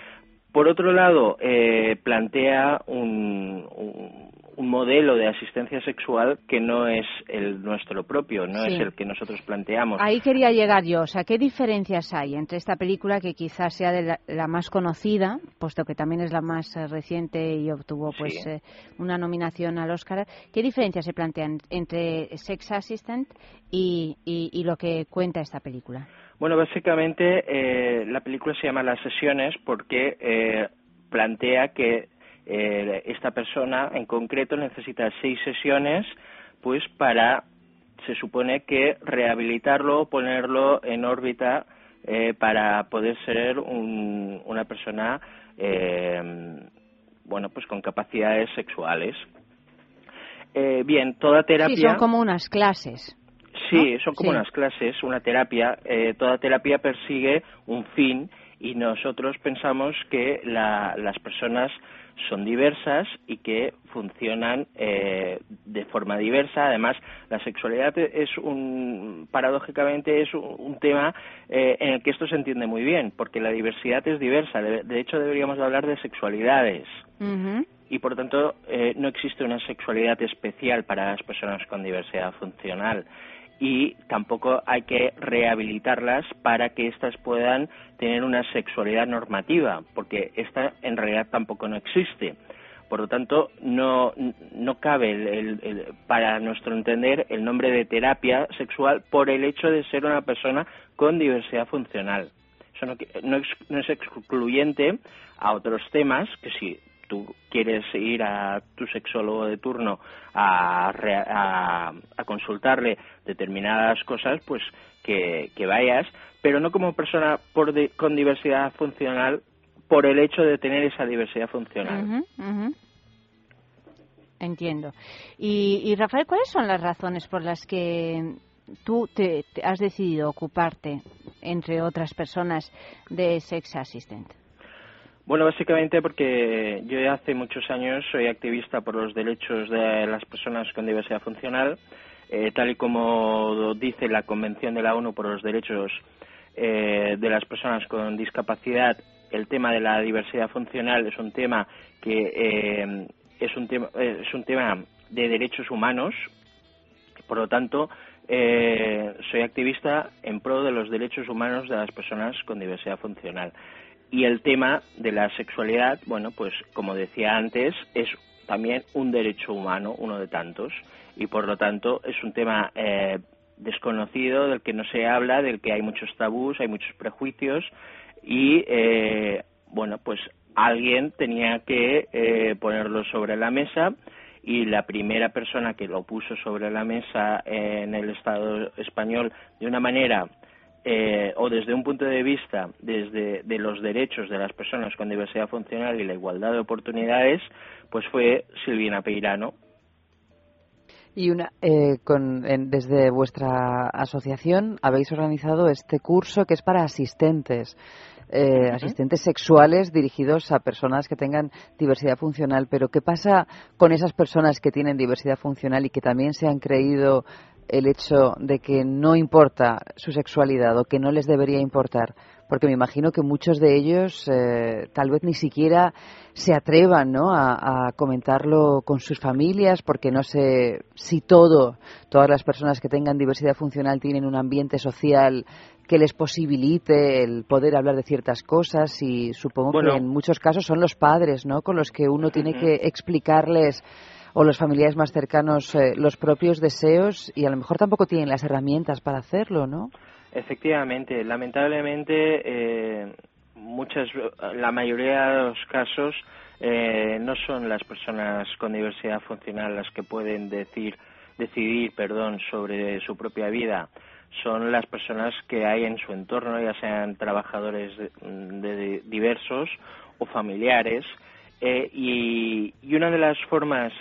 Por otro lado, eh, plantea un, un- un modelo de asistencia sexual que no es el nuestro propio, no Sí. es el que nosotros planteamos. Ahí quería llegar yo. O sea, ¿qué diferencias hay entre esta película que quizás sea de la, la más conocida, puesto que también es la más eh, reciente y obtuvo pues Sí. eh, una nominación al Oscar? ¿Qué diferencias se plantean entre Sex Assistant y, y- y lo que cuenta esta película? Bueno, básicamente eh, la película se llama Las sesiones porque eh, plantea que eh, esta persona en concreto necesita seis sesiones pues para, se supone que rehabilitarlo, ponerlo en órbita eh, para poder ser un- una persona, eh, bueno, pues con capacidades sexuales. Eh, bien, toda terapia... Sí, son como unas clases. Sí, son como Sí. unas clases, una terapia. eh, toda terapia persigue un fin y nosotros pensamos que la- las personas son diversas y que funcionan eh, de forma diversa. Además, la sexualidad es un, paradójicamente, es un, tema eh, en el que esto se entiende muy bien, porque la diversidad es diversa. De, de hecho, deberíamos hablar de sexualidades y por tanto eh, no existe una sexualidad especial para las personas con diversidad funcional y tampoco hay que rehabilitarlas para que éstas puedan tener una sexualidad normativa porque esta en realidad tampoco no existe. Por lo tanto no no cabe el- para nuestro entender el nombre de terapia sexual por el hecho de ser una persona con diversidad funcional. Eso no, no no es excluyente a otros temas que si tú quieres ir a tu sexólogo de turno a, a, a consultarle determinadas cosas, pues que, vayas, pero no como persona por di- con diversidad funcional por el hecho de tener esa diversidad funcional. Ujú. Entiendo. Y, y, Rafael, ¿cuáles son las razones por las que tú te, te has decidido ocuparte, entre otras personas, de sex assistant? Bueno, básicamente porque yo ya hace muchos años soy activista por los derechos de las personas con diversidad funcional, eh, tal y como dice la Convención de la ONU por los Derechos eh, de las Personas con Discapacidad. El tema de la diversidad funcional es un tema que eh, es un tema es un tema de derechos humanos. Por lo tanto, eh, soy activista en pro de los derechos humanos de las personas con diversidad funcional. Y el tema de la sexualidad, bueno, pues como decía antes, es también un derecho humano, uno de tantos, y por lo tanto es un tema eh, desconocido, del que no se habla, del que hay muchos tabús, hay muchos prejuicios, y eh, bueno, pues alguien tenía que eh, ponerlo sobre la mesa. Y la primera persona que lo puso sobre la mesa en el Estado español de una manera eh, o desde un punto de vista desde de los derechos de las personas con diversidad funcional y la igualdad de oportunidades, pues fue Silvina Peirano. Y una, eh, con, en- desde vuestra asociación habéis organizado este curso que es para asistentes, eh, asistentes sexuales dirigidos a personas que tengan diversidad funcional. Pero ¿qué pasa con esas personas que tienen diversidad funcional y que también se han creído el hecho de que no importa su sexualidad o que no les debería importar? Porque me imagino que muchos de ellos eh, tal vez ni siquiera se atrevan ¿no? a, a comentarlo con sus familias porque no sé si todo, todas las personas que tengan diversidad funcional tienen un ambiente social que les posibilite el poder hablar de ciertas cosas y supongo Bueno. que en muchos casos son los padres ¿no? con los que uno tiene que explicarles o los familiares más cercanos eh, los propios deseos y a lo mejor tampoco tienen las herramientas para hacerlo, ¿no? Efectivamente, lamentablemente, eh, muchas, la mayoría de los casos eh, no son las personas con diversidad funcional las que pueden decir, decidir, perdón, sobre su propia vida. Son las personas que hay en su entorno, ya sean trabajadores de, de diversos o familiares. eh, y, y una de las formas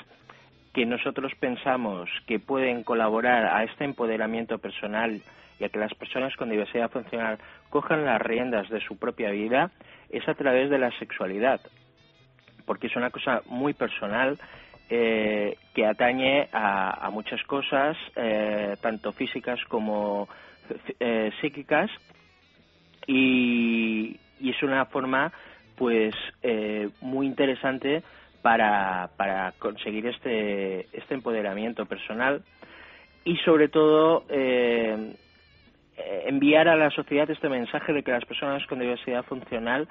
que nosotros pensamos que pueden colaborar a este empoderamiento personal y a que las personas con diversidad funcional cojan las riendas de su propia vida es a través de la sexualidad, porque es una cosa muy personal eh, que atañe a, a muchas cosas, eh, tanto físicas como eh, psíquicas, y, y es una forma pues eh, muy interesante para, para conseguir este, este empoderamiento personal y sobre todo eh, enviar a la sociedad este mensaje de que las personas con diversidad funcional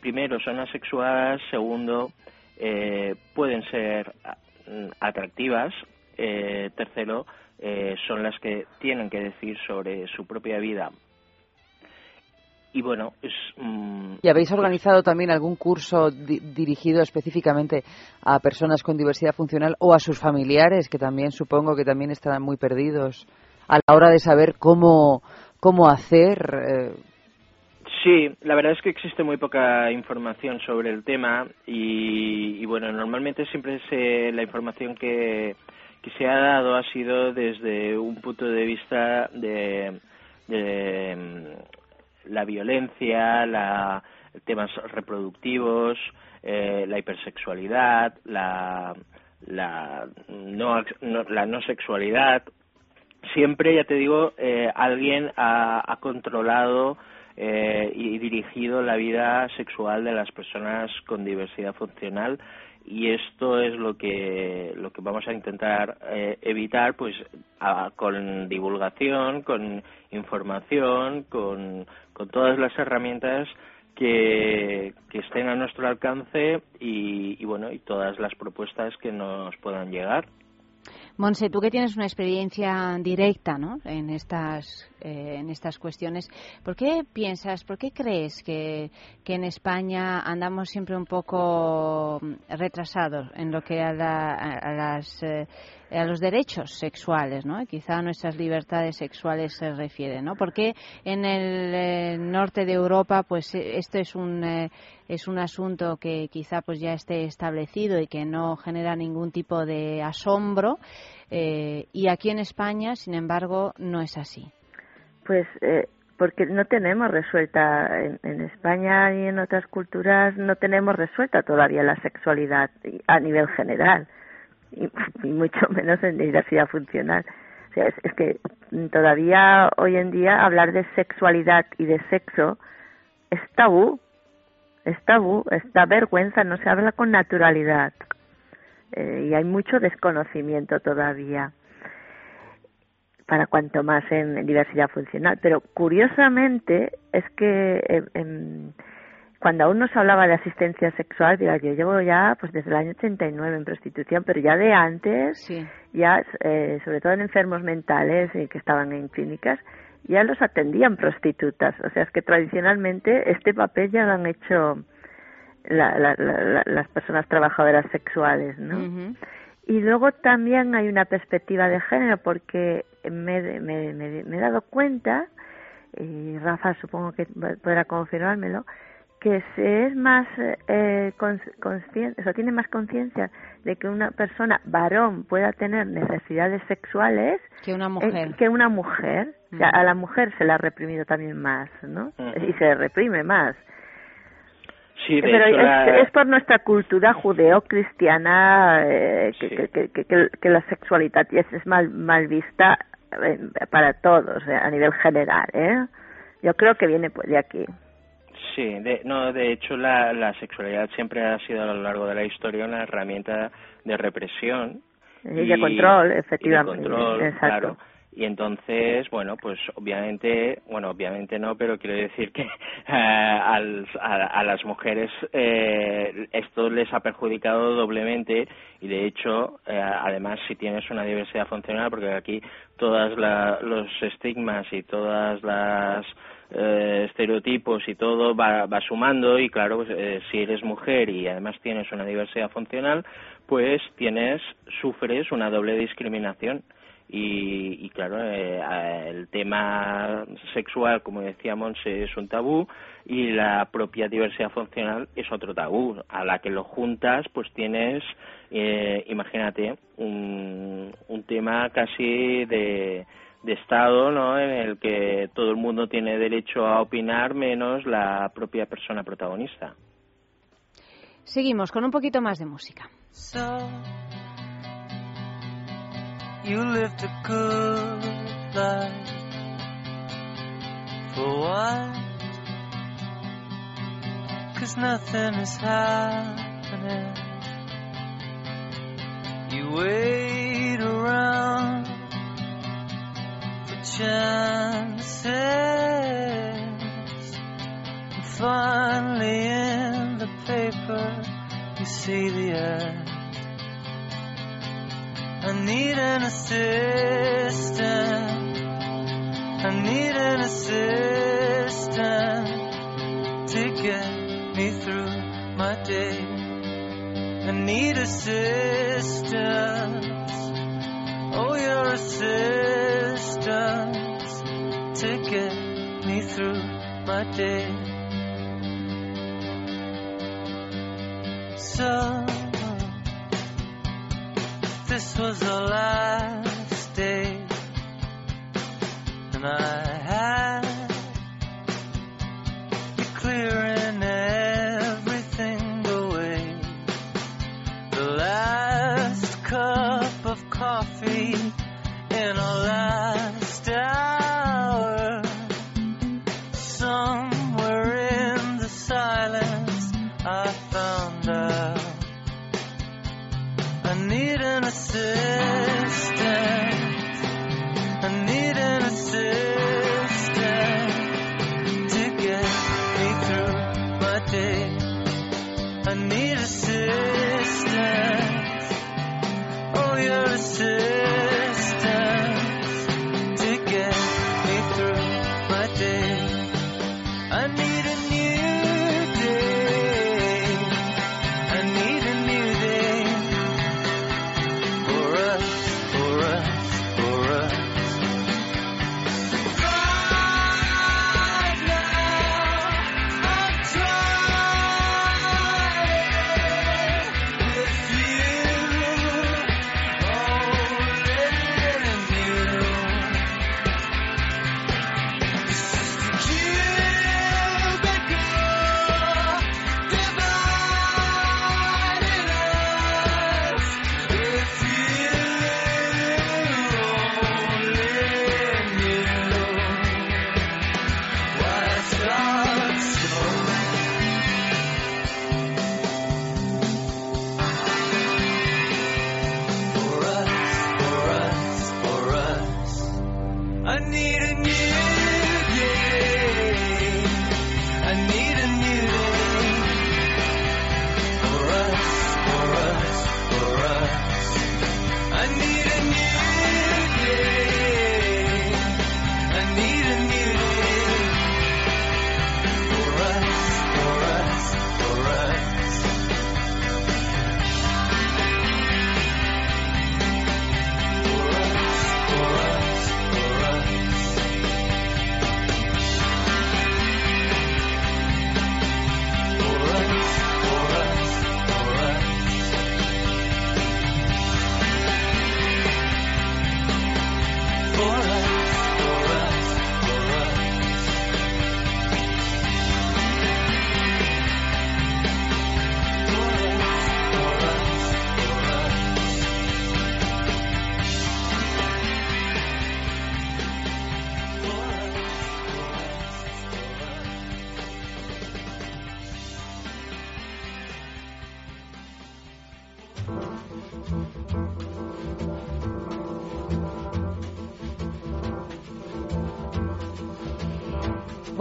primero son asexuadas, segundo eh, pueden ser atractivas, eh, tercero eh, son las que tienen que decir sobre su propia vida y bueno es mm, ¿Y habéis organizado también algún curso di- dirigido específicamente a personas con diversidad funcional o a sus familiares, que también supongo que también estarán muy perdidos a la hora de saber cómo, cómo hacer? eh, Sí, la verdad es que existe muy poca información sobre el tema y, y bueno, normalmente siempre se, la información que, que se ha dado ha sido desde un punto de vista de, de, la violencia, la, temas reproductivos, eh, la hipersexualidad, la, la, no, la no sexualidad. Siempre, ya te digo, eh, alguien ha, ha controlado eh, y dirigido la vida sexual de las personas con diversidad funcional y esto es lo que lo que vamos a intentar eh, evitar pues con divulgación con información con, con todas las herramientas que, que estén a nuestro alcance y, y bueno y todas las propuestas que nos puedan llegar Monse, tú que tienes una experiencia directa ¿no? en, estas, eh, en estas cuestiones, ¿por qué piensas, por qué crees que, que en España andamos siempre un poco mm, retrasados en lo que a, la- a- las, eh, a los derechos sexuales, ¿no? Quizá a nuestras libertades sexuales se refiere, ¿no? ¿Por qué en el eh, norte de Europa, pues eh, esto es un, eh, es un asunto que quizá pues ya esté establecido y que no genera ningún tipo de asombro eh, y aquí en España, sin embargo, no es así. Pues porque no tenemos resuelta en, en España y en otras culturas no tenemos resuelta todavía la sexualidad a nivel general y, mucho menos en diversidad funcional. Es, que todavía hoy en día hablar de sexualidad y de sexo es tabú, es tabú, es da vergüenza, no se habla con naturalidad Eh, y hay mucho desconocimiento todavía para cuanto más en, en diversidad funcional. Pero curiosamente es que em, cuando aún no se hablaba de asistencia sexual, diga, yo llevo ya pues desde el año 89 en prostitución, pero ya de antes, ya eh, sobre todo en enfermos mentales eh, que estaban en clínicas, ya los atendían prostitutas. O sea, es que tradicionalmente este papel ya lo han hecho la- la- la- la- las personas trabajadoras sexuales, ¿no? Y luego también hay una perspectiva de género porque me, me, me- me he dado cuenta, y Rafa supongo que podrá confirmármelo, que se es más eh, consciente, o sea, tiene más conciencia de que una persona varón pueda tener necesidades sexuales Que una eh, mujer. que una mujer. O sea, a la mujer se la ha reprimido también más, ¿no? Y se reprime más. sí de Pero hecho es, la- es por nuestra cultura judeo-cristiana eh, que, que, que, que- que- que la sexualidad es, es mal, mal vista eh, para todos eh, a nivel general. ¿eh? Yo creo que viene pues, de aquí. Sí, de, no, de hecho la, la sexualidad siempre ha sido a lo largo de la historia una herramienta de represión Y de control, y de efectivamente. control, Exacto. claro. Y entonces, bueno, pues obviamente, bueno, obviamente no, pero quiero decir que eh, al- a, a las mujeres eh, esto les ha perjudicado doblemente y de hecho, eh, además si tienes una diversidad funcional, porque aquí todos los estigmas y todas las eh, estereotipos y todo va, va sumando y claro, pues, eh, si eres mujer y además tienes una diversidad funcional, pues tienes, sufres una doble discriminación y, y claro, eh, el tema sexual, como decíamos, es un tabú y la propia diversidad funcional es otro tabú. A la que lo juntas, pues tienes, eh, imagínate, un, un tema casi de, de Estado, ¿no? En el que todo el mundo tiene derecho a opinar menos la propia persona protagonista. Seguimos con un poquito más de música. So you lived a good life for what? Cause nothing is happening. You wait around chances. And finally in the paper you see the ad. I need an assistant. I need an assistant to get me through my day. I need assistance. Oh, your assistance to get me through my day. So this was the last day, and I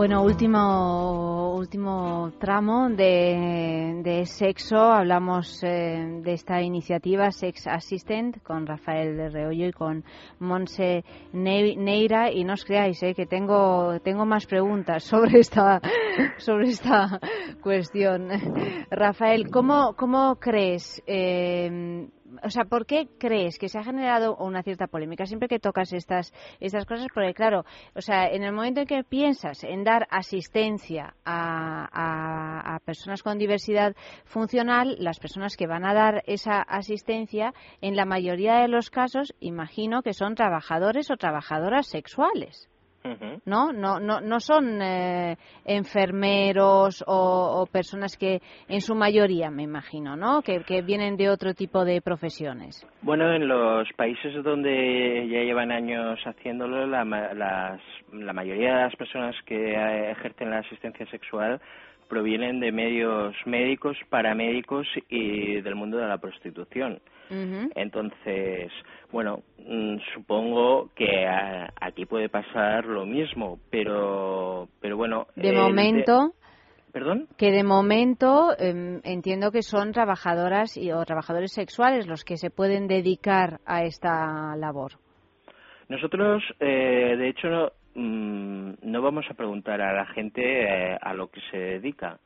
Bueno, último, último tramo de, de sexo. Hablamos eh, de esta iniciativa Sex Assistant con Rafael de Reollo y con Monse Ne- Neira. Y no os creáis eh, que tengo, tengo más preguntas sobre esta, sobre esta cuestión. Rafael, ¿cómo, cómo crees? eh, o sea, ¿por qué crees que se ha generado una cierta polémica siempre que tocas estas estas cosas? Porque claro, o sea, en el momento en que piensas en dar asistencia a, a- a personas con diversidad funcional, las personas que van a dar esa asistencia, en la mayoría de los casos, imagino que son trabajadores o trabajadoras sexuales. ¿No? No, no, no son eh, enfermeros o, o personas que, en su mayoría, me imagino, ¿no? Que, que vienen de otro tipo de profesiones. Bueno, en los países donde ya llevan años haciéndolo, la, las- la mayoría de las personas que eh, ejercen la asistencia sexual provienen de medios médicos, paramédicos y del mundo de la prostitución. Entonces, bueno, mm, supongo que a- aquí puede pasar lo mismo, pero, pero bueno. De momento, ¿Perdón? que de momento em, entiendo que son trabajadoras y, o trabajadores sexuales los que se pueden dedicar a esta labor. Nosotros, eh, de hecho, no, mm, no vamos a preguntar a la gente eh, a lo que se dedica,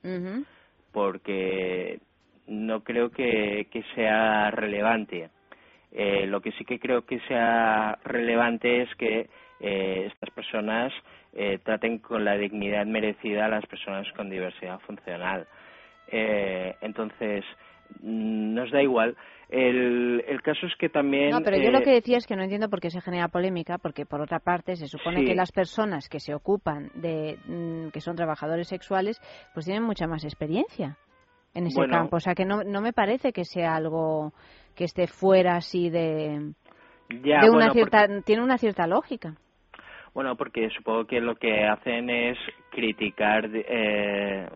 porque no creo que, que sea relevante. Eh, lo que sí que creo que sea relevante es que eh, estas personas eh, traten con la dignidad merecida a las personas con diversidad funcional. Eh, entonces, nos da igual. El, el caso es que también. No, pero yo eh, lo que decía es que no entiendo por qué se genera polémica, porque por otra parte se supone Sí. que las personas que se ocupan de mm, que son trabajadores sexuales, pues tienen mucha más experiencia en ese Bueno. campo. O sea que no, no me parece que sea algo que esté fuera así de, ya, de una bueno, cierta, tiene una cierta lógica. Bueno, porque supongo que lo que hacen es criticar eh,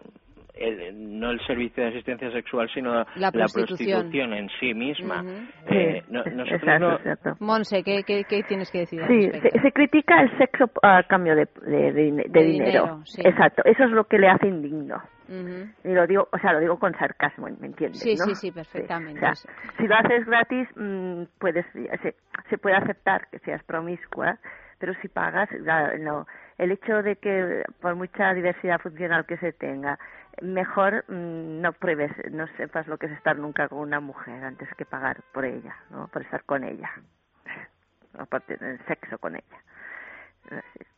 el- no el servicio de asistencia sexual, sino La prostitución. prostitución en sí misma. Eh, Sí, no- nosotros exacto, no- exacto. Monse, ¿qué, qué, qué tienes que decir Sí, se, se critica el sexo a cambio de, de- de dine- de De dinero. dinero, sí. Exacto, eso es lo que le hace indigno. Y lo digo, o sea, lo digo con sarcasmo, ¿me entiendes? Sí, no? sí, sí, perfectamente. O sea, si lo haces gratis, mm, puedes, se, se puede aceptar que seas promiscua, pero si pagas, no. El hecho de que, por mucha diversidad funcional que se tenga, mejor mm, no pruebes, no sepas lo que es estar nunca con una mujer antes que pagar por ella, ¿no? Por estar con ella. O por tener sexo con ella. Así.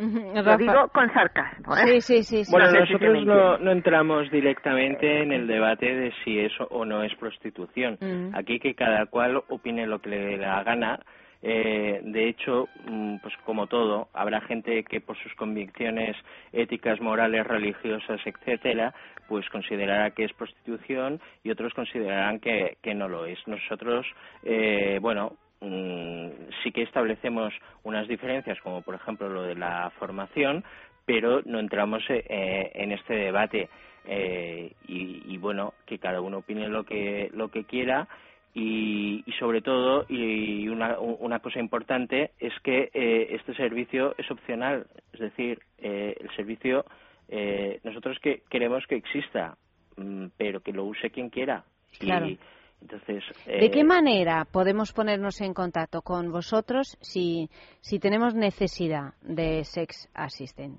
Lo digo con sarcasmo, ¿eh? Sí, sí, sí. sí. Bueno, nosotros no, no entramos directamente en el debate de si es o no es prostitución. Aquí que cada cual opine lo que le dé la gana. Eh, de hecho, mm, pues como todo, habrá gente que por sus convicciones éticas, morales, religiosas, etcétera, pues considerará que es prostitución y otros considerarán que, que no lo es. Nosotros, eh, bueno, mm, sí que establecemos unas diferencias, como por ejemplo lo de la formación, pero no entramos eh, en este debate. Eh, y, y bueno, que cada uno opine lo que, lo que quiera Y, y sobre todo, y una, una cosa importante, es que eh, este servicio es opcional. Es decir, eh, el servicio, eh, nosotros que queremos que exista, mm, pero que lo use quien quiera. Y ¿De eh, qué manera podemos ponernos en contacto con vosotros si, si tenemos necesidad de Sex Assistant?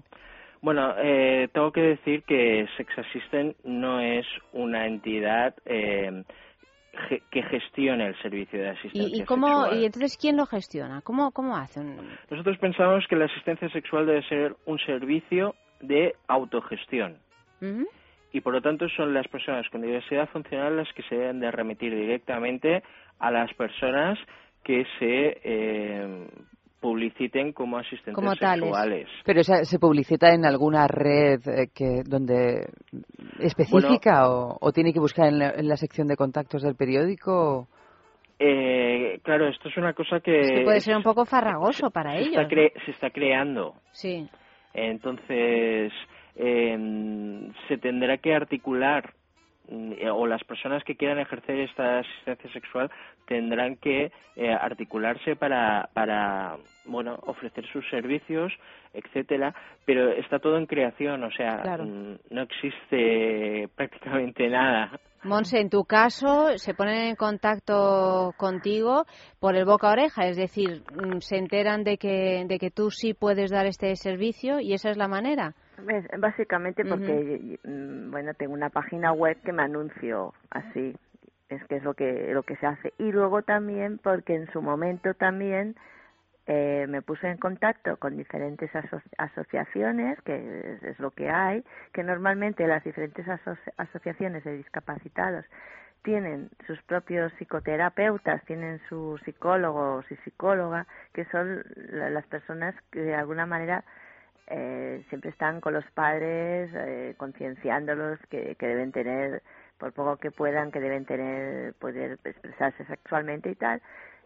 Bueno, eh, tengo que decir que Sex Assistant no es una entidad eh, ge- que gestione el servicio de asistencia ¿Y, y cómo, sexual. y entonces quién lo gestiona? ¿Cómo, cómo hacen? Nosotros pensamos que la asistencia sexual debe ser un servicio de autogestión Ujú. Y por lo tanto son las personas con diversidad funcional las que se deben de remitir directamente a las personas que se eh, publiciten como asistentes Como sexuales. Pero esa- se publicita en alguna red eh, que donde específica o, o tiene que buscar en la, en la sección de contactos del periódico. Eh, claro, esto es una cosa que, Es que puede ser un poco farragoso para se, ellos. está se está creando. Sí. Entonces, em, se tendrá que articular, mm, eh, o las personas que quieran ejercer esta asistencia sexual tendrán que eh, articularse para, para, bueno, ofrecer sus servicios, etcétera, pero está todo en creación, o sea, Claro. mm, no existe prácticamente nada. Monse, en tu caso, se ponen en contacto contigo por el boca a oreja, es decir, mm, se enteran de que, de que tú sí puedes dar este servicio y esa es la manera. Es- Básicamente porque, mm, bueno, tengo una página web que me anuncio así, es que es lo que, lo que se hace. Y luego también porque en su momento también eh, me puse en contacto con diferentes aso- asociaciones, que es, es lo que hay, que normalmente las diferentes aso- asociaciones de discapacitados tienen sus propios psicoterapeutas, tienen sus psicólogos y psicóloga, que son la- las personas que de alguna manera eh, siempre están con los padres, eh, concienciándolos que, deben tener, por poco que puedan, que deben tener, poder expresarse sexualmente y tal.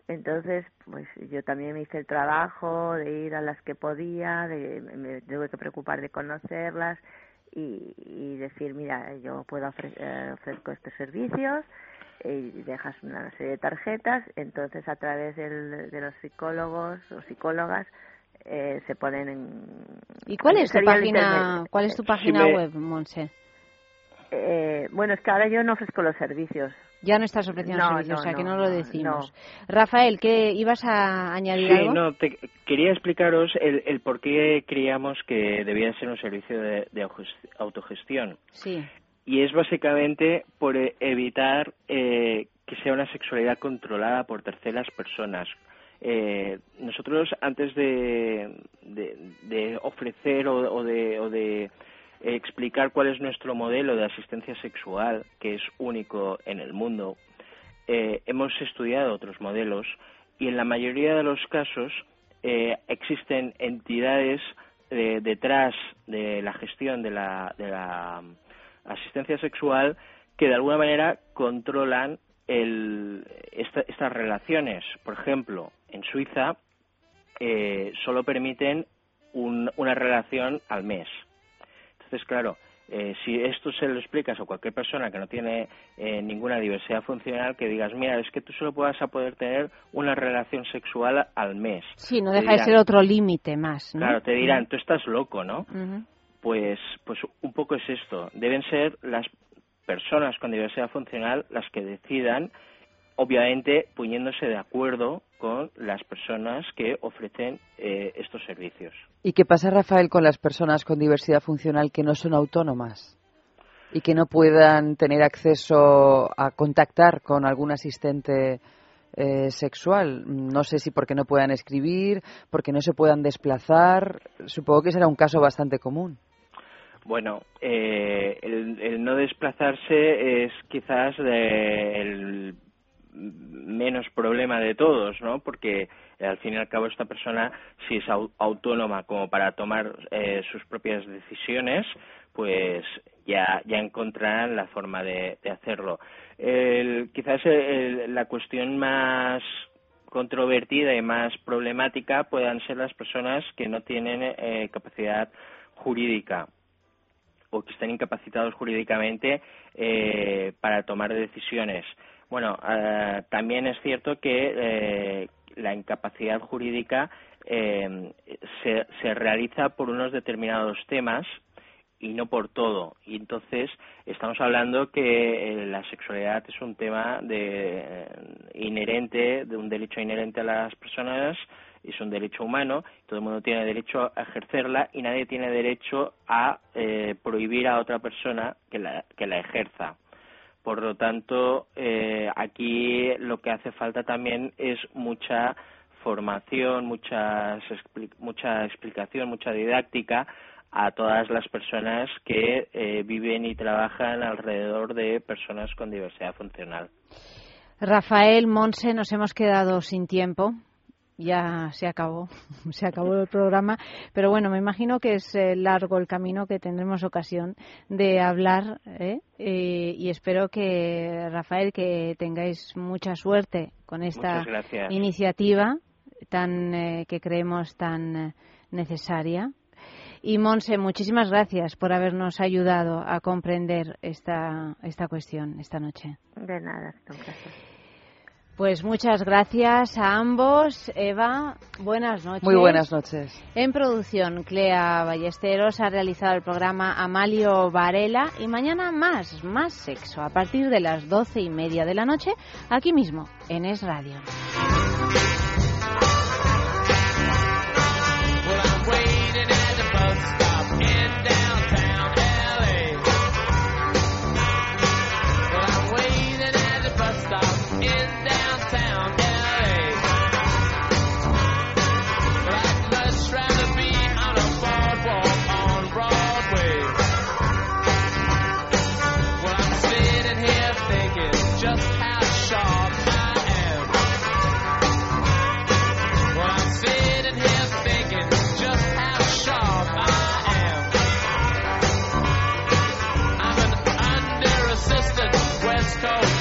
Entonces, pues yo también me hice el trabajo de ir a las que podía, de, me tuve que preocupar de conocerlas y, y decir, mira, yo puedo ofre- eh, ofrezco estos servicios y dejas una serie de tarjetas, entonces a través de los psicólogos o psicólogas eh, se ponen en... ¿Y cuál es tu página, cuál es tu Si página me- web, Monse? Eh, bueno, es que ahora yo no ofrezco los servicios. Ya no estás ofreciendo No, servicios, no, o sea que no, lo no, decimos. Rafael, ¿qué ibas a añadir Sí, algo? no, te- quería explicaros el, el por qué creíamos que debía ser un servicio de, de autoges- autogestión. Sí. Y es básicamente por eh, evitar eh, que sea una sexualidad controlada por terceras personas. Eh, nosotros antes de, de, ofrecer o, o de, o de explicar cuál es nuestro modelo de asistencia sexual, que es único en el mundo, eh, hemos estudiado otros modelos y en la mayoría de los casos eh, existen entidades eh, detrás de la gestión de la, de la asistencia sexual que de alguna manera controlan el, esta- estas relaciones. Por ejemplo, en Suiza eh, solo permiten un- una relación al mes. Entonces, claro, eh, si esto se lo explicas a cualquier persona que no tiene eh, ninguna diversidad funcional, que digas, mira, es que tú solo vas a poder tener una relación sexual al mes. Sí, no Te deja de ser otro límite más, ¿no? Claro, te dirán, tú estás loco, ¿no? Pues, pues un poco es esto. Deben ser las personas con diversidad funcional las que decidan, obviamente poniéndose de acuerdo con las personas que ofrecen eh, estos servicios. ¿Y qué pasa, Rafael, con las personas con diversidad funcional que no son autónomas y que no puedan tener acceso a contactar con algún asistente eh, sexual? No sé si porque no puedan escribir, porque no se puedan desplazar. Supongo que será un caso bastante común. Bueno, eh, el, no desplazarse es quizás de- el menos problema de todos, ¿no? Porque eh, al fin y al cabo esta persona, si es au- autónoma como para tomar eh, sus propias decisiones, pues ya, ya encontrarán la forma de, de hacerlo. El- quizás el- la cuestión más controvertida y más problemática puedan ser las personas que no tienen eh, capacidad jurídica o que estén incapacitados jurídicamente eh, para tomar decisiones. Bueno, eh, también es cierto que eh, la incapacidad jurídica eh, se, se realiza por unos determinados temas y no por todo. Y entonces estamos hablando que eh, la sexualidad es un tema de, inherente, de un derecho inherente a las personas, es un derecho humano, todo el mundo tiene derecho a ejercerla y nadie tiene derecho a eh, prohibir a otra persona que la, que la ejerza. Por lo tanto, eh, aquí lo que hace falta también es mucha formación, muchas mucha explicación, mucha didáctica a todas las personas que eh, viven y trabajan alrededor de personas con diversidad funcional. Rafael, Monse, nos hemos quedado sin tiempo. Ya se acabó, se acabó el programa. Pero bueno, me imagino que es eh, largo el camino que tendremos ocasión de hablar. ¿eh? Eh, y espero que, Rafael, que tengáis mucha suerte con esta gracias. iniciativa tan eh, que creemos tan eh, necesaria. Y Monse, muchísimas gracias por habernos ayudado a comprender esta, esta cuestión esta noche. De nada, placer. Pues muchas gracias a ambos. Eva, buenas noches. Muy buenas noches. En producción, Clea Ballesteros ha realizado el programa Amalio Varela y mañana más, más sexo a partir de las doce y media de la noche, aquí mismo, en Es Radio. so